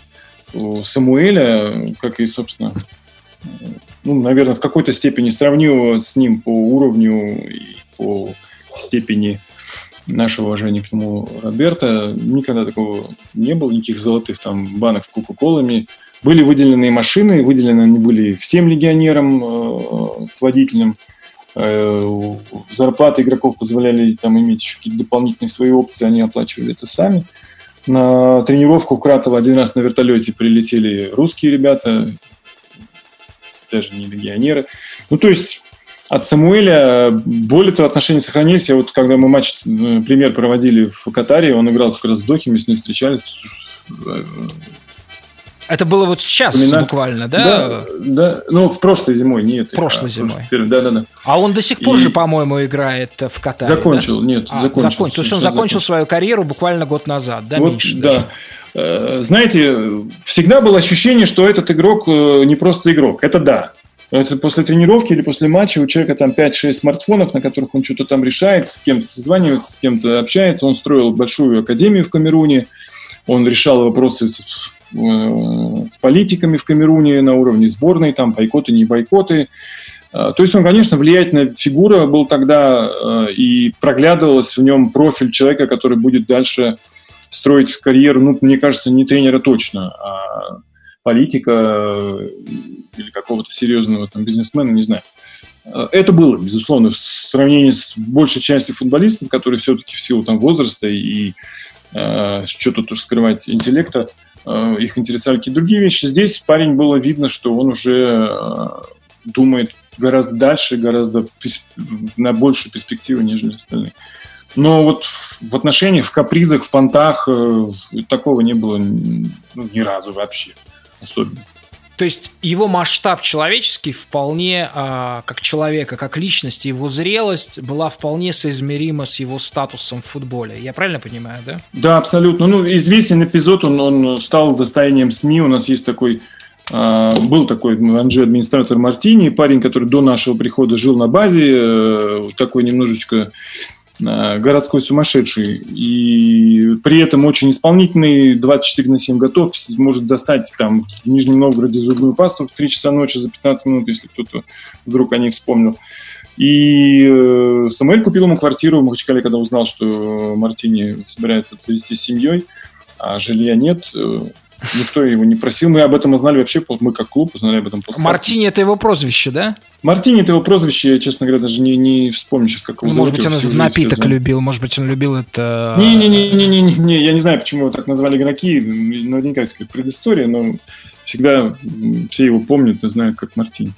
У Самуэля, как и, собственно, ну, наверное, в какой-то степени сравню с ним по уровню и по степени нашего уважения к нему Роберта. Никогда такого не было, никаких золотых там банок с кока-колами. Были выделенные машины, выделены они были всем легионерам э, с водителем. Э, зарплаты игроков позволяли там иметь еще какие-то дополнительные свои опции, они оплачивали это сами. На тренировку в Кратово один раз на вертолете прилетели русские ребята, даже не легионеры. Ну, то есть от Самуэля более того отношения сохранились. Я вот когда мы матч, э, пример проводили в Катаре, он играл как раз с Дохи, мы с ним встречались. Это было вот сейчас Вспоминать. буквально, да? Да, да. Ну, в прошлой зимой, нет. Прошлой а, зимой. Да, да, да. А он до сих пор и... же, по-моему, играет в Катаре. Закончил, да? нет, а, закончил. закончил. То есть он закончил, закончил свою карьеру буквально год назад, да, вот, меньше да. Даже. Э, знаете, всегда было ощущение, что этот игрок э, не просто игрок. Это да. Это после тренировки или после матча у человека там 5-6 смартфонов, на которых он что-то там решает, с кем-то созванивается, с кем-то общается. Он строил большую академию в Камеруне, он решал вопросы с, э, политиками в Камеруне на уровне сборной, там бойкоты, не бойкоты. Э, то есть он, конечно, влиятельная фигура был тогда, э, и проглядывалось в нем профиль человека, который будет дальше строить карьеру, ну, мне кажется, не тренера точно, а политика или какого-то серьезного там бизнесмена, не знаю. Это было, безусловно, в сравнении с большей частью футболистов, которые все-таки в силу там возраста и э, что тут уж скрывать интеллекта, э, их интересовали какие-то другие вещи. Здесь парень было видно, что он уже э, думает гораздо дальше, гораздо на большую перспективу, нежели остальные. Но вот в отношениях, в капризах, в понтах э, такого не было ну, ни разу вообще особенно. То есть его масштаб человеческий вполне, а, как человека, как личности, его зрелость была вполне соизмерима с его статусом в футболе. Я правильно понимаю, да? Да, абсолютно. Ну, известен эпизод, он, он стал достоянием СМИ. У нас есть такой а, был такой Анжи администратор Мартини, парень, который до нашего прихода жил на базе, э, такой немножечко Э, городской сумасшедший. И при этом очень исполнительный, 24 на 7 готов, может достать там в Нижнем Новгороде зубную пасту в 3 часа ночи за 15 минут, если кто-то вдруг о ней вспомнил. И э, Самуэль купил ему квартиру в Махачкале, когда узнал, что Мартини собирается завести с семьей, а жилья нет. Э, Никто его не просил. Мы об этом узнали вообще, мы как клуб узнали об этом после. Мартини это его прозвище, да? Мартини это его прозвище, я, честно говоря, даже не, не вспомню сейчас, как его ну, Может быть, он напиток сезон. любил, может быть, он любил это... Не-не-не, я не знаю, почему его так назвали игроки, наверняка есть предыстория, но всегда все его помнят и знают как Мартини.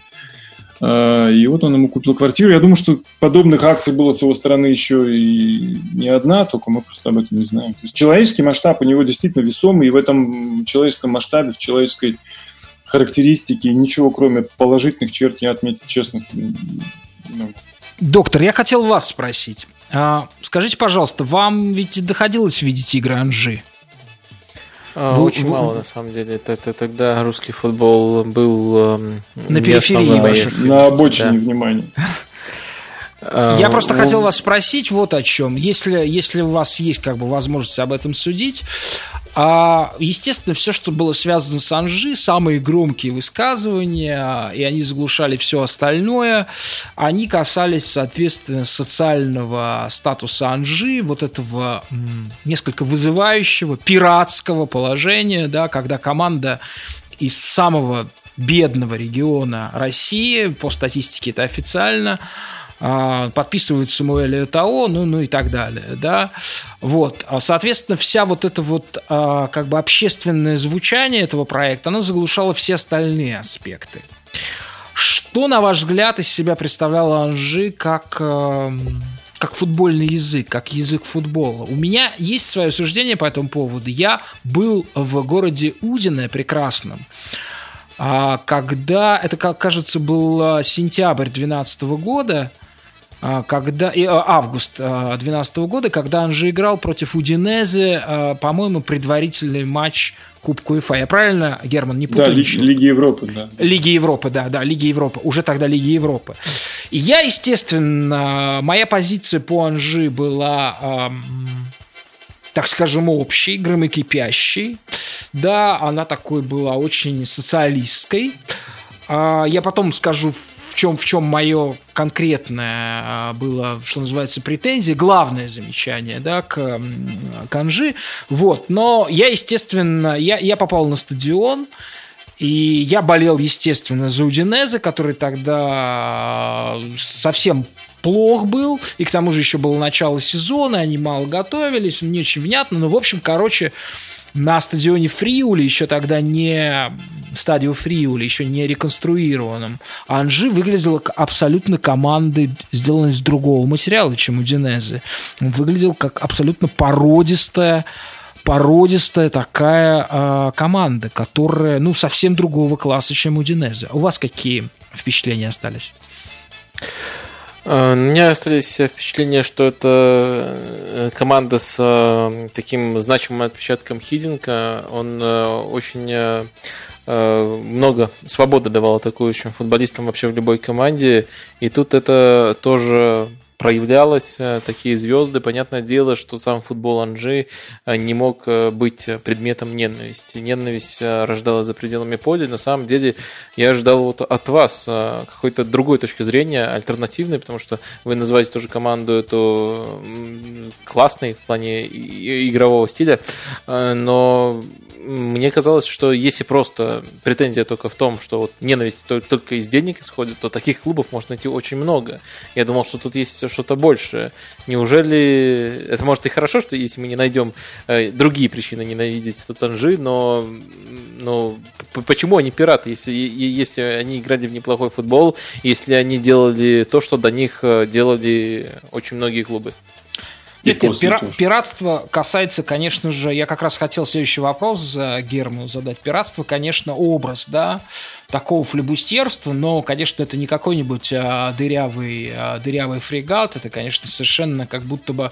А, и вот он ему купил квартиру. Я думаю, что подобных акций было с его стороны еще и не одна, только мы просто об этом не знаем. То есть человеческий масштаб у него действительно весомый, и в этом человеческом масштабе, в человеческой характеристике ничего, кроме положительных черт, не отметить, честно. Доктор, я хотел вас спросить. А, скажите, пожалуйста, вам ведь доходилось видеть игры Анжи? А, вы, очень вы... мало, на самом деле. Это, это тогда русский футбол был э, на периферии ваших. На обочине да. внимания. Я просто хотел вас спросить вот о чем. Если, если у вас есть как бы возможность об этом судить, а, естественно, все, что было связано с Анжи, самые громкие высказывания, и они заглушали все остальное, они касались, соответственно, социального статуса Анжи, вот этого несколько вызывающего, пиратского положения, да, когда команда из самого бедного региона России, по статистике это официально, подписывает Самуэль Тао, ну, ну и так далее, да, вот, а, соответственно, вся вот эта вот а, как бы общественное звучание этого проекта, оно заглушало все остальные аспекты. Что, на ваш взгляд, из себя представляла Анжи как как футбольный язык, как язык футбола. У меня есть свое суждение по этому поводу. Я был в городе Удине прекрасном, когда, это, как кажется, был сентябрь 2012 года, а, когда, а, август 2012 а, года, когда он же играл против Удинезе, по-моему, предварительный матч Кубку УЕФА. Я правильно, Герман, не путаю? Да, Лиги, Лиги Европы, да. Лиги Европы, да, да, Лиги Европы. Уже тогда Лиги Европы. И я, естественно, моя позиция по Анжи была, так скажем, общей, громокипящей. Да, она такой была очень социалистской. Я потом скажу в чем, в чем мое конкретное а, было, что называется, претензия, главное замечание, да, к Канжи. Вот. Но я, естественно, я, я попал на стадион, и я болел, естественно, за Удинезе, который тогда совсем плох был, и к тому же еще было начало сезона, они мало готовились, не очень внятно, но, в общем, короче, на стадионе Фриули, еще тогда не стадию Фриули, еще не реконструированном, Анжи выглядела абсолютно командой, сделанной из другого материала, чем у Динезы. Он выглядел как абсолютно породистая породистая такая э, команда, которая, ну, совсем другого класса, чем у Динеза. У вас какие впечатления остались? Э, у меня остались впечатления, что это э, команда с э, таким значимым отпечатком Хидинга. Он очень много свободы давал атакующим футболистам вообще в любой команде. И тут это тоже проявлялось, э, такие звезды. Понятное дело, что сам футбол Анжи э, не мог э, быть предметом ненависти. Ненависть рождалась за пределами поля. На самом деле, я ожидал вот от вас какой-то другой точки зрения, альтернативной, потому что вы называете тоже команду эту классной в плане игрового стиля, но мне казалось, что если просто претензия только в том, что вот ненависть только из денег исходит, то таких клубов можно найти очень много. Я думал, что тут есть что-то большее. Неужели это может и хорошо, что если мы не найдем э, другие причины ненавидеть Татанжи, но, но почему они пираты, если, если они играли в неплохой футбол, если они делали то, что до них э, делали очень многие клубы? Нет, нет, пира- пиратство касается, конечно же, я как раз хотел следующий вопрос за Герму задать. Пиратство, конечно, образ, да, такого флебустерства, но, конечно, это не какой-нибудь а, дырявый, а, дырявый фрегат, это, конечно, совершенно как будто бы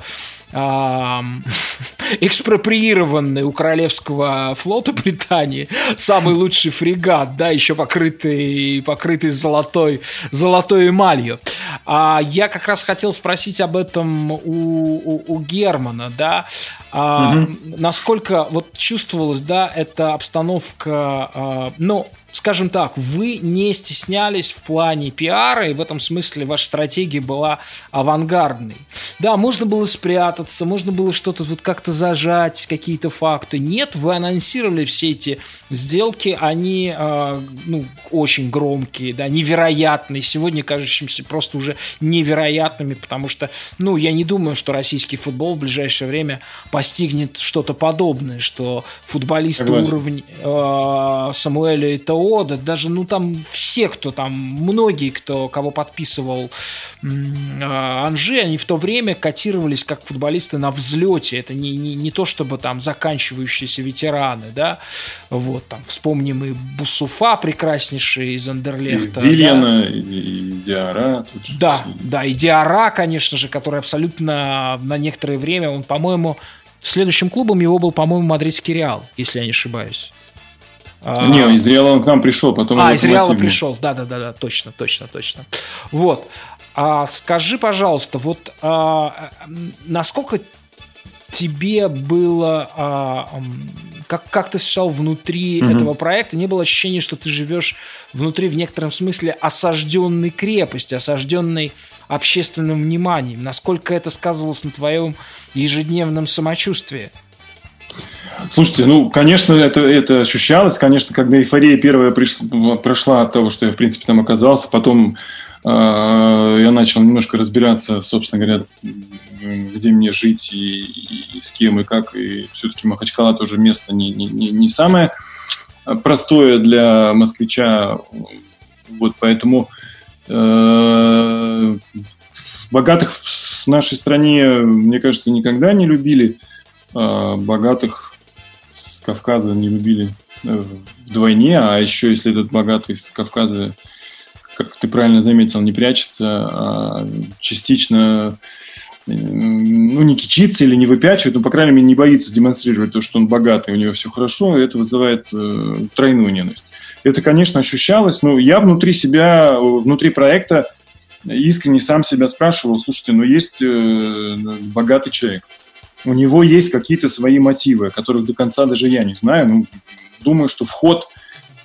экспроприированный у Королевского флота Британии самый лучший фрегат, да, еще покрытый, покрытый золотой, золотой эмалью. А, я как раз хотел спросить об этом у, у, у Германа, да, а, угу. насколько вот чувствовалась, да, эта обстановка, а, ну, скажем так, вы не стеснялись в плане пиара, и в этом смысле ваша стратегия была авангардной. Да, можно было спрятаться, можно было что-то вот как-то зажать, какие-то факты. Нет, вы анонсировали все эти сделки, они э, ну, очень громкие, да, невероятные, сегодня кажущимся просто уже невероятными, потому что, ну, я не думаю, что российский футбол в ближайшее время постигнет что-то подобное, что футболисты уровня э, Самуэля Итао НЛО, да даже, ну, там все, кто там, многие, кто, кого подписывал а, Анжи, они в то время котировались как футболисты на взлете. Это не, не, не то, чтобы там заканчивающиеся ветераны, да, вот, там, вспомним и Бусуфа прекраснейший из Андерлехта. И Вильяна, да. и, и Диара. Тут да, же. да, и Диара, конечно же, который абсолютно на некоторое время, он, по-моему, Следующим клубом его был, по-моему, Мадридский Реал, если я не ошибаюсь. А... Не, из Реала он к нам пришел, потом... А, из Реала пришел, да-да-да, точно, точно, точно. Вот. А скажи, пожалуйста, вот а, насколько тебе было, а, как, как ты ощущал внутри mm-hmm. этого проекта, не было ощущения, что ты живешь внутри в некотором смысле осажденной крепости, осажденной общественным вниманием? Насколько это сказывалось на твоем ежедневном самочувствии? Слушайте, ну, конечно, это, это ощущалось. Конечно, когда эйфория первая приш... прошла от того, что я, в принципе, там оказался, потом э, я начал немножко разбираться, собственно говоря, где мне жить и, и, и с кем и как. И все-таки Махачкала тоже место не, не, не, не самое простое для москвича. Вот поэтому э, богатых в нашей стране, мне кажется, никогда не любили. Богатых Кавказа не любили э, вдвойне, а еще если этот богатый из Кавказа, как ты правильно заметил, не прячется, а частично э, ну, не кичится или не выпячивает, но, по крайней мере, не боится демонстрировать то, что он богатый, у него все хорошо, и это вызывает э, тройную ненависть. Это, конечно, ощущалось, но я внутри себя, внутри проекта искренне сам себя спрашивал, слушайте, ну есть э, богатый человек, у него есть какие-то свои мотивы, которых до конца даже я не знаю. Ну, думаю, что вход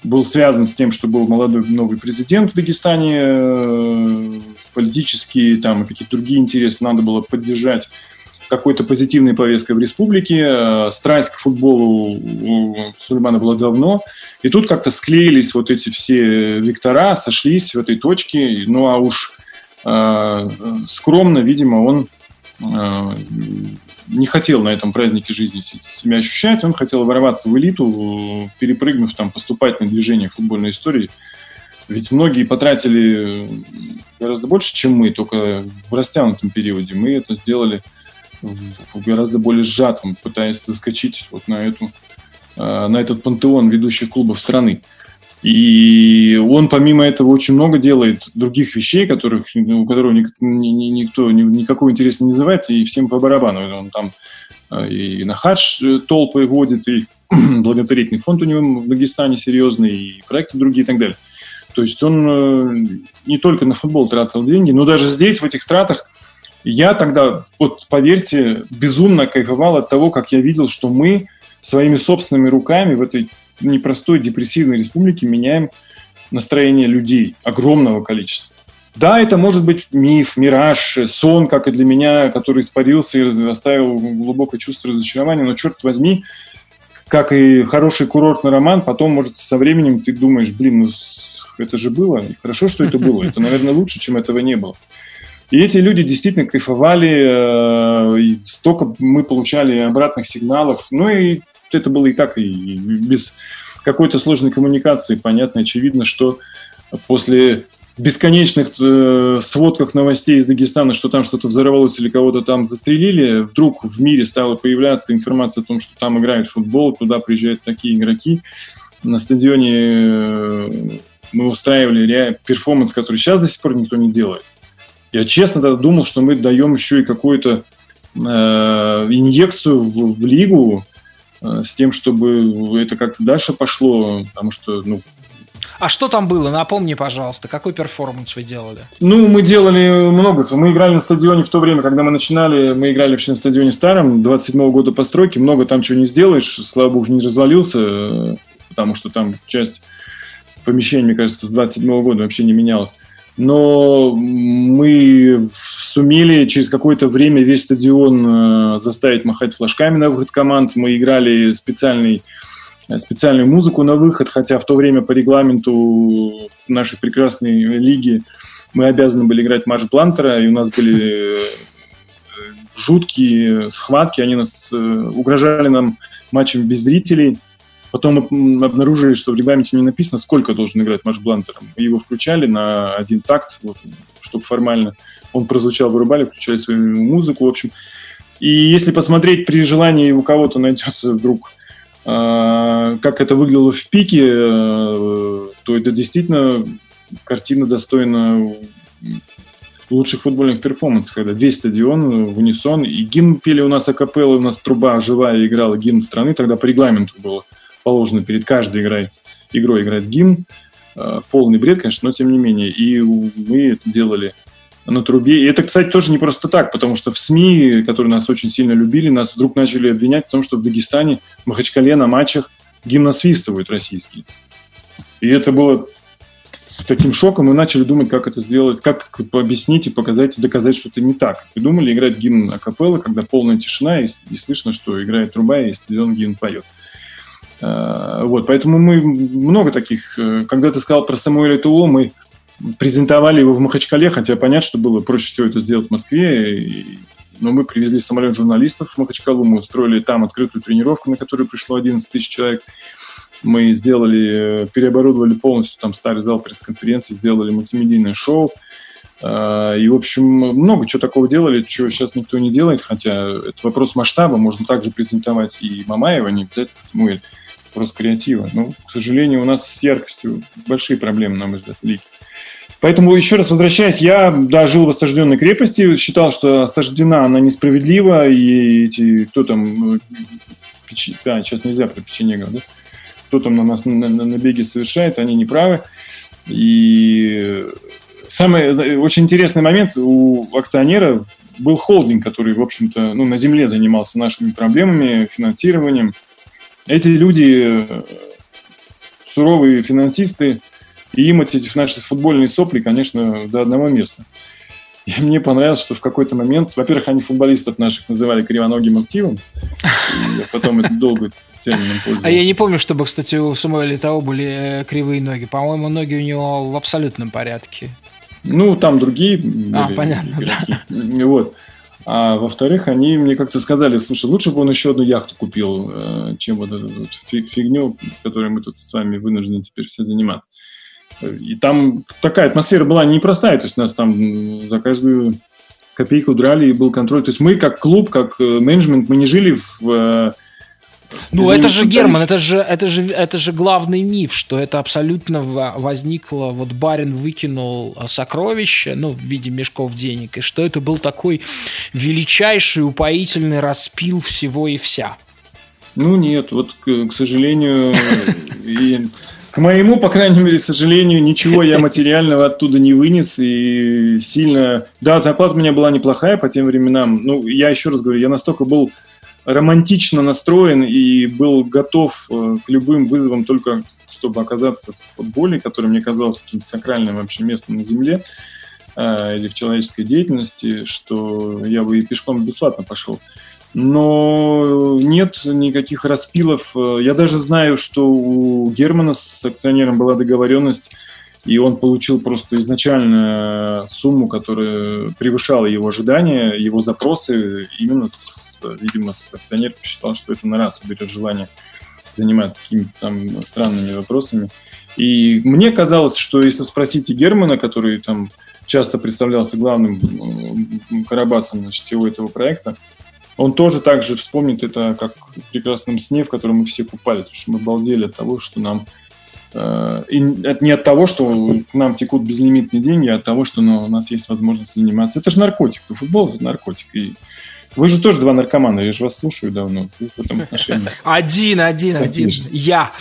был связан с тем, что был молодой новый президент в Дагестане, э, политические там какие-то другие интересы надо было поддержать какой-то позитивной повесткой в республике. Э, страсть к футболу у Сулеймана была давно. И тут как-то склеились вот эти все вектора, сошлись в этой точке. Ну а уж э, скромно, видимо, он э, не хотел на этом празднике жизни себя ощущать, он хотел ворваться в элиту, перепрыгнув там поступательное движение футбольной истории. Ведь многие потратили гораздо больше, чем мы, только в растянутом периоде. Мы это сделали в гораздо более сжатом, пытаясь заскочить вот на, эту, э, на этот пантеон ведущих клубов страны. И он, помимо этого, очень много делает других вещей, которых, у которого никто, никто никакого интереса не называет, и всем по барабану. Он там э, и на хадж э, толпы водит, и благотворительный фонд у него в Дагестане серьезный, и проекты другие и так далее. То есть он не только на футбол тратил деньги, но даже здесь, в этих тратах, я тогда, вот поверьте, безумно кайфовал от того, как я видел, что мы своими собственными руками в этой непростой депрессивной республике меняем настроение людей, огромного количества. Да, это может быть миф, мираж, сон, как и для меня, который испарился и оставил глубокое чувство разочарования, но, черт возьми, как и хороший курортный роман, потом, может, со временем ты думаешь, блин, ну это же было, и хорошо, что это было, это, наверное, лучше, чем этого не было. И эти люди действительно кайфовали, э, и столько мы получали обратных сигналов, ну и это было и так, и без какой-то сложной коммуникации понятно, очевидно, что после бесконечных э, сводках новостей из Дагестана, что там что-то взорвалось или кого-то там застрелили, вдруг в мире стала появляться информация о том, что там играют в футбол, туда приезжают такие игроки. На стадионе э, мы устраивали перформанс, который сейчас до сих пор никто не делает. Я честно тогда думал, что мы даем еще и какую-то э, инъекцию в, в лигу с тем, чтобы это как-то дальше пошло, потому что, ну, а что там было? Напомни, пожалуйста, какой перформанс вы делали? Ну, мы делали много. Мы играли на стадионе в то время, когда мы начинали. Мы играли вообще на стадионе старом, 27-го года постройки. Много там чего не сделаешь. Слава богу, не развалился, э, потому что там часть помещений, мне кажется, с 27-го года вообще не менялась но мы сумели через какое-то время весь стадион э, заставить махать флажками на выход команд. Мы играли специальный, специальную музыку на выход, хотя в то время по регламенту нашей прекрасной лиги мы обязаны были играть марш Блантера, и у нас были э, жуткие схватки, они нас э, угрожали нам матчем без зрителей. Потом обнаружили, что в регламенте не написано, сколько должен играть Маш Блантером. Мы его включали на один такт, вот, чтобы формально он прозвучал, вырубали, включали свою музыку, в общем. И если посмотреть при желании у кого-то найдется вдруг, э, как это выглядело в пике, э, то это действительно картина достойна лучших футбольных перформансов, когда весь стадион в унисон, и гимн пели у нас акапелла, у нас труба живая играла гимн страны, тогда по регламенту было положено перед каждой игрой, игрой играть гимн. Э, полный бред, конечно, но тем не менее. И мы это делали на трубе. И это, кстати, тоже не просто так, потому что в СМИ, которые нас очень сильно любили, нас вдруг начали обвинять в том, что в Дагестане, в Махачкале на матчах гимн насвистывают российский. И это было таким шоком, мы начали думать, как это сделать, как объяснить и показать, и доказать, что это не так. Придумали играть гимн акапеллы, когда полная тишина, и, и слышно, что играет труба, и стадион гимн поет. Э, вот, поэтому мы много таких... Э, когда ты сказал про Самуэля Туло, мы презентовали его в Махачкале, хотя понятно, что было проще всего это сделать в Москве. И, но мы привезли самолет журналистов в Махачкалу, мы устроили там открытую тренировку, на которую пришло 11 тысяч человек. Мы сделали, э, переоборудовали полностью там старый зал пресс-конференции, сделали мультимедийное шоу. И, в общем, много чего такого делали, чего сейчас никто не делает, хотя это вопрос масштаба, можно также презентовать и Мамаева, не обязательно Самуэль вопрос креатива. Но, к сожалению, у нас с яркостью большие проблемы, на мой взгляд, лиги. Поэтому, еще раз возвращаясь, я, да, жил в осажденной крепости, считал, что осаждена она несправедлива, и эти, кто там, ну, печи, да, сейчас нельзя про печенегов, да, кто там на нас на, на, на беге совершает, они неправы. И самый очень интересный момент у акционера был холдинг, который, в общем-то, ну, на земле занимался нашими проблемами, финансированием, эти люди э, суровые финансисты, и им эти наши футбольные сопли, конечно, до одного места. И мне понравилось, что в какой-то момент, во-первых, они футболистов наших называли кривоногим активом, и потом это долго термином пользовался. А я не помню, чтобы, кстати, у Самуэля того были э, кривые ноги. По-моему, ноги у него в абсолютном порядке. Ну, там другие. А, понятно, да. Вот. А во-вторых, они мне как-то сказали, слушай, лучше бы он еще одну яхту купил, э, чем вот эту вот фигню, которой мы тут с вами вынуждены теперь все заниматься. И там такая атмосфера была непростая, то есть нас там за каждую копейку драли и был контроль. То есть мы как клуб, как э, менеджмент, мы не жили в, э, Ну, Извините, это же. Герман, это же, это же, это же главный миф, что это абсолютно во- возникло, вот барин выкинул а, сокровище, ну, в виде мешков денег, и что это был такой величайший упоительный распил всего и вся. Ну нет, вот, к, к сожалению, и к моему, по крайней мере, сожалению, ничего я материального оттуда не вынес и сильно... Да, зарплата у меня была неплохая по тем временам. Ну, я еще раз говорю, я настолько был романтично настроен и был готов э, к любым вызовам только чтобы оказаться в футболе, который мне казался каким-то сакральным вообще местом на земле э, или в человеческой деятельности, что я бы и пешком бесплатно пошел. Но нет никаких распилов. Э, Я даже знаю, что у Германа с акционером была договоренность, и он получил просто изначально сумму, которая превышала его ожидания, его запросы. Именно, с, видимо, с акционером посчитал, что это на раз уберет желание заниматься какими-то там странными вопросами. И мне казалось, что если спросите Германа, который там часто представлялся главным карабасом значит, всего этого проекта, он тоже так же вспомнит это как в прекрасном сне, в котором мы все купались, потому что мы балдели от того, что нам э, и не от того, что к нам текут безлимитные деньги, а от того, что ну, у нас есть возможность заниматься. Это же наркотик. Футбол это наркотик. И вы же тоже два наркомана, я же вас слушаю давно вы в этом отношении. Один, один, один. Я.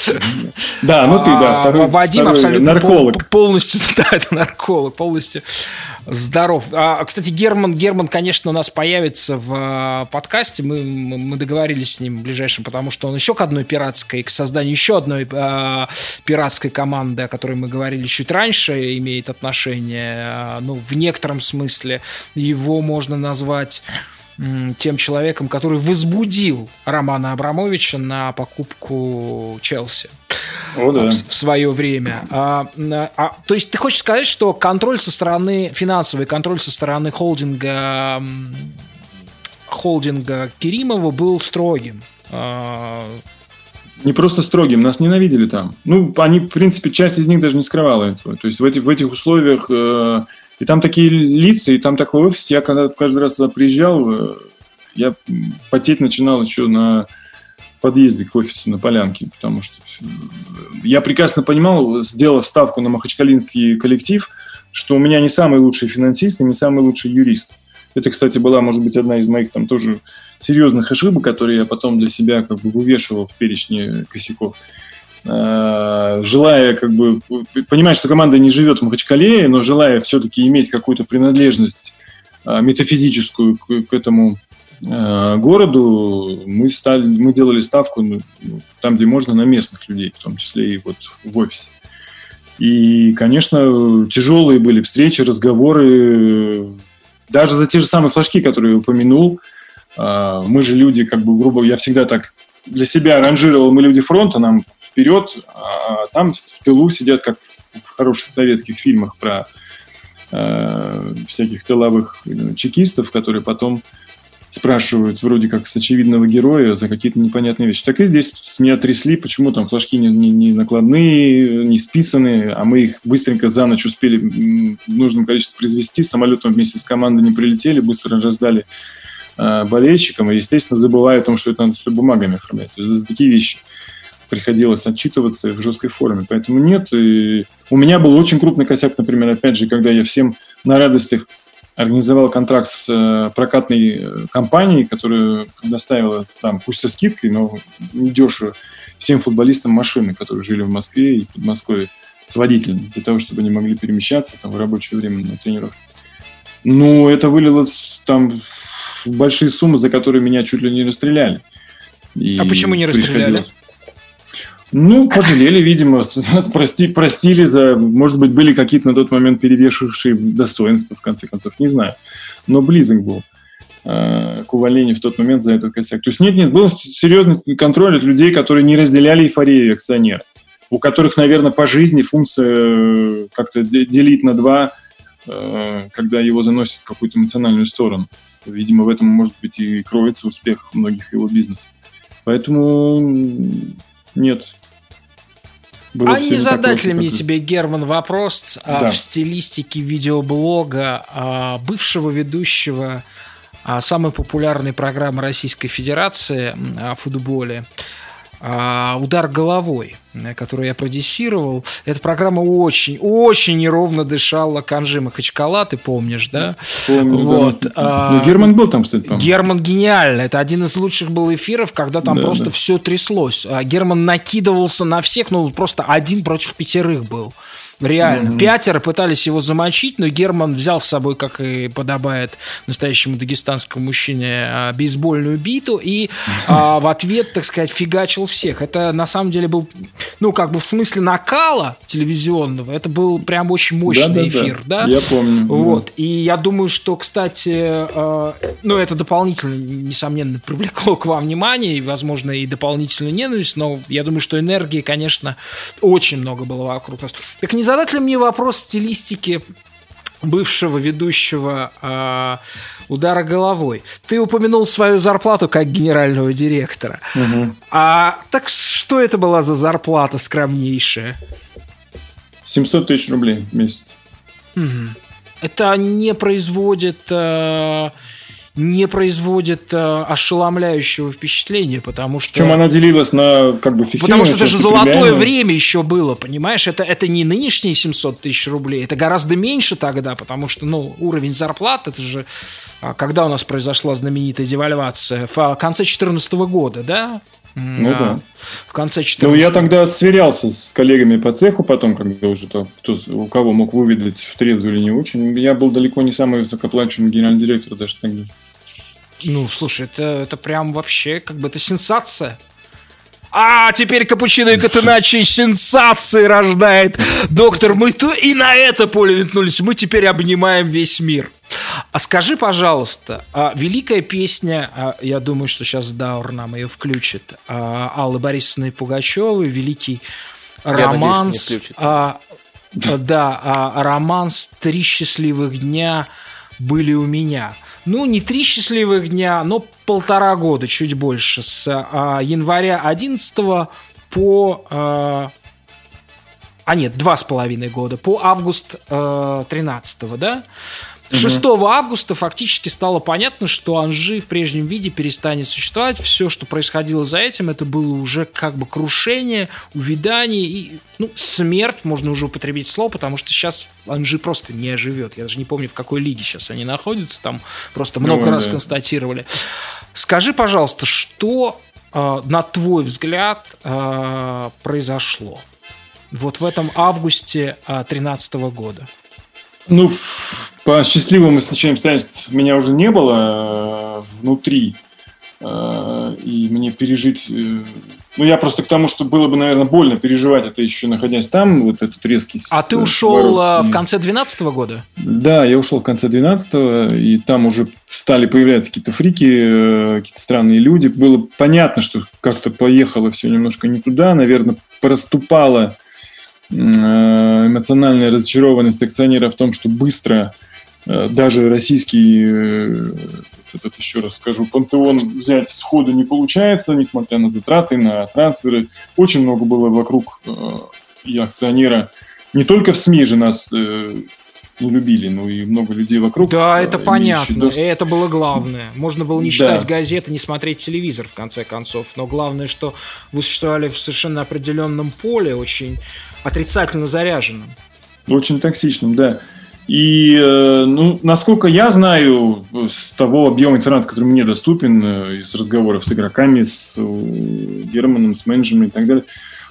Да, ну ты, да, А, второй, Вадим абсолютно нарколог. пол- полностью, да, это нарколог, полностью здоров. А, кстати, Герман, Герман, конечно, у нас появится в а, подкасте. Мы, мы договорились с ним в ближайшем, потому что он еще к одной пиратской, к созданию еще одной а, пиратской команды, о которой мы говорили чуть раньше, имеет отношение. Ну, в некотором смысле его можно назвать тем человеком, который возбудил Романа Абрамовича на покупку Челси О, да. в, в свое время. А, а, то есть ты хочешь сказать, что контроль со стороны финансовый контроль со стороны холдинга холдинга Керимова был строгим. А, Не просто строгим, нас ненавидели там. Ну, они, в принципе, часть из них даже не скрывала этого. То есть в этих, в этих условиях... э, и там такие лица, и там такой офис. Я когда каждый раз туда приезжал, э, я потеть начинал еще на подъезде к офису на Полянке, потому что я прекрасно понимал, сделав ставку на махачкалинский коллектив, что у меня не самый лучший финансист и не самый лучший юрист. Это, кстати, была, может быть, одна из моих там тоже серьезных ошибок, которые я потом для себя как бы вывешивал в перечне косяков. Э, Желая как бы понимать, что команда не живет в Махачкале, но желая все-таки иметь какую-то принадлежность э, метафизическую к, к этому э, городу, мы, стали, мы делали ставку ну, там, где можно, на местных людей, в том числе и вот в офисе. И, конечно, тяжелые были встречи, разговоры, даже за те же самые флажки, которые я упомянул. Мы же люди, как бы, грубо, я всегда так для себя ранжировал, мы люди фронта, нам вперед, а там в тылу сидят, как в хороших советских фильмах про э, всяких тыловых э, чекистов, которые потом спрашивают вроде как с очевидного героя за какие-то непонятные вещи. Так и здесь с меня трясли, почему там флажки не, не- не накладные, не списанные, а мы их быстренько за ночь успели в нужном количестве произвести, самолетом вместе с командой не прилетели, быстро раздали э, болельщикам, и, естественно, забывая о том, что это надо все бумагами оформлять. То есть за такие вещи приходилось отчитываться в жесткой форме. Поэтому нет. И у меня был очень крупный косяк, например, опять же, когда я всем на радостях организовал контракт с э, прокатной э, компанией, которая предоставила там, пусть со скидкой, но недешево, всем футболистам машины, которые жили в Москве и Подмосковье, с водителями, для того, чтобы они могли перемещаться там, в рабочее время на тренировке. Ну, это вылилось там в большие суммы, за которые меня чуть ли не расстреляли. И А почему не расстреляли? приходилось- Ну, пожалели, видимо, прости, простили за, может быть, были какие-то на тот момент перевешивавшие достоинства, в конце концов, не знаю. Но близок был э, к увольнению в тот момент за этот косяк. То есть нет, нет, был серьезный контроль от людей, которые не разделяли эйфорию акционера, у которых, наверное, по жизни функция э, как-то де- делить на два, э, когда его заносит в какую-то эмоциональную сторону. Видимо, в этом, может быть, и кроется успех многих его бизнесов. Поэтому нет. Было а не задать ли мне тебе, Герман, вопрос Да. в стилистике видеоблога а, бывшего ведущего а, самой популярной программы Российской Федерации о футболе удар головой, э, которую я продюсировал. Эта программа очень, очень неровно дышала Канжи Махачкала, ты помнишь, да? Помню, вот. да. А, Ну, Герман был там, кстати, по-моему. Герман гениально. Это один из лучших был эфиров, когда там Да, просто да. все тряслось. А Герман накидывался на всех, ну просто один против пятерых был. Реально. Мгм. Пятеро пытались его замочить, но Герман взял с собой, как и подобает настоящему дагестанскому мужчине, а, бейсбольную биту и а, в ответ, так сказать, фигачил всех. Это на самом деле был, ну, как бы в смысле накала телевизионного, это был прям очень мощный эфир, да? Я помню, да. Вот. И я думаю, что, кстати, э, ну, это дополнительно, несомненно, привлекло к вам внимание и, возможно, и дополнительную ненависть, но я думаю, что энергии, конечно, очень много было вокруг нас. Так не задать ли мне вопрос стилистики бывшего ведущего э, удара головой? Ты упомянул свою зарплату как генерального директора. Мгм. А так что это была за зарплата скромнейшая? 700 тысяч рублей в месяц. Мгм. Это не производит э, не производит э, ошеломляющего впечатления, потому что Причем она делилась на как бы Потому фиксированную что это же золотое время еще было, понимаешь? Это, это не нынешние 700 тысяч рублей, это гораздо меньше тогда, потому что, ну, уровень зарплат, это же... а, Когда у нас произошла знаменитая девальвация? В конце 2014 года, да? Ну а, да. В конце Ну, 14 я тогда сверялся с коллегами по цеху потом, когда уже там, кто, у кого мог выведать в трезвую или не очень. Я был далеко не самый высокоплачиваемый генеральный директор даже тогда. Ну, слушай, это, это прям вообще как бы это сенсация. А теперь капучино и Катеначи сенсации рождает. Доктор, мы то и на это поле метнулись. Мы теперь обнимаем весь мир. А скажи, пожалуйста, а великая песня, а, я думаю, что сейчас Даур нам ее включит, а, Аллы Борисовны Пугачевой, великий надеюсь, романс. а, а, да, а, романс «Три счастливых дня» были у меня. Ну, не три счастливых дня, но полтора года, чуть больше, с а, января 11 по... а, а нет, два с половиной года, по август э, 13 да? 6 августа фактически стало понятно, что Анжи в прежнем виде перестанет существовать. Все, что происходило за этим, это было уже как бы крушение, увядание и ну, смерть, можно уже употребить слово, потому что сейчас Анжи просто не оживет. Я даже не помню, в какой лиге сейчас они находятся, там просто много Ну, раз да. констатировали. Скажи, пожалуйста, что, э, на твой взгляд, э, произошло вот в этом августе 2013 года? Ну, по счастливым исключениям обстоятельств меня уже не было э, внутри. Э, И мне пережить... э, Ну, я просто к тому, что было бы, наверное, больно переживать это еще находясь там, вот этот резкий А ты ушел в конце 2012 года? Да, я ушел в конце 12-го, и там уже стали появляться какие-то фрики, какие-то странные люди. Было понятно, что как-то поехало все немножко не туда. Наверное, э, эмоциональная разочарованность акционера в том, что быстро э, даже российский, э, этот еще раз скажу, пантеон взять сходу не получается, несмотря на затраты, на трансферы. Очень много было вокруг э, и акционера. Не только в СМИ же нас э, не любили, но и много людей вокруг. Да, э, это понятно. доступ. Это было главное. Можно было не Да. читать газеты, не смотреть телевизор, в конце концов. Но главное, что вы существовали в совершенно определенном поле, очень отрицательно заряженном. Очень токсичным, да. И, э, ну, насколько я знаю, с того объема информации, который мне доступен, э, из разговоров с игроками, с э, Германом, с менеджерами и так далее,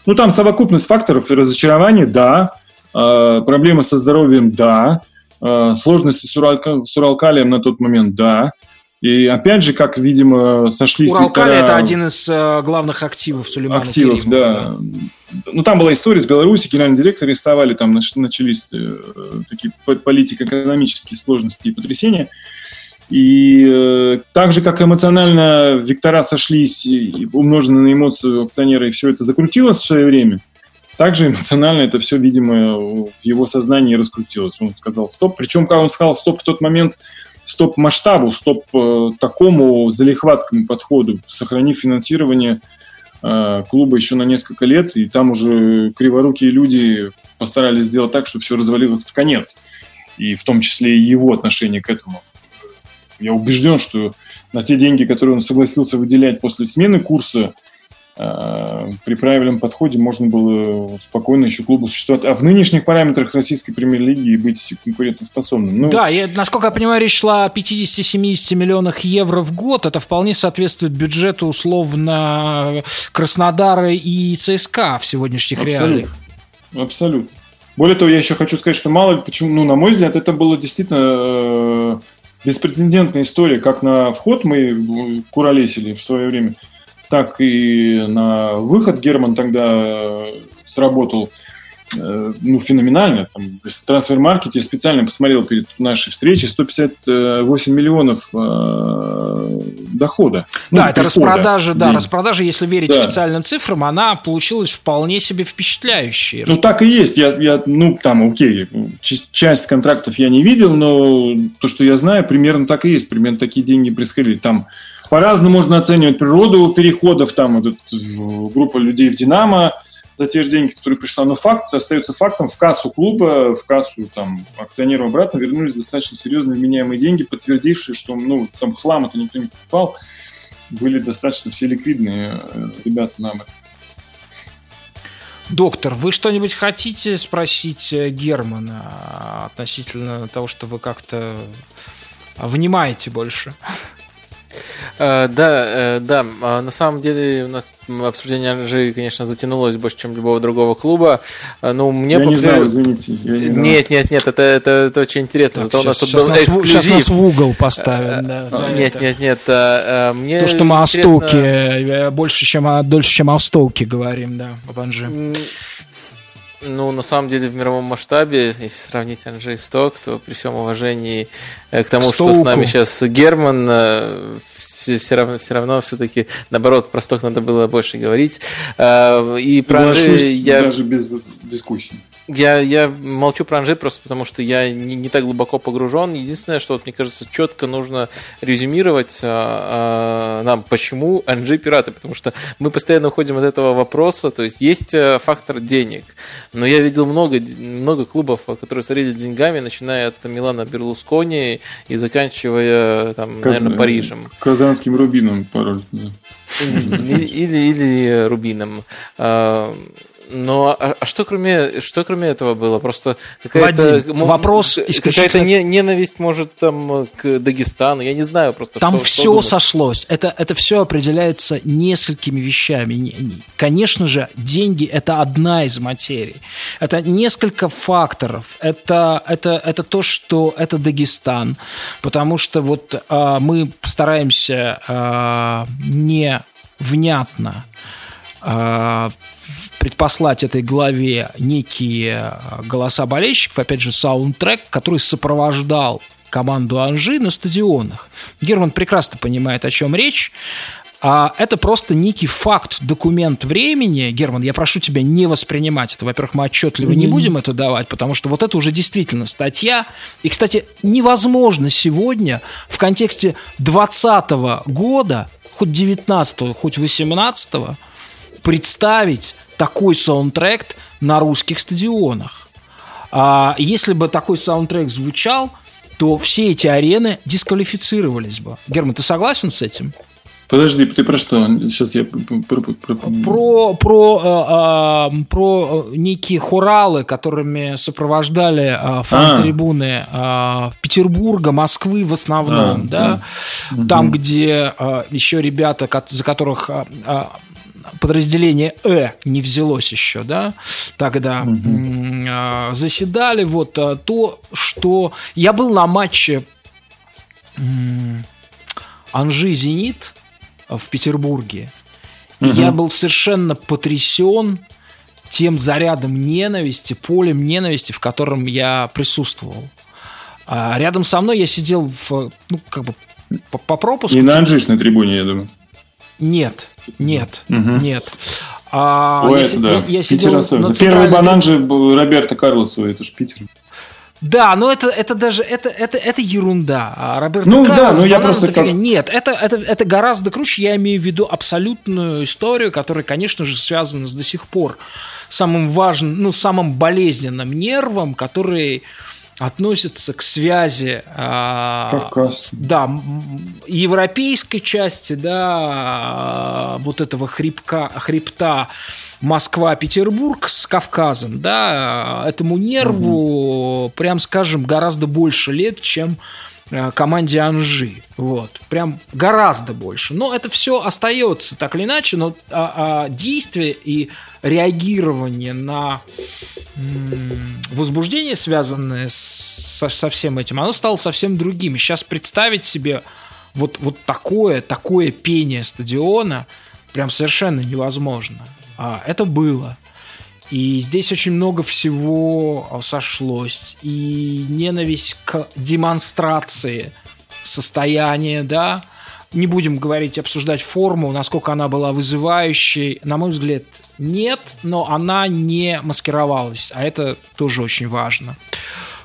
ну, там совокупность факторов разочарования, да, Э, проблемы со здоровьем, да, Э, сложности с Уралкалием на тот момент, да. И опять же, как, видимо, сошлись Уралкали вектора- это один из э, главных активов Сулеймана активов, Керимова, да. Ну, там была история с Беларуси, генеральный директор арестовали, там нач- начались э, такие по- политико-экономические сложности и потрясения. И э, так же, как эмоционально вектора сошлись, умножены на эмоцию акционера, и все это закрутилось в свое время, также эмоционально это все, видимо, в его сознании раскрутилось. Он сказал стоп. Причем, когда он сказал стоп в тот момент, стоп масштабу, стоп э, такому залихватскому подходу, сохранив финансирование э, клуба еще на несколько лет, и там уже криворукие люди постарались сделать так, чтобы все развалилось в конец. И в том числе и его отношение к этому. Я убежден, что на те деньги, которые он согласился выделять после смены курса, при правильном подходе можно было спокойно еще клубу существовать. А в нынешних параметрах российской премьер-лиги быть конкурентоспособным. Ну, Да, я, насколько я понимаю, речь шла о 50-70 миллионах евро в год. Это вполне соответствует бюджету условно Краснодара и ЦСКА в сегодняшних реалиях. Абсолютно. Абсолютно. Более того, я еще хочу сказать, что мало ли почему, ну, на мой взгляд, это было действительно э, беспрецедентная история. Как на вход мы куролесили в свое время, так и на выход Герман тогда э, сработал э, ну, феноменально. Там, трансфер-маркете специально посмотрел перед нашей встречей 158 миллионов э, дохода. Ну, да, это распродажа, да, денег. распродажа, если верить Да. официальным цифрам, она получилась вполне себе впечатляющей. Ну, так и есть. Я, я, ну, там, окей, часть контрактов я не видел, но то, что я знаю, примерно так и есть. Примерно такие деньги происходили. Там по-разному можно оценивать природу переходов. Там вот группа людей в «Динамо» за те же деньги, которые пришла. Но факт остается фактом. В кассу клуба, в кассу там, акционеров обратно вернулись достаточно серьезные вменяемые деньги, подтвердившие, что ну, там хлам это никто не покупал. Были достаточно все ликвидные э, ребята нам. Доктор, вы что-нибудь хотите спросить э, Германа а, относительно того, что вы как-то внимаете больше? Э, Да, э, да, а на самом деле у нас обсуждение Анжи, конечно, затянулось больше, чем любого другого клуба. Э, Ну, мне я не знаю, извините. я не. Нет, нет, нет, это, это, это очень интересно. Зато у нас тут сейчас, был нас, в- эксклюзив. щас нас в угол поставим. да, за Нет, это. нет, нет. а, а, Мне То, что мы о интересно- Стоуке э, больше, чем о, дольше, чем о Стоуке говорим, да, об Анже. Ну, на самом деле, в мировом масштабе, если сравнить Анжи и Сток, то при всем уважении э, к тому, что с Стоуку. нами сейчас Герман, э, все, все равно, все равно все-таки, наоборот, про Сток надо было больше говорить. Э, И про Соглашусь я... даже без дискуссий. Я, я молчу про Анжи просто потому, что я не, не так глубоко погружен. Единственное, что, вот, мне кажется, четко нужно резюмировать а, а, нам, почему Анжи пираты. Потому что мы постоянно уходим от этого вопроса. То есть есть э, фактор денег. Но я видел много, много клубов, которые смотрели деньгами, начиная от Милана Берлускони и заканчивая, там, Каз- наверное, Парижем. Казанским рубином пароль. Или, или, или Рубином. А, Но а, а что кроме что кроме этого было? Просто какая-то Вадим, вопрос какая-то не- ненависть, может, там к Дагестану. Я не знаю просто. Там что- что все думать. сошлось. Это, это все определяется несколькими вещами. Не- не- Конечно же, деньги – это одна из материй. Это несколько факторов. Это, это, это то, что это Дагестан. Потому что вот а, мы стараемся а, не внятно а, в- предпослать этой главе некие а, голоса болельщиков, опять же, саундтрек, который сопровождал команду Анжи на стадионах. Герман прекрасно понимает, о чем речь. А это просто некий факт, документ времени. Герман, я прошу тебя не воспринимать это. Во-первых, мы отчетливо не Мгм. будем это давать, потому что вот это уже действительно статья. И, кстати, невозможно сегодня в контексте 20 года, хоть 19 хоть 18 представить такой саундтрек на русских стадионах. А если бы такой саундтрек звучал, то все эти арены дисквалифицировались бы. Герман, ты согласен с этим? Подожди, ты про что? Сейчас я... про- про- Про, про, э, э, про некие хоралы, которыми сопровождали э, фан-трибуны э, Петербурга, Москвы в основном, А, да, да. там, где э, еще ребята, за которых э, э, подразделение Э не взялось еще, да, тогда э, заседали, вот э, то, что я был на матче м, Анжи-Зенит в Петербурге. И Мгм. Я был совершенно потрясен тем зарядом ненависти, полем ненависти, в котором я присутствовал. А рядом со мной я сидел в, ну, как бы по, по пропуску. И на Анжиш на трибуне, я думаю. Нет, нет, Мгм. нет. А, Ой, я, это да. я- я Питер особенно. Первый банан же был Роберто Карлосу, это ж Питер. Да, но это, это даже это, это, это ерунда. А Роберто Ну да, Карлос, ну я банан, просто как-. Нет, это, это, это гораздо круче. Я имею в виду абсолютную историю, которая, конечно же, связана с до сих пор самым важным, ну, самым болезненным нервом, который относится к связи а, Кавказ. да, европейской части, да, а, вот этого хребка, хребта Москва-Петербург с Кавказом, да, этому нерву, прям скажем, гораздо больше лет, чем команде Анжи. Вот. Прям гораздо больше. Но это все остается так или иначе, но а, а, действие и реагирование на м, возбуждение, связанное со, со всем этим, оно стало совсем другим. Сейчас представить себе вот, вот такое, такое пение стадиона прям совершенно невозможно. А это было. И здесь очень много всего а, сошлось. И ненависть к демонстрации состояния, да. Не будем говорить, обсуждать форму, насколько она была вызывающей. На мой взгляд, нет, но она не маскировалась. А это тоже очень важно.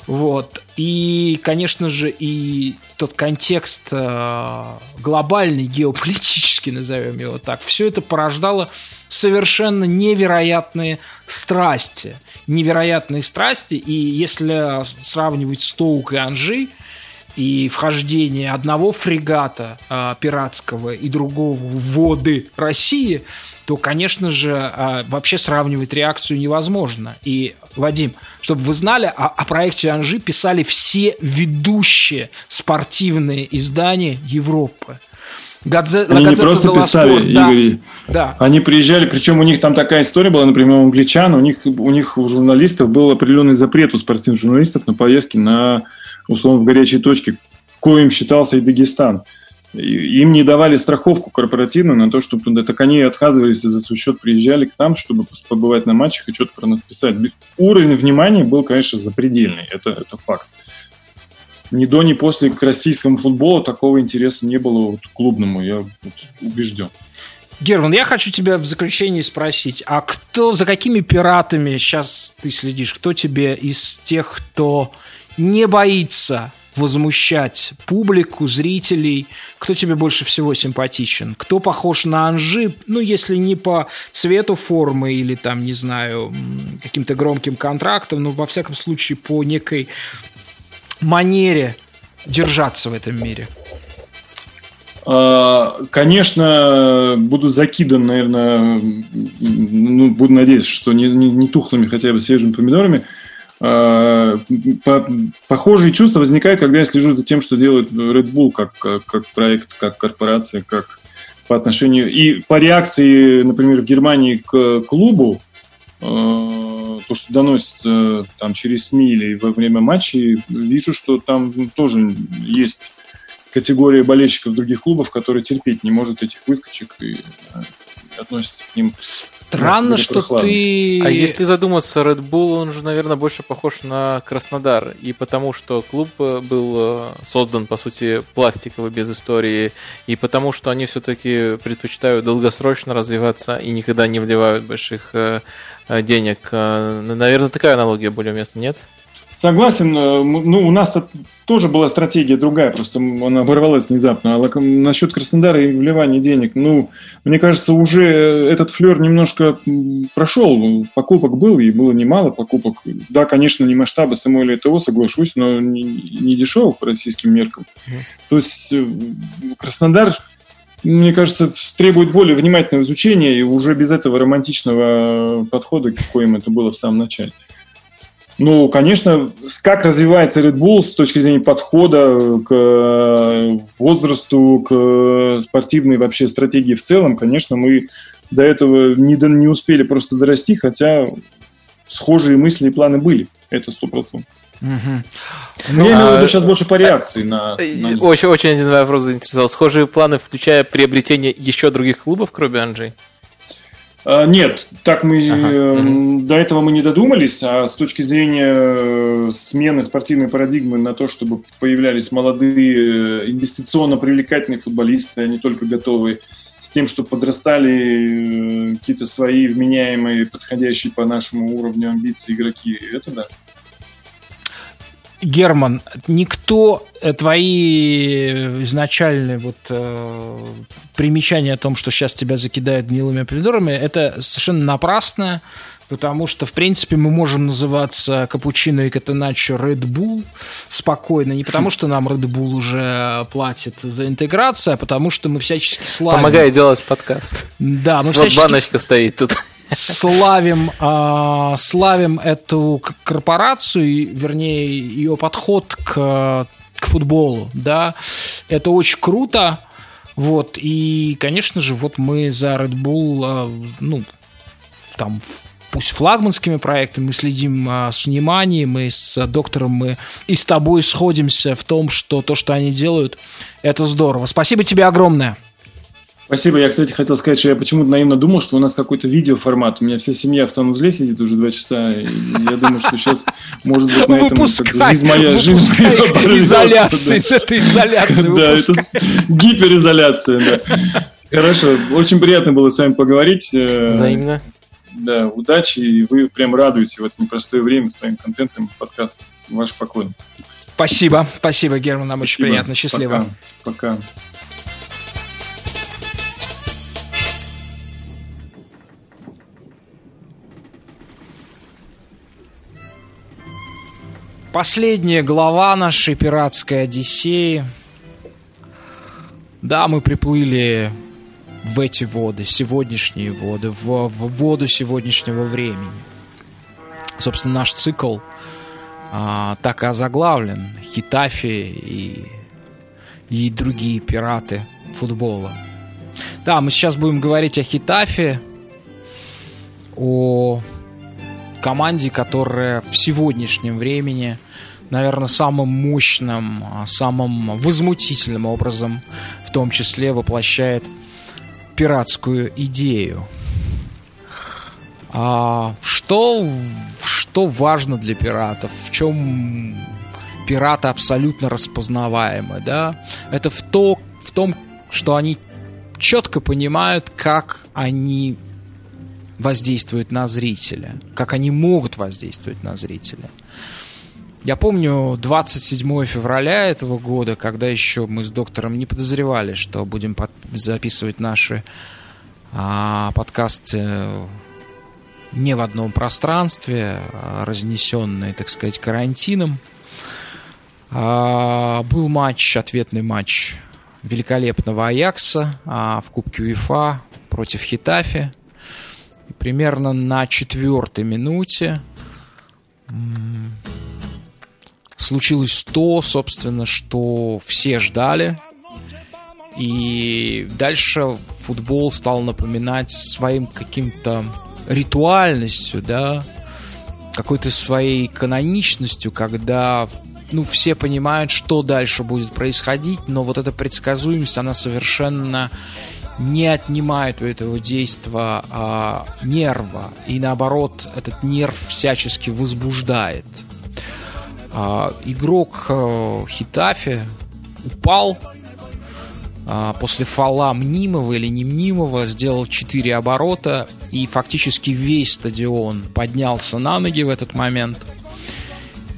Вот. И, конечно же, и тот контекст э, глобальный, геополитический, назовем его так, все это порождало совершенно невероятные страсти. Невероятные страсти. И если сравнивать Стоук и Анжи, и вхождение одного фрегата э, пиратского и другого в воды России, то, конечно же, э, вообще сравнивать реакцию невозможно. И, Вадим, чтобы вы знали, о, о проекте Анжи писали все ведущие спортивные издания Европы. Гадзе... Они не просто «Делла писали, Спорт». Игорь. Да. Они приезжали, причем у них там такая история была, например, у англичан, у них, у них у журналистов был определенный запрет у спортивных журналистов на поездки на, условно, в горячие точки, коим считался и Дагестан. Им не давали страховку корпоративную на то, чтобы туда, так они отказывались и за свой счет приезжали к нам, чтобы побывать на матчах и что-то про нас писать. Уровень внимания был, конечно, запредельный, это, это факт. Ни до, ни после к российскому футболу такого интереса не было вот, клубному, я убежден. Герман, я хочу тебя в заключении спросить, а кто, за какими пиратами сейчас ты следишь? Кто тебе из тех, кто не боится возмущать публику, зрителей, кто тебе больше всего симпатичен? Кто похож на Анжи, ну, если не по цвету формы или там, не знаю, каким-то громким контрактам, но во всяком случае по некой манере держаться в этом мире? А, Конечно, буду закидан, наверное, ну, буду надеяться, что не, не, не тухлыми хотя бы свежими помидорами. А, по- Похожие чувства возникают, когда я слежу за тем, что делает Red Bull как, как, как проект, как корпорация, как по отношению... И по реакции, например, в Германии к клубу, то, что доносится там через СМИ или во время матчей, вижу, что там тоже есть категория болельщиков других клубов, которые терпеть не может этих выскочек и э, относится к ним. Странно, ну, что ты... А если задуматься, Red Bull, он же, наверное, больше похож на Краснодар. И потому что клуб э, был э, создан, по сути, пластиковый, без истории. И потому что они все-таки предпочитают долгосрочно развиваться и никогда не вливают больших э, денег. Наверное, такая аналогия более уместна, нет? Согласен, ну, у нас тоже была стратегия другая, просто она оборвалась внезапно. А насчет Краснодара и вливания денег, ну, мне кажется, уже этот флер немножко прошел. Покупок был, и было немало покупок. Да, конечно, не масштаба Самуэля ТО, соглашусь, но не, не дешево по российским меркам. То есть э, Краснодар, мне кажется, требует более внимательного изучения и уже без этого романтичного подхода, каким это было в самом начале. Ну, конечно, как развивается Red Bull с точки зрения подхода к э, возрасту, к э, спортивной вообще стратегии в целом, конечно, мы до этого не, не успели просто дорасти, хотя схожие мысли и планы были. Это сто процентов. Мгм. Но я имею в а- виду сейчас больше по реакции на... на. Очень, очень один вопрос заинтересовал. Схожие планы, включая приобретение еще других клубов, кроме Анжи? А, Нет, так мы Ага, э, до этого мы не додумались, а с точки зрения э, смены спортивной парадигмы на то, чтобы появлялись молодые э, инвестиционно привлекательные футболисты, не только готовые, с тем, что подрастали какие-то свои вменяемые, подходящие по нашему уровню амбиции игроки, это да. Герман, никто э, твои изначальные вот э, примечания о том, что сейчас тебя закидают гнилыми помидорами, это совершенно напрасно. потому что, в принципе, мы можем называться капучино и катеначо Red Bull спокойно, не потому что нам Red Bull уже платит за интеграцию, а потому что мы всячески славим... Помогает делать подкаст. Да, мы Вот всячески баночка стоит тут. Славим, а, славим эту корпорацию, вернее, ее подход к, к футболу, да, это очень круто, вот, и, конечно же, вот мы за Red Bull, а, ну, там, пусть флагманскими проектами мы следим а, с вниманием, и с доктором мы и с тобой сходимся в том, что то, что они делают, это здорово. Спасибо тебе огромное. Спасибо. Я, кстати, хотел сказать, что я почему-то наивно думал, что у нас какой-то видеоформат. У меня вся семья в санузле сидит уже два часа. И я думаю, что сейчас, может быть, на этом как, Выпускай, жизнь моя, жизнь моя да. с этой изоляции Да, это гиперизоляция, да. Хорошо. Очень приятно было с вами поговорить. Э, Взаимно. Да, удачи. И вы прям радуете в это непростое время своим контентом подкаста. Ваш поклон. Спасибо, спасибо, Герман, нам очень Спасибо. приятно, счастливо. Пока. Пока. Последняя глава нашей пиратской Одиссеи. Да, мы приплыли в эти воды, сегодняшние воды, в, в воду сегодняшнего времени. Собственно, наш цикл а, так и озаглавлен. Хитафи и, и другие пираты футбола. Да, мы сейчас будем говорить о Хитафе, о команде, которая в сегодняшнем времени, наверное, самым мощным, а, самым возмутительным образом, в том числе, воплощает пиратскую идею. А, что, что важно для пиратов? В чем пираты абсолютно распознаваемы, да? Это в, то, в том, что они четко понимают, как они воздействуют на зрителя, как они могут воздействовать на зрителя. Я помню 27 февраля этого года, когда еще мы с доктором не подозревали, что будем под- записывать наши а, подкасты не в одном пространстве, а разнесенные, так сказать, карантином. А, был матч, ответный матч великолепного Аякса а, в Кубке УЕФА против Хитафи. И примерно на четвертой минуте случилось то, собственно, что все ждали. И дальше футбол стал напоминать своим каким-то ритуальностью, да, какой-то своей каноничностью, когда ну, все понимают, что дальше будет происходить, но вот эта предсказуемость, она совершенно не отнимает у этого действия а, нерва, и наоборот, этот нерв всячески возбуждает. А, игрок а, Хитафи упал а, после фола мнимого или не мнимого, сделал 4 оборота, и фактически весь стадион поднялся на ноги в этот момент.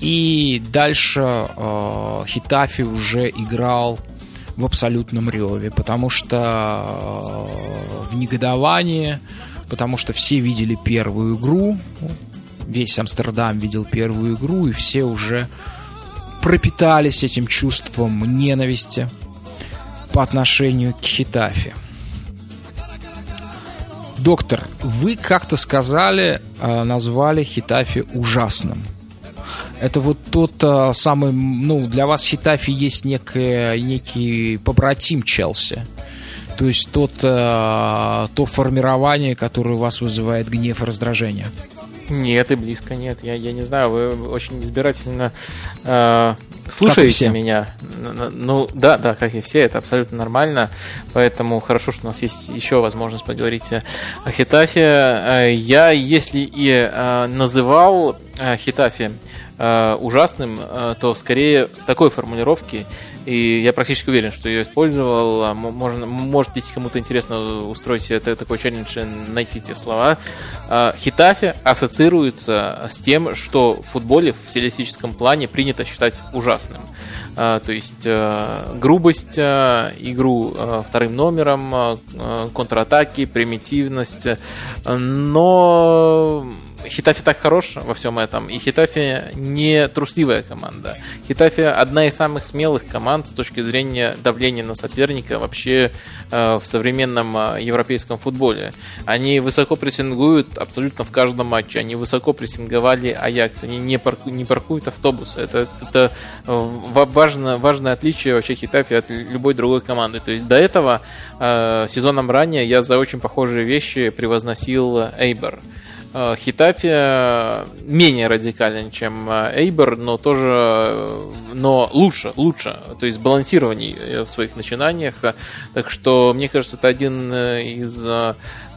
И дальше э, Хитафи уже играл в абсолютном реве, потому что э, в негодовании, потому что все видели первую игру, весь Амстердам видел первую игру, и все уже пропитались этим чувством ненависти по отношению к Хитафи. Доктор, вы как-то сказали, э, назвали Хитафи ужасным. Это вот тот а, самый, ну, для вас Хитафи есть некое, некий побратим Челси. То есть тот, а, то формирование, которое у вас вызывает гнев и раздражение. Нет, и близко нет. Я, я не знаю, вы очень избирательно э, слушаете меня. Н- н- Ну, да, да, как и все, это абсолютно нормально. Поэтому хорошо, что у нас есть еще возможность поговорить о- о Хитафе. Э, Я, если и э, называл э, Хитафе э, ужасным, э, то скорее такой формулировки. И я практически уверен, что ее использовал. А Можно, может, если кому-то интересно устроить это- такой челлендж найти те слова. А, Хитафе ассоциируется с тем, что в футболе в стилистическом плане принято считать ужасным. А, То есть э, грубость, э, игру э, вторым номером, э, э, контратаки, примитивность. Э, Но Хитафи так хорош во всем этом, и Хитафи не трусливая команда. Хитафи одна из самых смелых команд с точки зрения давления на соперника вообще э, в современном э, европейском футболе. Они высоко прессингуют абсолютно в каждом матче. Они высоко прессинговали Аякс. Они не, парку, не паркуют автобусы. Это, это э, важно, важное отличие вообще Хитафи от любой другой команды. То есть до этого э, сезоном ранее я за очень похожие вещи превозносил Эйбер. Э, Хитафи э, менее радикален, чем э, Эйбер, но тоже, но лучше, лучше, то есть балансированней в своих начинаниях. Так что, мне кажется, это один из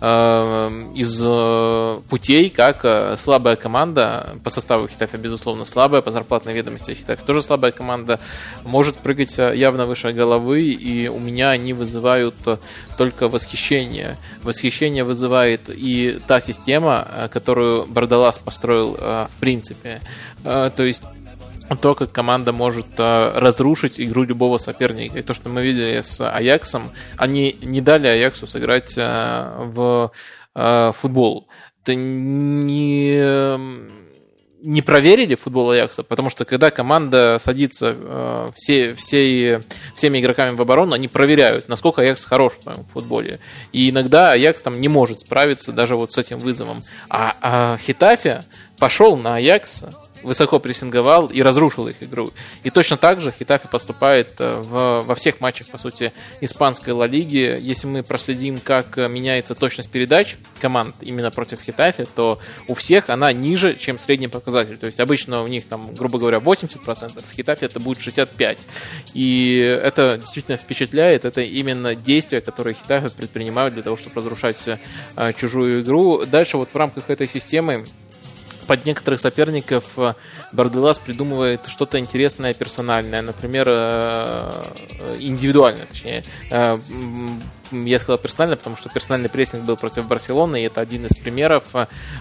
из путей, как слабая команда, по составу Хитафи, безусловно, слабая, по зарплатной ведомости Хитафи тоже слабая команда, может прыгать явно выше головы, и у меня они вызывают только восхищение. Восхищение вызывает и та система, которую Бардалас построил в принципе. То есть то, как команда может э, разрушить игру любого соперника. И то, что мы видели с Аяксом, они не дали Аяксу сыграть э, в э, футбол. Это не не проверили футбол Аякса, потому что когда команда садится э, все, все, всеми игроками в оборону, они проверяют, насколько Аякс хорош в футболе. И иногда Аякс там не может справиться даже вот с этим вызовом. А, а Хитафе пошел на Аякса, высоко прессинговал и разрушил их игру. И точно так же Хитафи поступает э, в, во всех матчах, по сути, испанской Ла Лиги. Если мы проследим, как э, меняется точность передач команд именно против Хитафи, то у всех она ниже, чем средний показатель. То есть обычно у них там, грубо говоря, 80%, с Хитафи это будет 65%. И это действительно впечатляет. Это именно действия, которые Хитафи предпринимают для того, чтобы разрушать э, чужую игру. Дальше вот в рамках этой системы под некоторых соперников э, Барделас придумывает что-то интересное, персональное, например, э, индивидуальное, точнее. Э, я сказал персонально, потому что персональный прессинг был против Барселоны, и это один из примеров.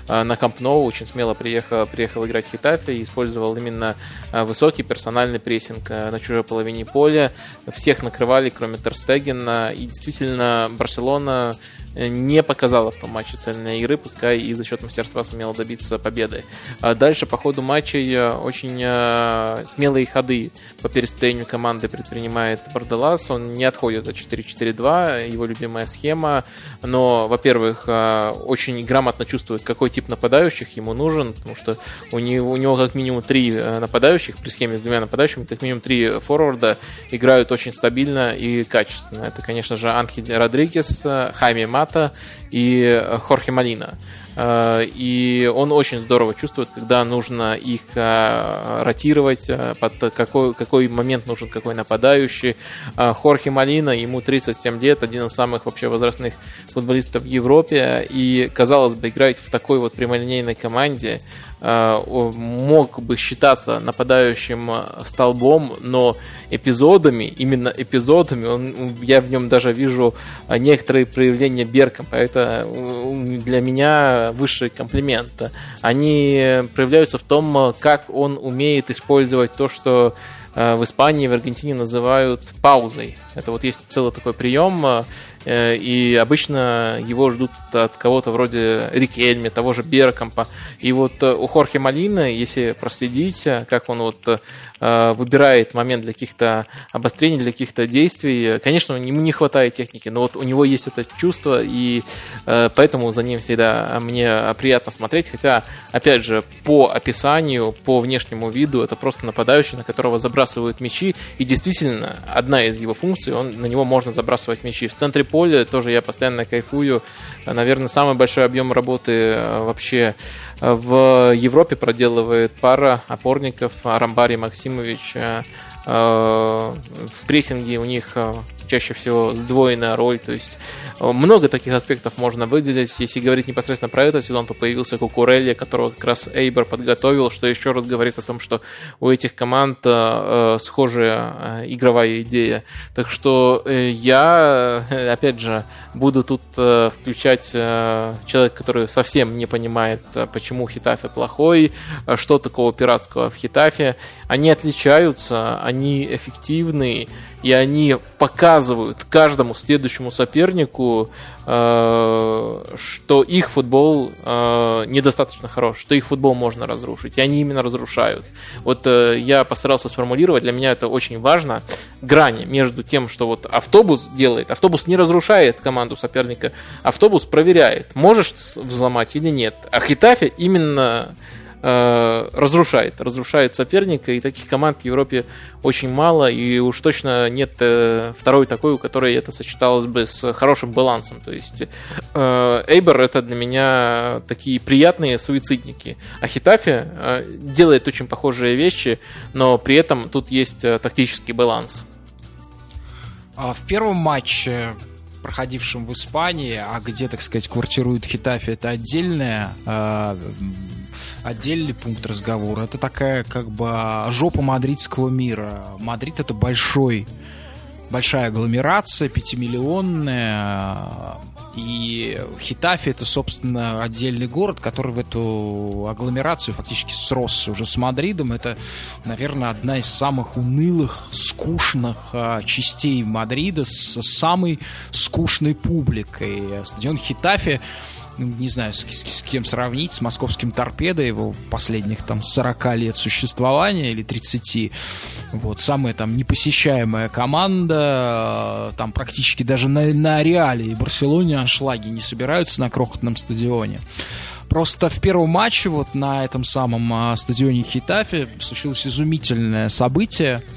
На Камп Ноу очень смело приехал, приехал играть Хитафе и использовал именно высокий персональный прессинг на чужой половине поля. Всех накрывали, кроме Терстегена, и действительно Барселона не показала в том матче цельной игры, пускай и за счет мастерства сумела добиться победы. А дальше по ходу матчей э, очень э, смелые ходы по перестроению команды предпринимает Бардалас. Он не отходит от 4-4-2, его любимая схема, но, во-первых, э, очень грамотно чувствует, какой тип нападающих ему нужен, потому что у него, у него как минимум три нападающих, при схеме с двумя нападающими, как минимум три форварда играют очень стабильно и качественно. Это, конечно же, Анхель Родригес, Хайми Мат, Мата и э, Хорхе Малина. Э, и он очень здорово чувствует, когда нужно их э, ротировать, под какой, какой момент нужен какой нападающий. Хорхе Малина, ему 37 лет, один из самых вообще возрастных футболистов в Европе. И, казалось бы, играть в такой вот прямолинейной команде мог бы считаться нападающим столбом, но эпизодами, именно эпизодами, он, я в нем даже вижу некоторые проявления Беркомпа. Это для меня высший комплимент. Они проявляются в том, как он умеет использовать то, что э, в Испании, в Аргентине называют паузой. Это вот есть целый такой прием, э, и обычно его ждут от кого-то вроде Рикельми, того же Беркомпа. И вот э, у Хорхе Малина, если проследить, как он вот Э, выбирает момент для каких-то обострений, для каких-то действий. Конечно, ему не хватает техники, но вот у него есть это чувство, и э, поэтому за ним всегда мне приятно смотреть. Хотя, опять же, по описанию, по внешнему виду, это просто нападающий, на которого забрасывают мячи. И действительно, одна из его функций, он, на него можно забрасывать мячи. В центре поля тоже я постоянно кайфую. Наверное, самый большой объем работы э, вообще в Европе проделывает пара опорников Арамбари Максимович. Э, э, в прессинге у них э, чаще всего сдвоенная роль, то есть много таких аспектов можно выделить. Если говорить непосредственно про этот сезон, то появился Кукурелли, которого как раз Эйбер подготовил, что еще раз говорит о том, что у этих команд э, схожая э, игровая идея. Так что э, я, опять же, буду тут э, включать э, человека, который совсем не понимает, э, почему Хитафе плохой, э, что такого пиратского в Хитафе. Они отличаются, они они эффективны, и они показывают каждому следующему сопернику, э, что их футбол э, недостаточно хорош, что их футбол можно разрушить, и они именно разрушают. Вот э, я постарался сформулировать, для меня это очень важно, грани между тем, что вот автобус делает, автобус не разрушает команду соперника, автобус проверяет, можешь взломать или нет, а Хитафе именно э, разрушает, разрушает соперника, и таких команд в Европе очень мало, и уж точно нет э, второй такой, у которой это сочеталось бы с хорошим балансом. То есть э, Эйбер это для меня такие приятные суицидники, а Хитафи э, делает очень похожие вещи, но при этом тут есть э, тактический баланс. А в первом матче проходившем в Испании, а где, так сказать, квартирует Хетафе, это отдельная э, отдельный пункт разговора. Это такая как бы жопа мадридского мира. Мадрид это большой, большая агломерация, пятимиллионная. И Хетафе это, собственно, отдельный город, который в эту агломерацию фактически сросся уже с Мадридом. Это, наверное, одна из самых унылых, скучных а, частей Мадрида с самой скучной публикой. Стадион Хитафи ну, не знаю, с, с, с кем сравнить, с московским торпедо, его последних там 40 лет существования или 30. Вот, самая там непосещаемая команда, там практически даже на, на Реале и Барселоне аншлаги не собираются на крохотном стадионе. Просто в первом матче вот на этом самом а, стадионе Хитафи случилось изумительное событие –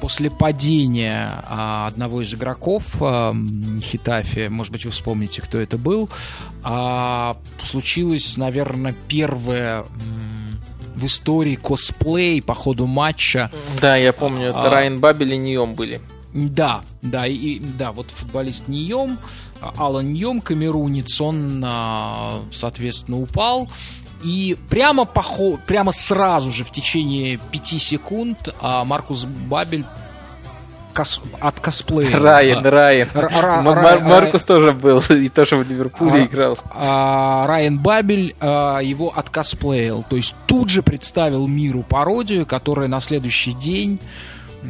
после падения а, одного из игроков а, Хитафи, может быть, вы вспомните, кто это был, а, случилось, наверное, первое в истории косплей по ходу матча. Да, я помню, это а, Райан Бабель и Нием были. Да, да, и, да, вот футболист Нием, Алан Ньем, камерунец, он, соответственно, упал. И прямо, по, прямо сразу же в течение 5 секунд а, Маркус Бабель кос, от косплея. Райан, а, Райан. Р, Р, Мар, Маркус тоже был и тоже в Ливерпуле а, играл. А, Райан Бабель а, его от косплеил. То есть тут же представил миру пародию, которая на следующий день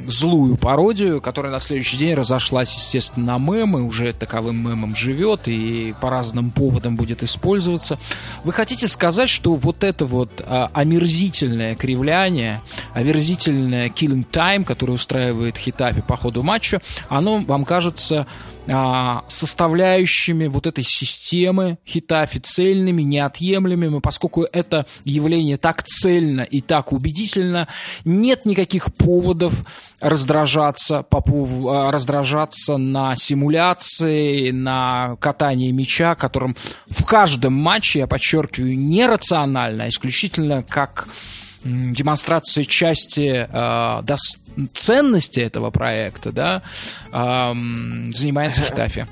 злую пародию, которая на следующий день разошлась, естественно, на мемы, уже таковым мемом живет и по разным поводам будет использоваться. Вы хотите сказать, что вот это вот а, омерзительное кривляние, омерзительное killing time, которое устраивает Хитафи по ходу матча, оно вам кажется а, составляющими вот этой системы Хитафи цельными, неотъемлемыми, поскольку это явление так цельно и так убедительно, нет никаких поводов раздражаться, по, а, раздражаться на симуляции, на катание мяча, которым в каждом матче, я подчеркиваю, нерационально, а исключительно как демонстрация части э, дос- ценности этого проекта, да, э, занимается Хитафи.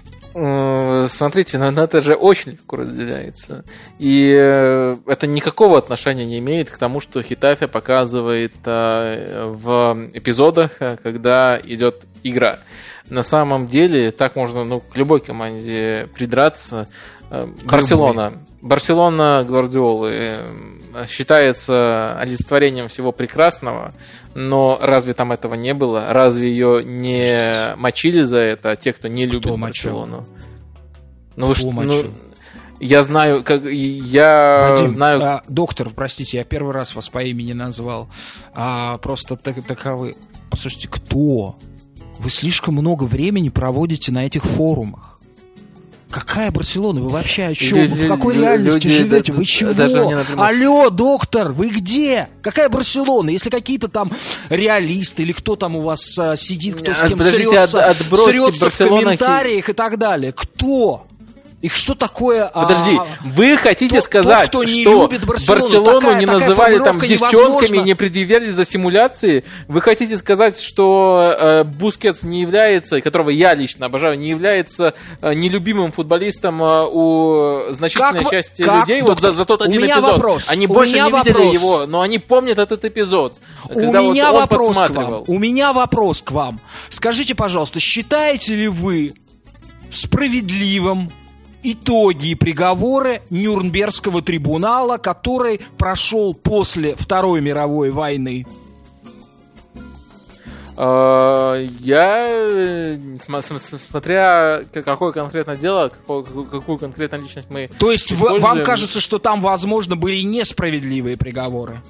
Смотрите, но это же очень легко разделяется. И э, это никакого отношения не имеет к тому, что Хитафи показывает э, в эпизодах, э, когда идет игра. На самом деле, так можно ну, к любой команде придраться. Барселона. Барселона Гвардиолы считается олицетворением всего прекрасного, но разве там этого не было? Разве ее не мочили за это те, кто не кто любит мочил? Барселону? Ну, кто мочил? Ну, я знаю, как я Вадим, знаю. А, доктор, простите, я первый раз вас по имени назвал. А, просто так, таковы. Послушайте, кто? Вы слишком много времени проводите на этих форумах. Какая Барселона? Вы вообще о чем? Люди, в какой реальности люди, живете? Вы чего? Алло, доктор, вы где? Какая Барселона? Если какие-то там реалисты или кто там у вас а, сидит, кто с кем Подождите, срется, от, срется в комментариях и так далее. Кто? Их что такое? А, Подожди, а, вы хотите тот, сказать, тот, кто не что любит Барселону, Барселону такая, не называли там девчонками, не предъявляли за симуляции? Вы хотите сказать, что э, Бускетс не является, которого я лично обожаю, не является э, нелюбимым футболистом э, у значительной как части как, людей доктор, вот за, за тот один эпизод? Вопрос, они больше не вопрос. видели его, но они помнят этот эпизод. У меня вот вопрос к вам. У меня вопрос к вам. Скажите, пожалуйста, считаете ли вы справедливым итоги и приговоры Нюрнбергского трибунала, который прошел после Второй мировой войны? А, Я, э, см- см- смотря какое конкретно дело, какого- какую конкретно личность мы То есть в- вам используем, кажется, что там, возможно, были несправедливые приговоры?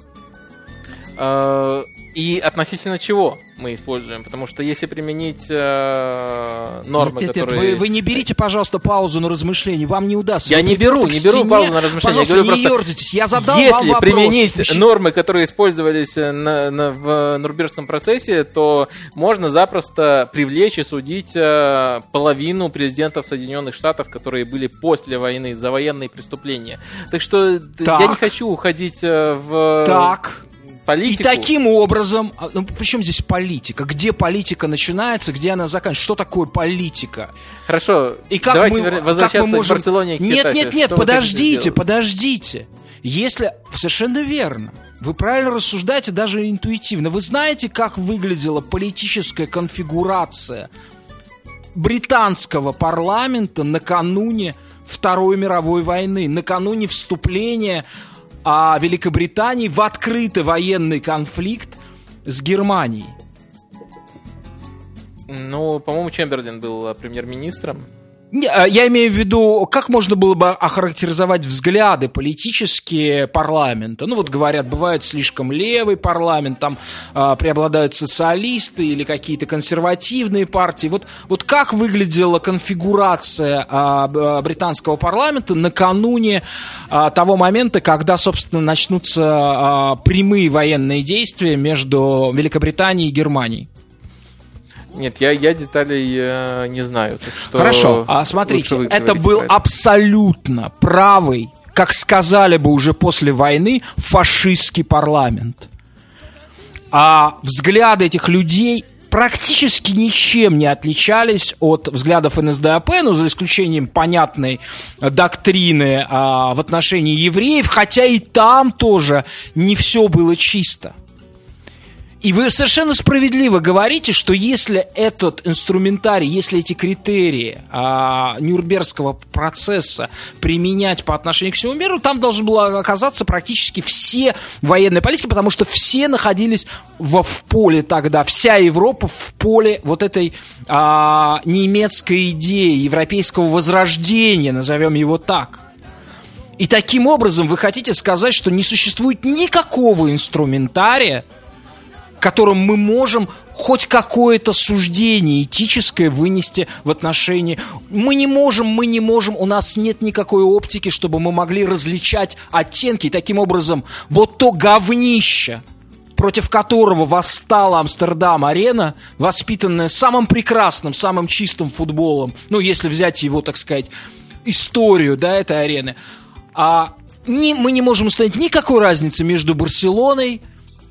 И относительно чего мы используем? Потому что если применить э, нормы, нет, нет, нет, которые... вы, вы не берите, пожалуйста, паузу на размышление. Вам не удастся. Я Вы не беру, не беру стене. паузу на размышление. Я Пожалуйста, говорю не просто, ерзайтесь. Я задал вам Если вопрос. применить Мужчина- нормы, которые использовались э, на, на- в Нурнбергском процессе, то можно запросто привлечь и судить э, половину президентов Соединенных Штатов, которые были после войны за военные преступления. Так что Так. я не хочу уходить э, в Так. Политику. И таким образом, а, ну, причем здесь политика? Где политика начинается, где она заканчивается? Что такое политика? Хорошо, И как давайте мы, вер- как возвращаться мы можем... к Барселоне к Нет, нет, нет, Что подождите, подождите. Если... Совершенно верно. Вы правильно рассуждаете, даже интуитивно. Вы знаете, как выглядела политическая конфигурация британского парламента накануне Второй мировой войны, накануне вступления а, Великобритании в открытый военный конфликт с Германией. Ну, по-моему, Чемберлин был э, премьер-министром. А, Я имею в виду, как можно было бы охарактеризовать взгляды политические парламента? Ну вот говорят, бывает слишком левый парламент, там а, преобладают социалисты или какие-то консервативные партии. Вот, вот как выглядела конфигурация а, британского парламента накануне а, того момента, когда, собственно, начнутся а, прямые военные действия между Великобританией и Германией? Нет, я, я деталей э, не знаю. Так что Хорошо, а смотрите, это был это. абсолютно правый, как сказали бы уже после войны, фашистский парламент. А взгляды этих людей практически ничем не отличались от взглядов НСДАП, ну, за исключением понятной доктрины а, в отношении евреев, хотя и там тоже не все было чисто. И вы совершенно справедливо говорите, что если этот инструментарий, если эти критерии а, Нюрнбергского процесса применять по отношению к всему миру, там должны было оказаться практически все военные политики, потому что все находились во, в поле тогда, вся Европа в поле вот этой а, немецкой идеи, европейского возрождения, назовем его так. И таким образом вы хотите сказать, что не существует никакого инструментария, которым мы можем хоть какое-то суждение этическое вынести в отношении... Мы не можем, мы не можем, у нас нет никакой оптики, чтобы мы могли различать оттенки. И таким образом, вот то говнище, против которого восстала Амстердам-арена, воспитанная самым прекрасным, самым чистым футболом, ну, если взять его, так сказать, историю, да, этой арены, а ни, мы не можем установить никакой разницы между Барселоной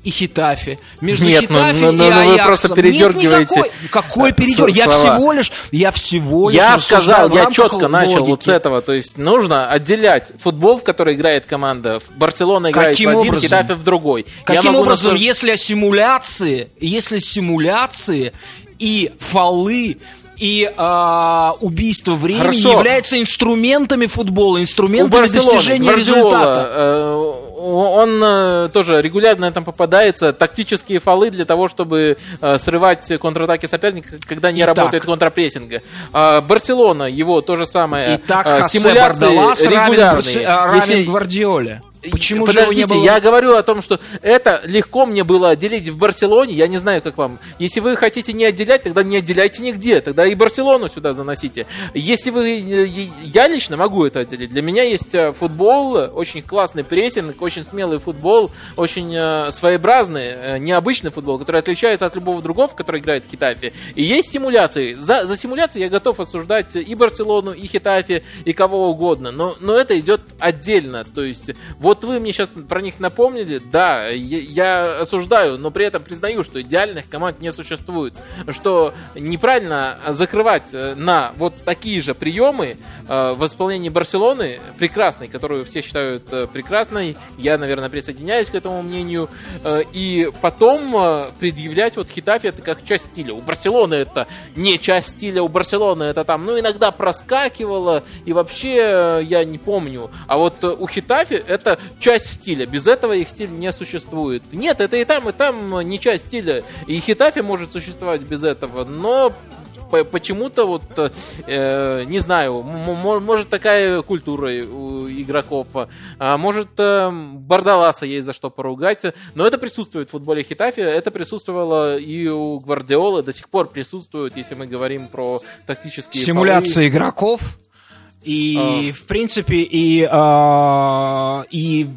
и Хитафи. Между Нет, ну, Хитафи ну, и ну, ну, вы Аяксом. просто Нет передергиваете, никакой. Какой э, передер? с- Я всего лишь, я всего лишь Я сказал, я четко начал вот с этого. То есть нужно отделять футбол, в который играет команда. Барселона играет Каким в один, образом? Хитафе в другой. Каким образом, если симуляции, если симуляции и фолы и а, убийство времени Хорошо. являются инструментами футбола, инструментами достижения Гвардиола, результата. э, он э, тоже регулярно на этом попадается. Тактические фолы для того, чтобы э, срывать контратаки соперника, когда не Итак. работает контрпрессинга. А Барселона, его то же самое. Итак, э, Хосе Бардалас равен, а, равен Если- Гвардиоле. Почему же его Подождите, не было? я говорю о том, что это легко мне было отделить в Барселоне. Я не знаю, как вам. Если вы хотите не отделять, тогда не отделяйте нигде. Тогда и Барселону сюда заносите. Если вы... э, Я лично могу это отделить. Для меня есть э, футбол, очень классный прессинг, очень смелый футбол, очень э, своеобразный, необычный футбол, который отличается от любого другого, в который играет Хитафи. И есть симуляции. За, за симуляции я готов осуждать и Барселону, и Хитафи, и кого угодно. Но, но это идет отдельно. То есть, вот вы мне сейчас про них напомнили, да, я, я осуждаю, но при этом признаю, что идеальных команд не существует. Что неправильно закрывать э, на вот такие же приемы э, в исполнении Барселоны, прекрасной, которую все считают э, прекрасной, я, наверное, присоединяюсь к этому мнению, э, и потом э, предъявлять вот Хитафи это как часть стиля. У Барселоны это не часть стиля, у Барселоны это там, ну, иногда проскакивало, и вообще э, я не помню. А вот э, у Хитафи это часть стиля. Без этого их стиль не существует. Нет, это и там, и там не часть стиля. И Хитафи может существовать без этого, но по- почему-то вот, э, не знаю, может такая культура у игроков, а может э, Бардаласа есть за что поругать, но это присутствует в футболе Хитафи, это присутствовало и у Гвардиолы, до сих пор присутствует, если мы говорим про тактические Симуляция игроков. И, в принципе, и, а, и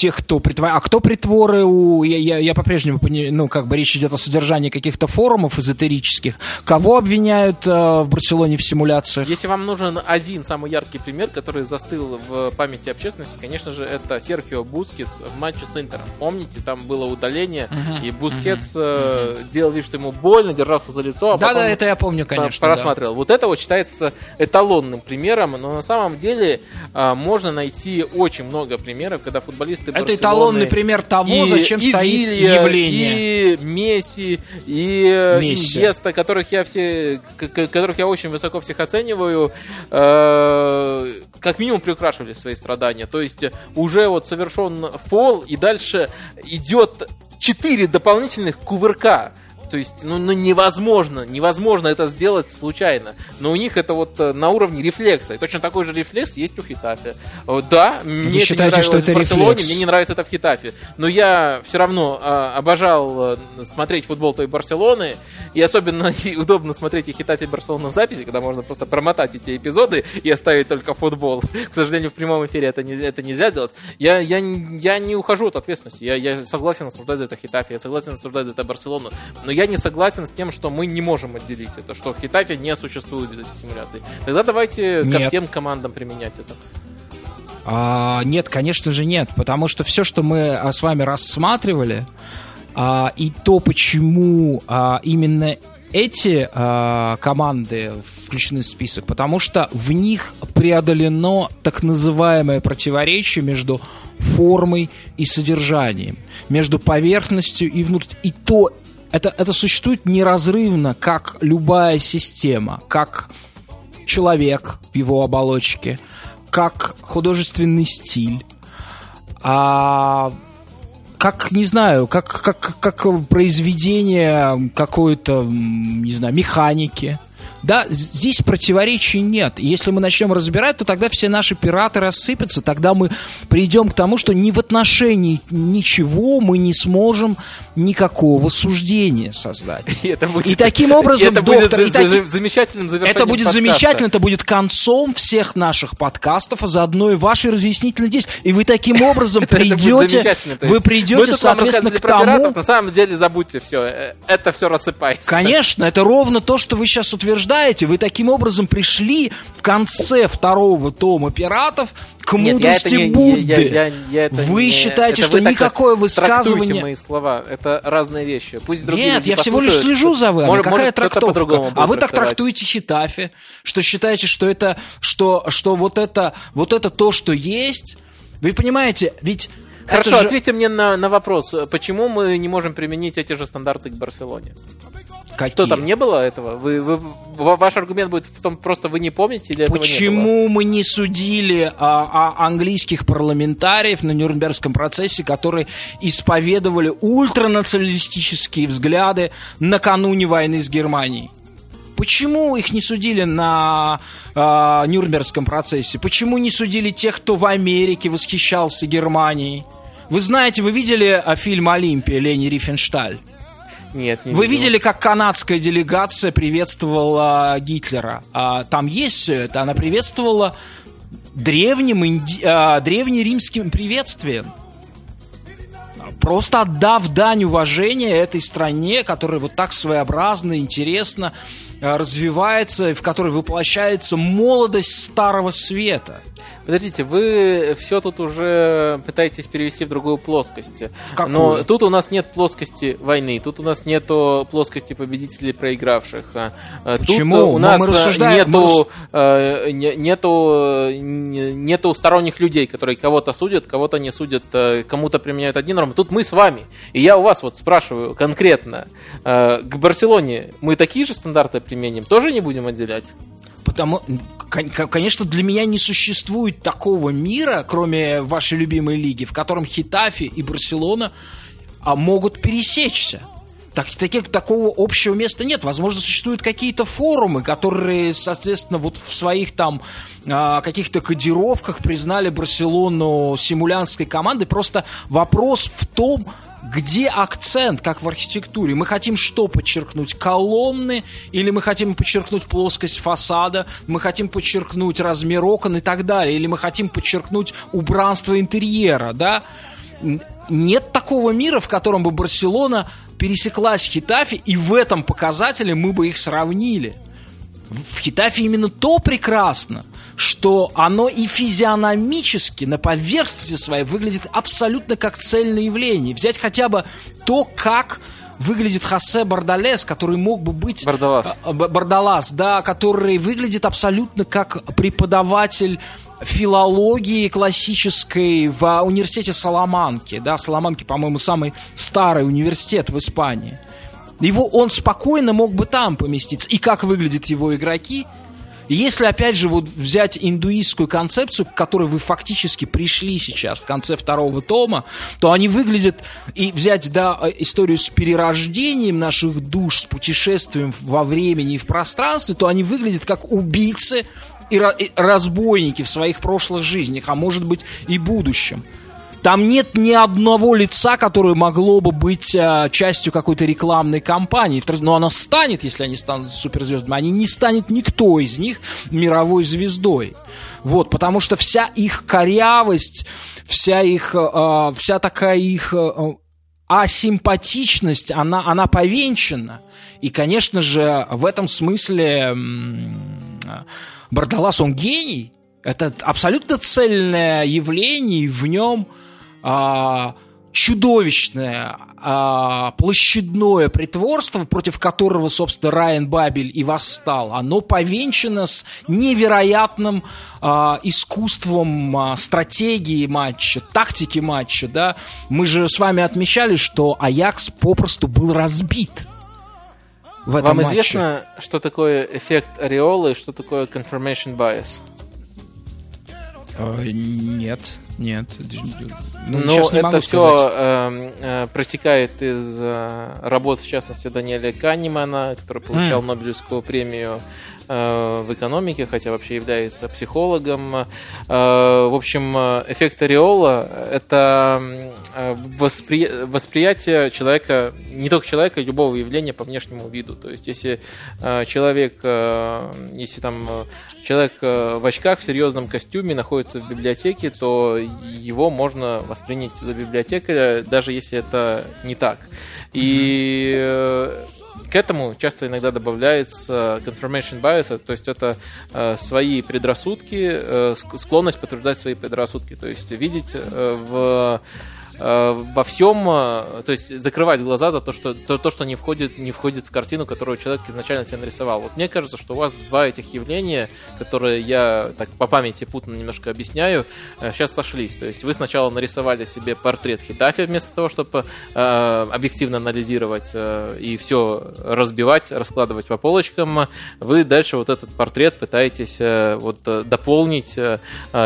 тех, кто притворы... А кто притворы у... Я, я, я по-прежнему пони- Ну, как бы речь идет о содержании каких-то форумов эзотерических. Кого обвиняют э, в Барселоне в симуляциях? Если вам нужен один самый яркий пример, который застыл в памяти общественности, конечно же, это Серхио Бускетс в матче с Интером. Помните, там было удаление, Мгм. и Бускетс э, делал вид, что ему больно, держался за лицо, а Да-да, потом это я помню, по- конечно, просматривал. Вот это вот считается эталонным примером, но на самом деле а, можно найти очень много примеров, когда футболисты Это Барселоны эталонный пример того, и- зачем и стоит Вилья, явление. И Месси, и э, Месси. Иньеста, которых я все, которых я очень высоко всех оцениваю, э, как минимум приукрашивали свои страдания. То есть э, уже вот совершен фол, и дальше идет четыре дополнительных кувырка. То есть, ну, ну, невозможно, невозможно это сделать случайно. Но у них это вот э, на уровне рефлекса. И точно такой же рефлекс есть у Хитафи. Э, Да, мне это считаете, не что это в Барселоне, рефлекс? мне не нравится это в Хитафе. Но я все равно а, обожал э, смотреть футбол той Барселоны. И особенно удобно смотреть и Хитафе и Барселону в записи, когда можно просто промотать эти эпизоды и оставить только футбол. К сожалению, в прямом эфире это, не, это нельзя сделать. Я, я, я не ухожу от ответственности. Я, я согласен осуждать за это Хитафе, я согласен осуждать за это Барселону. Но я не согласен с тем, что мы не можем отделить это, что в Хитафе не существует без этих симуляций. Тогда давайте ко Нет. всем командам применять это. А, нет, конечно же нет, потому что все, что мы а, с вами рассматривали, а, и то, почему а, именно эти а, команды включены в список, потому что в них преодолено так называемое противоречие между формой и содержанием, между поверхностью и внутрь. И то это, это существует неразрывно, как любая система, как человек в его оболочке, как художественный стиль, а как, не знаю, как, как, как произведение какой-то, не знаю, механики. Да, здесь противоречий нет. Если мы начнем разбирать, то тогда все наши пираты рассыпятся, тогда мы придем к тому, что ни в отношении ничего мы не сможем никакого суждения создать. И, это будет, И таким образом, это будет доктор, за- и таки- за- замечательным завершением Это будет подкаста. замечательно, это будет концом всех наших подкастов, а заодно и вашей разъяснительной действия. И вы таким образом будет придете, вы придете, соответственно, к тому, на самом деле забудьте все. Это все рассыпается. Конечно, это ровно то, что вы сейчас утверждаете. Вы таким образом пришли в конце второго тома «Пиратов» к Нет, я мудрости не- я- Будды. я- я- я это вы не- считаете, это что вы никакое высказывание... мои слова. Это разные вещи. Пусть другие Нет, я всего лишь слежу за вами. Может- Какая может, трактовка? А вы так трактуете Хитафи, что считаете, что это, что, что вот это, вот это то, что есть. Вы понимаете, ведь Хорошо, же... ответьте мне на, на вопрос. Почему мы не можем применить эти же стандарты к Барселоне? Какие? Что там не было этого? Вы, вы- ва- ваш аргумент будет в том, просто вы не помните или этого не? Почему мы не судили а, а, английских парламентариев на Нюрнбергском процессе, которые исповедовали ультранационалистические взгляды накануне войны с Германией? Почему их не судили на а, Нюрнбергском процессе? Почему не судили тех, кто в Америке восхищался Германией? Вы знаете, вы видели а, фильм «Олимпия» Лени Рифеншталь? Нет, не Вы видел. видели, как канадская делегация приветствовала Гитлера? А, там есть все это. Она приветствовала древним, инди- а, древнеримским приветствием. Просто отдав дань уважения этой стране, которая вот так своеобразно, интересно а, развивается, и в которой воплощается молодость Старого Света. Подождите, вы все тут уже пытаетесь перевести в другую плоскость. В какую? Но тут у нас нет плоскости войны, тут у нас нету плоскости победителей проигравших. А, а, Почему? Тут у нас мы а, рассуждаем- мы нету, не- нету, не- нету сторонних людей, которые кого-то судят, кого-то не судят, кому-то применяют один норм. Тут мы с вами. И я у вас вот спрашиваю конкретно, к Барселоне мы такие же стандарты применим? Тоже не будем отделять? Потому, конечно, для меня не существует такого мира, кроме вашей любимой лиги, в котором Хитафи и Барселона а, могут пересечься. Так, таких, такого общего места нет. Возможно, существуют какие-то форумы, которые, соответственно, вот в своих там э, каких-то кодировках признали Барселону симулянской командой. Просто вопрос в том, где акцент, как в архитектуре? Мы хотим что подчеркнуть? Колонны? Или мы хотим подчеркнуть плоскость фасада? Мы хотим подчеркнуть размер окон и так далее? Или мы хотим подчеркнуть убранство интерьера, да? Нет такого мира, в котором бы Барселона пересеклась с Хитафи, и в этом показателе мы бы их сравнили. В Хитафе именно то прекрасно, что оно и физиономически на поверхности своей выглядит абсолютно как цельное явление. Взять хотя бы то, как выглядит Хосе Бардалес, который мог бы быть... Бардалас. Э, Бардалас, да, который выглядит абсолютно как преподаватель филологии классической в университете Саламанки. Да, Саламанки, по-моему, самый старый университет в Испании. Его он спокойно мог бы там поместиться. И как выглядят его игроки – если, опять же, вот взять индуистскую концепцию, к которой вы фактически пришли сейчас в конце второго тома, то они выглядят, и взять, да, историю с перерождением наших душ, с путешествием во времени и в пространстве, то они выглядят как убийцы и разбойники в своих прошлых жизнях, а может быть и будущем. Там нет ни одного лица, которое могло бы быть э, частью какой-то рекламной кампании. Но оно станет, если они станут суперзвездами. Они не станет никто из них мировой звездой. Вот, потому что вся их корявость, вся их, э, вся такая их э, асимпатичность, она, она повенчана. И, конечно же, в этом смысле Бардалас, он гений. Это абсолютно цельное явление, и в нем а, чудовищное а, площадное притворство, против которого, собственно, Райан Бабель и восстал, оно повенчано с невероятным а, искусством а, стратегии матча, тактики матча, да. Мы же с вами отмечали, что Аякс попросту был разбит в этом Вам матче. известно, что такое эффект ореолы и что такое confirmation bias? Э, нет, нет. Ну, ну это все э, э, протекает из э, работ, в частности, Даниэля Канемана, который получал mm. Нобелевскую премию в экономике, хотя вообще является психологом. Э, в общем, эффект ореола – это э, воспри... восприятие человека, не только человека, любого явления по внешнему виду. То есть, если человек, если там человек в очках в серьезном костюме находится в библиотеке, то его можно воспринять за библиотека, даже если это не так. И к этому часто иногда добавляется confirmation bias, то есть это э, свои предрассудки, э, склонность подтверждать свои предрассудки, то есть видеть э, в во всем, э, то есть закрывать глаза за то, что то, то, что не входит, не входит в картину, которую человек изначально себе нарисовал. Вот мне кажется, что у вас два этих явления, которые я так по памяти путно немножко объясняю, сейчас э, сошлись. То есть вы сначала нарисовали себе портрет Хитафи вместо того, чтобы э, объективно анализировать э, и все разбивать, раскладывать по полочкам. Вы дальше вот этот портрет пытаетесь э, вот дополнить э,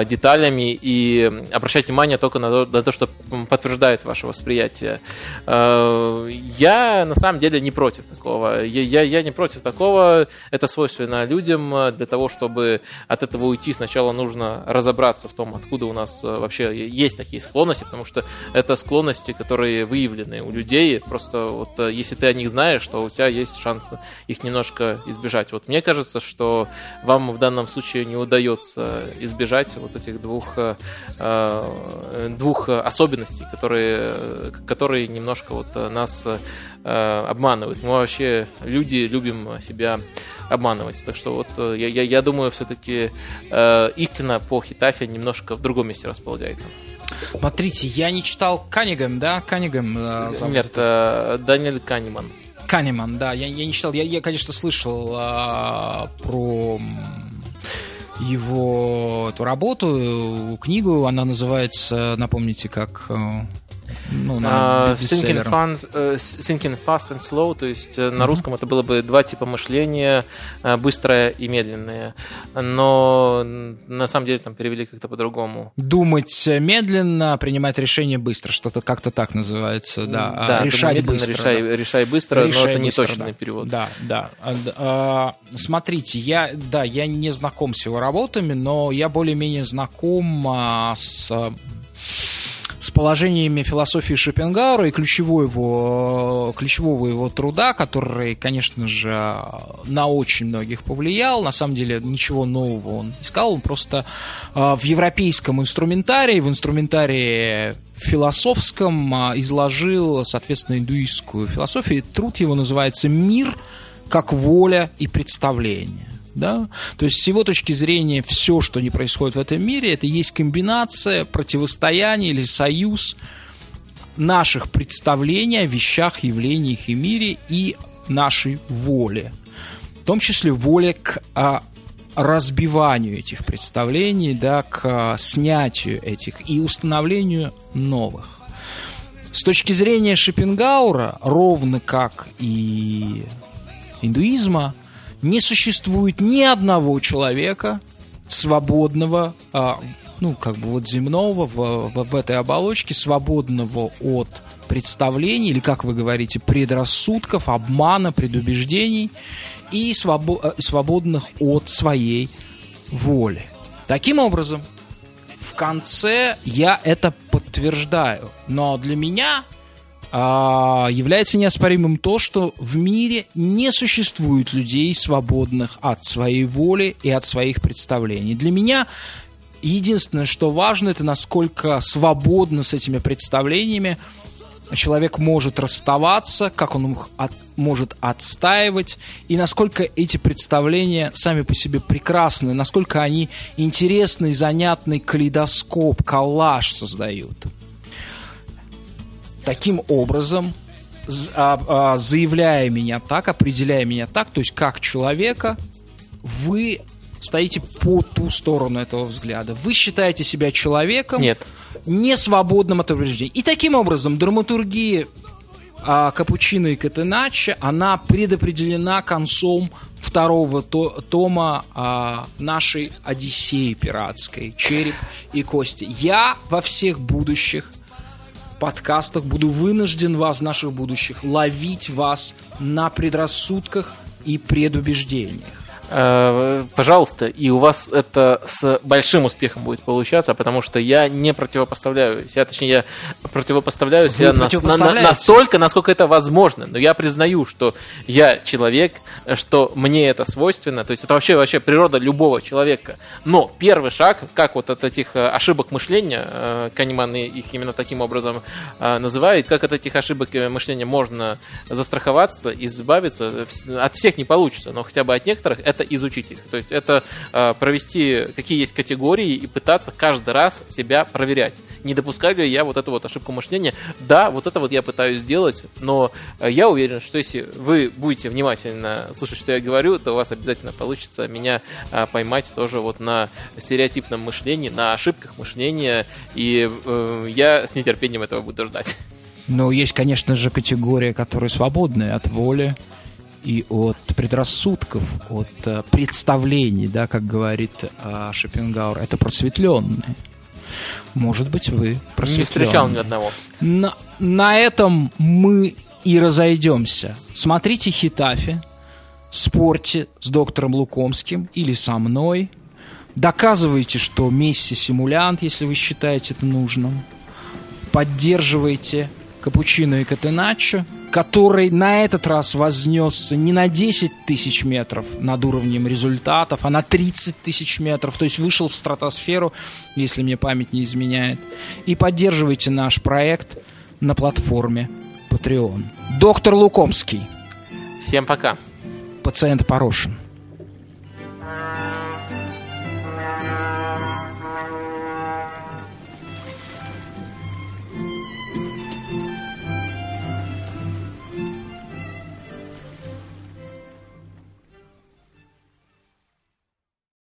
деталями и обращать внимание только на то, на то что подтверждает ваше восприятие. Э, я на самом деле не против такого. Я, я, я не против такого. Это свойственно людям. Для того, чтобы от этого уйти, сначала нужно разобраться в том, откуда у нас э, вообще есть такие склонности, потому что это склонности, которые выявлены у людей. Просто вот э, если ты о них знаешь, то у тебя есть шанс их немножко избежать. Вот мне кажется, что вам в данном случае не удается избежать вот этих двух, двух особенностей, которые, которые немножко вот э, нас э, обманывают. Мы вообще люди любим себя обманывать. Так что вот э, я, я, я думаю, все-таки э, истина по Хитафе немножко в другом месте располагается. Смотрите, я не читал Канигам, да? Канигам э, Нет, э, Даниэль Канеман. Канеман, да, я, я не читал. Я, я конечно, слышал э, про его эту работу, книгу, она называется, напомните, как... Ну, на thinking, бестселлером. fun, э, thinking fast and slow, то есть э, на русском это было бы два типа мышления, э, быстрое и медленное. Но на самом деле там перевели как-то по-другому. Думать медленно, принимать решения быстро, что-то как-то так называется, да. А, Да, думаю, решать медленно, быстро. решай, да. решай быстро, но Решай это не быстро, точный да. перевод. Да, да. А, смотрите, я, да, я не знаком с его работами, но я более-менее знаком с с положениями философии Шопенгауэра и ключевого его, ключевого его труда, который, конечно же, на очень многих повлиял. На самом деле ничего нового он не сказал, он просто а, в европейском инструментарии, в инструментарии философском а, изложил, соответственно, индуистскую философию. Труд его называется «Мир как воля и представление». Да? То есть с его точки зрения все, что не происходит в этом мире, это есть комбинация, противостояние или союз наших представлений о вещах, явлениях и мире и нашей воли. В том числе воли к а, разбиванию этих представлений, да, к а, снятию этих и установлению новых. С точки зрения Шопенгаура, ровно как и индуизма, не существует ни одного человека, свободного, а, ну, как бы вот земного в, в- в этой оболочке, свободного от представлений, или, как вы говорите, предрассудков, обмана, предубеждений, и свобо- э, свободных от своей воли. Таким образом, в конце я это подтверждаю. Но для меня является неоспоримым то, что в мире не существует людей, свободных от своей воли и от своих представлений. Для меня единственное, что важно, это насколько свободно с этими представлениями человек может расставаться, как он их от- может отстаивать, и насколько эти представления сами по себе прекрасны, насколько они интересный, занятный калейдоскоп, коллаж создают. Таким образом, а- а, заявляя меня так, определяя меня так, то есть как человека, вы стоите по ту сторону этого взгляда. Вы считаете себя человеком, Нет. не свободным от убеждений. И таким образом драматургия а, Капучино и Катеначчо, она предопределена концом второго то- тома а, нашей Одиссеи пиратской «Череп и кости». Я во всех будущих подкастах буду вынужден вас, наших будущих, ловить вас на предрассудках и предубеждениях. Э, Пожалуйста, и у вас это с большим успехом будет получаться, потому что я не противопоставляюсь. Я, точнее, я противопоставляюсь Вы я на- на- настолько, насколько это возможно. Но я признаю, что я человек, что мне это свойственно. То есть это вообще, вообще природа любого человека. Но первый шаг, как вот от этих э, ошибок мышления, э, Канеман и- их именно таким образом называет, как от этих ошибок мышления можно застраховаться, избавиться, от всех не получится, но хотя бы от некоторых, это изучить их. То есть это э, провести, какие есть категории и пытаться каждый раз себя проверять. Не допускаю ли я вот эту вот ошибку мышления? Да, вот это вот я пытаюсь сделать, но э, я уверен, что если вы будете внимательно слушать, что я говорю, то у вас обязательно получится меня э, поймать тоже вот на стереотипном мышлении, на ошибках мышления, и э, я с нетерпением этого буду ждать. Но есть, конечно же, категория, которая свободная от воли и от предрассудков, от э, представлений, да, как говорит э, Шопенгауэр. Это просветленные. Может быть, вы просветленные. Не встречал ни одного. На, на этом мы и разойдемся. Смотрите Хитафи, спорьте с доктором Лукомским или со мной. Доказывайте, что Месси симулянт, если вы считаете это нужным. Поддерживайте Капучино и Катеначо, который на этот раз вознесся не на 10 тысяч метров над уровнем результатов, а на 30 тысяч метров, то есть вышел в стратосферу, если мне память не изменяет. И поддерживайте наш проект на платформе Patreon. Доктор Лукомский. Всем пока. Пациент Порошин.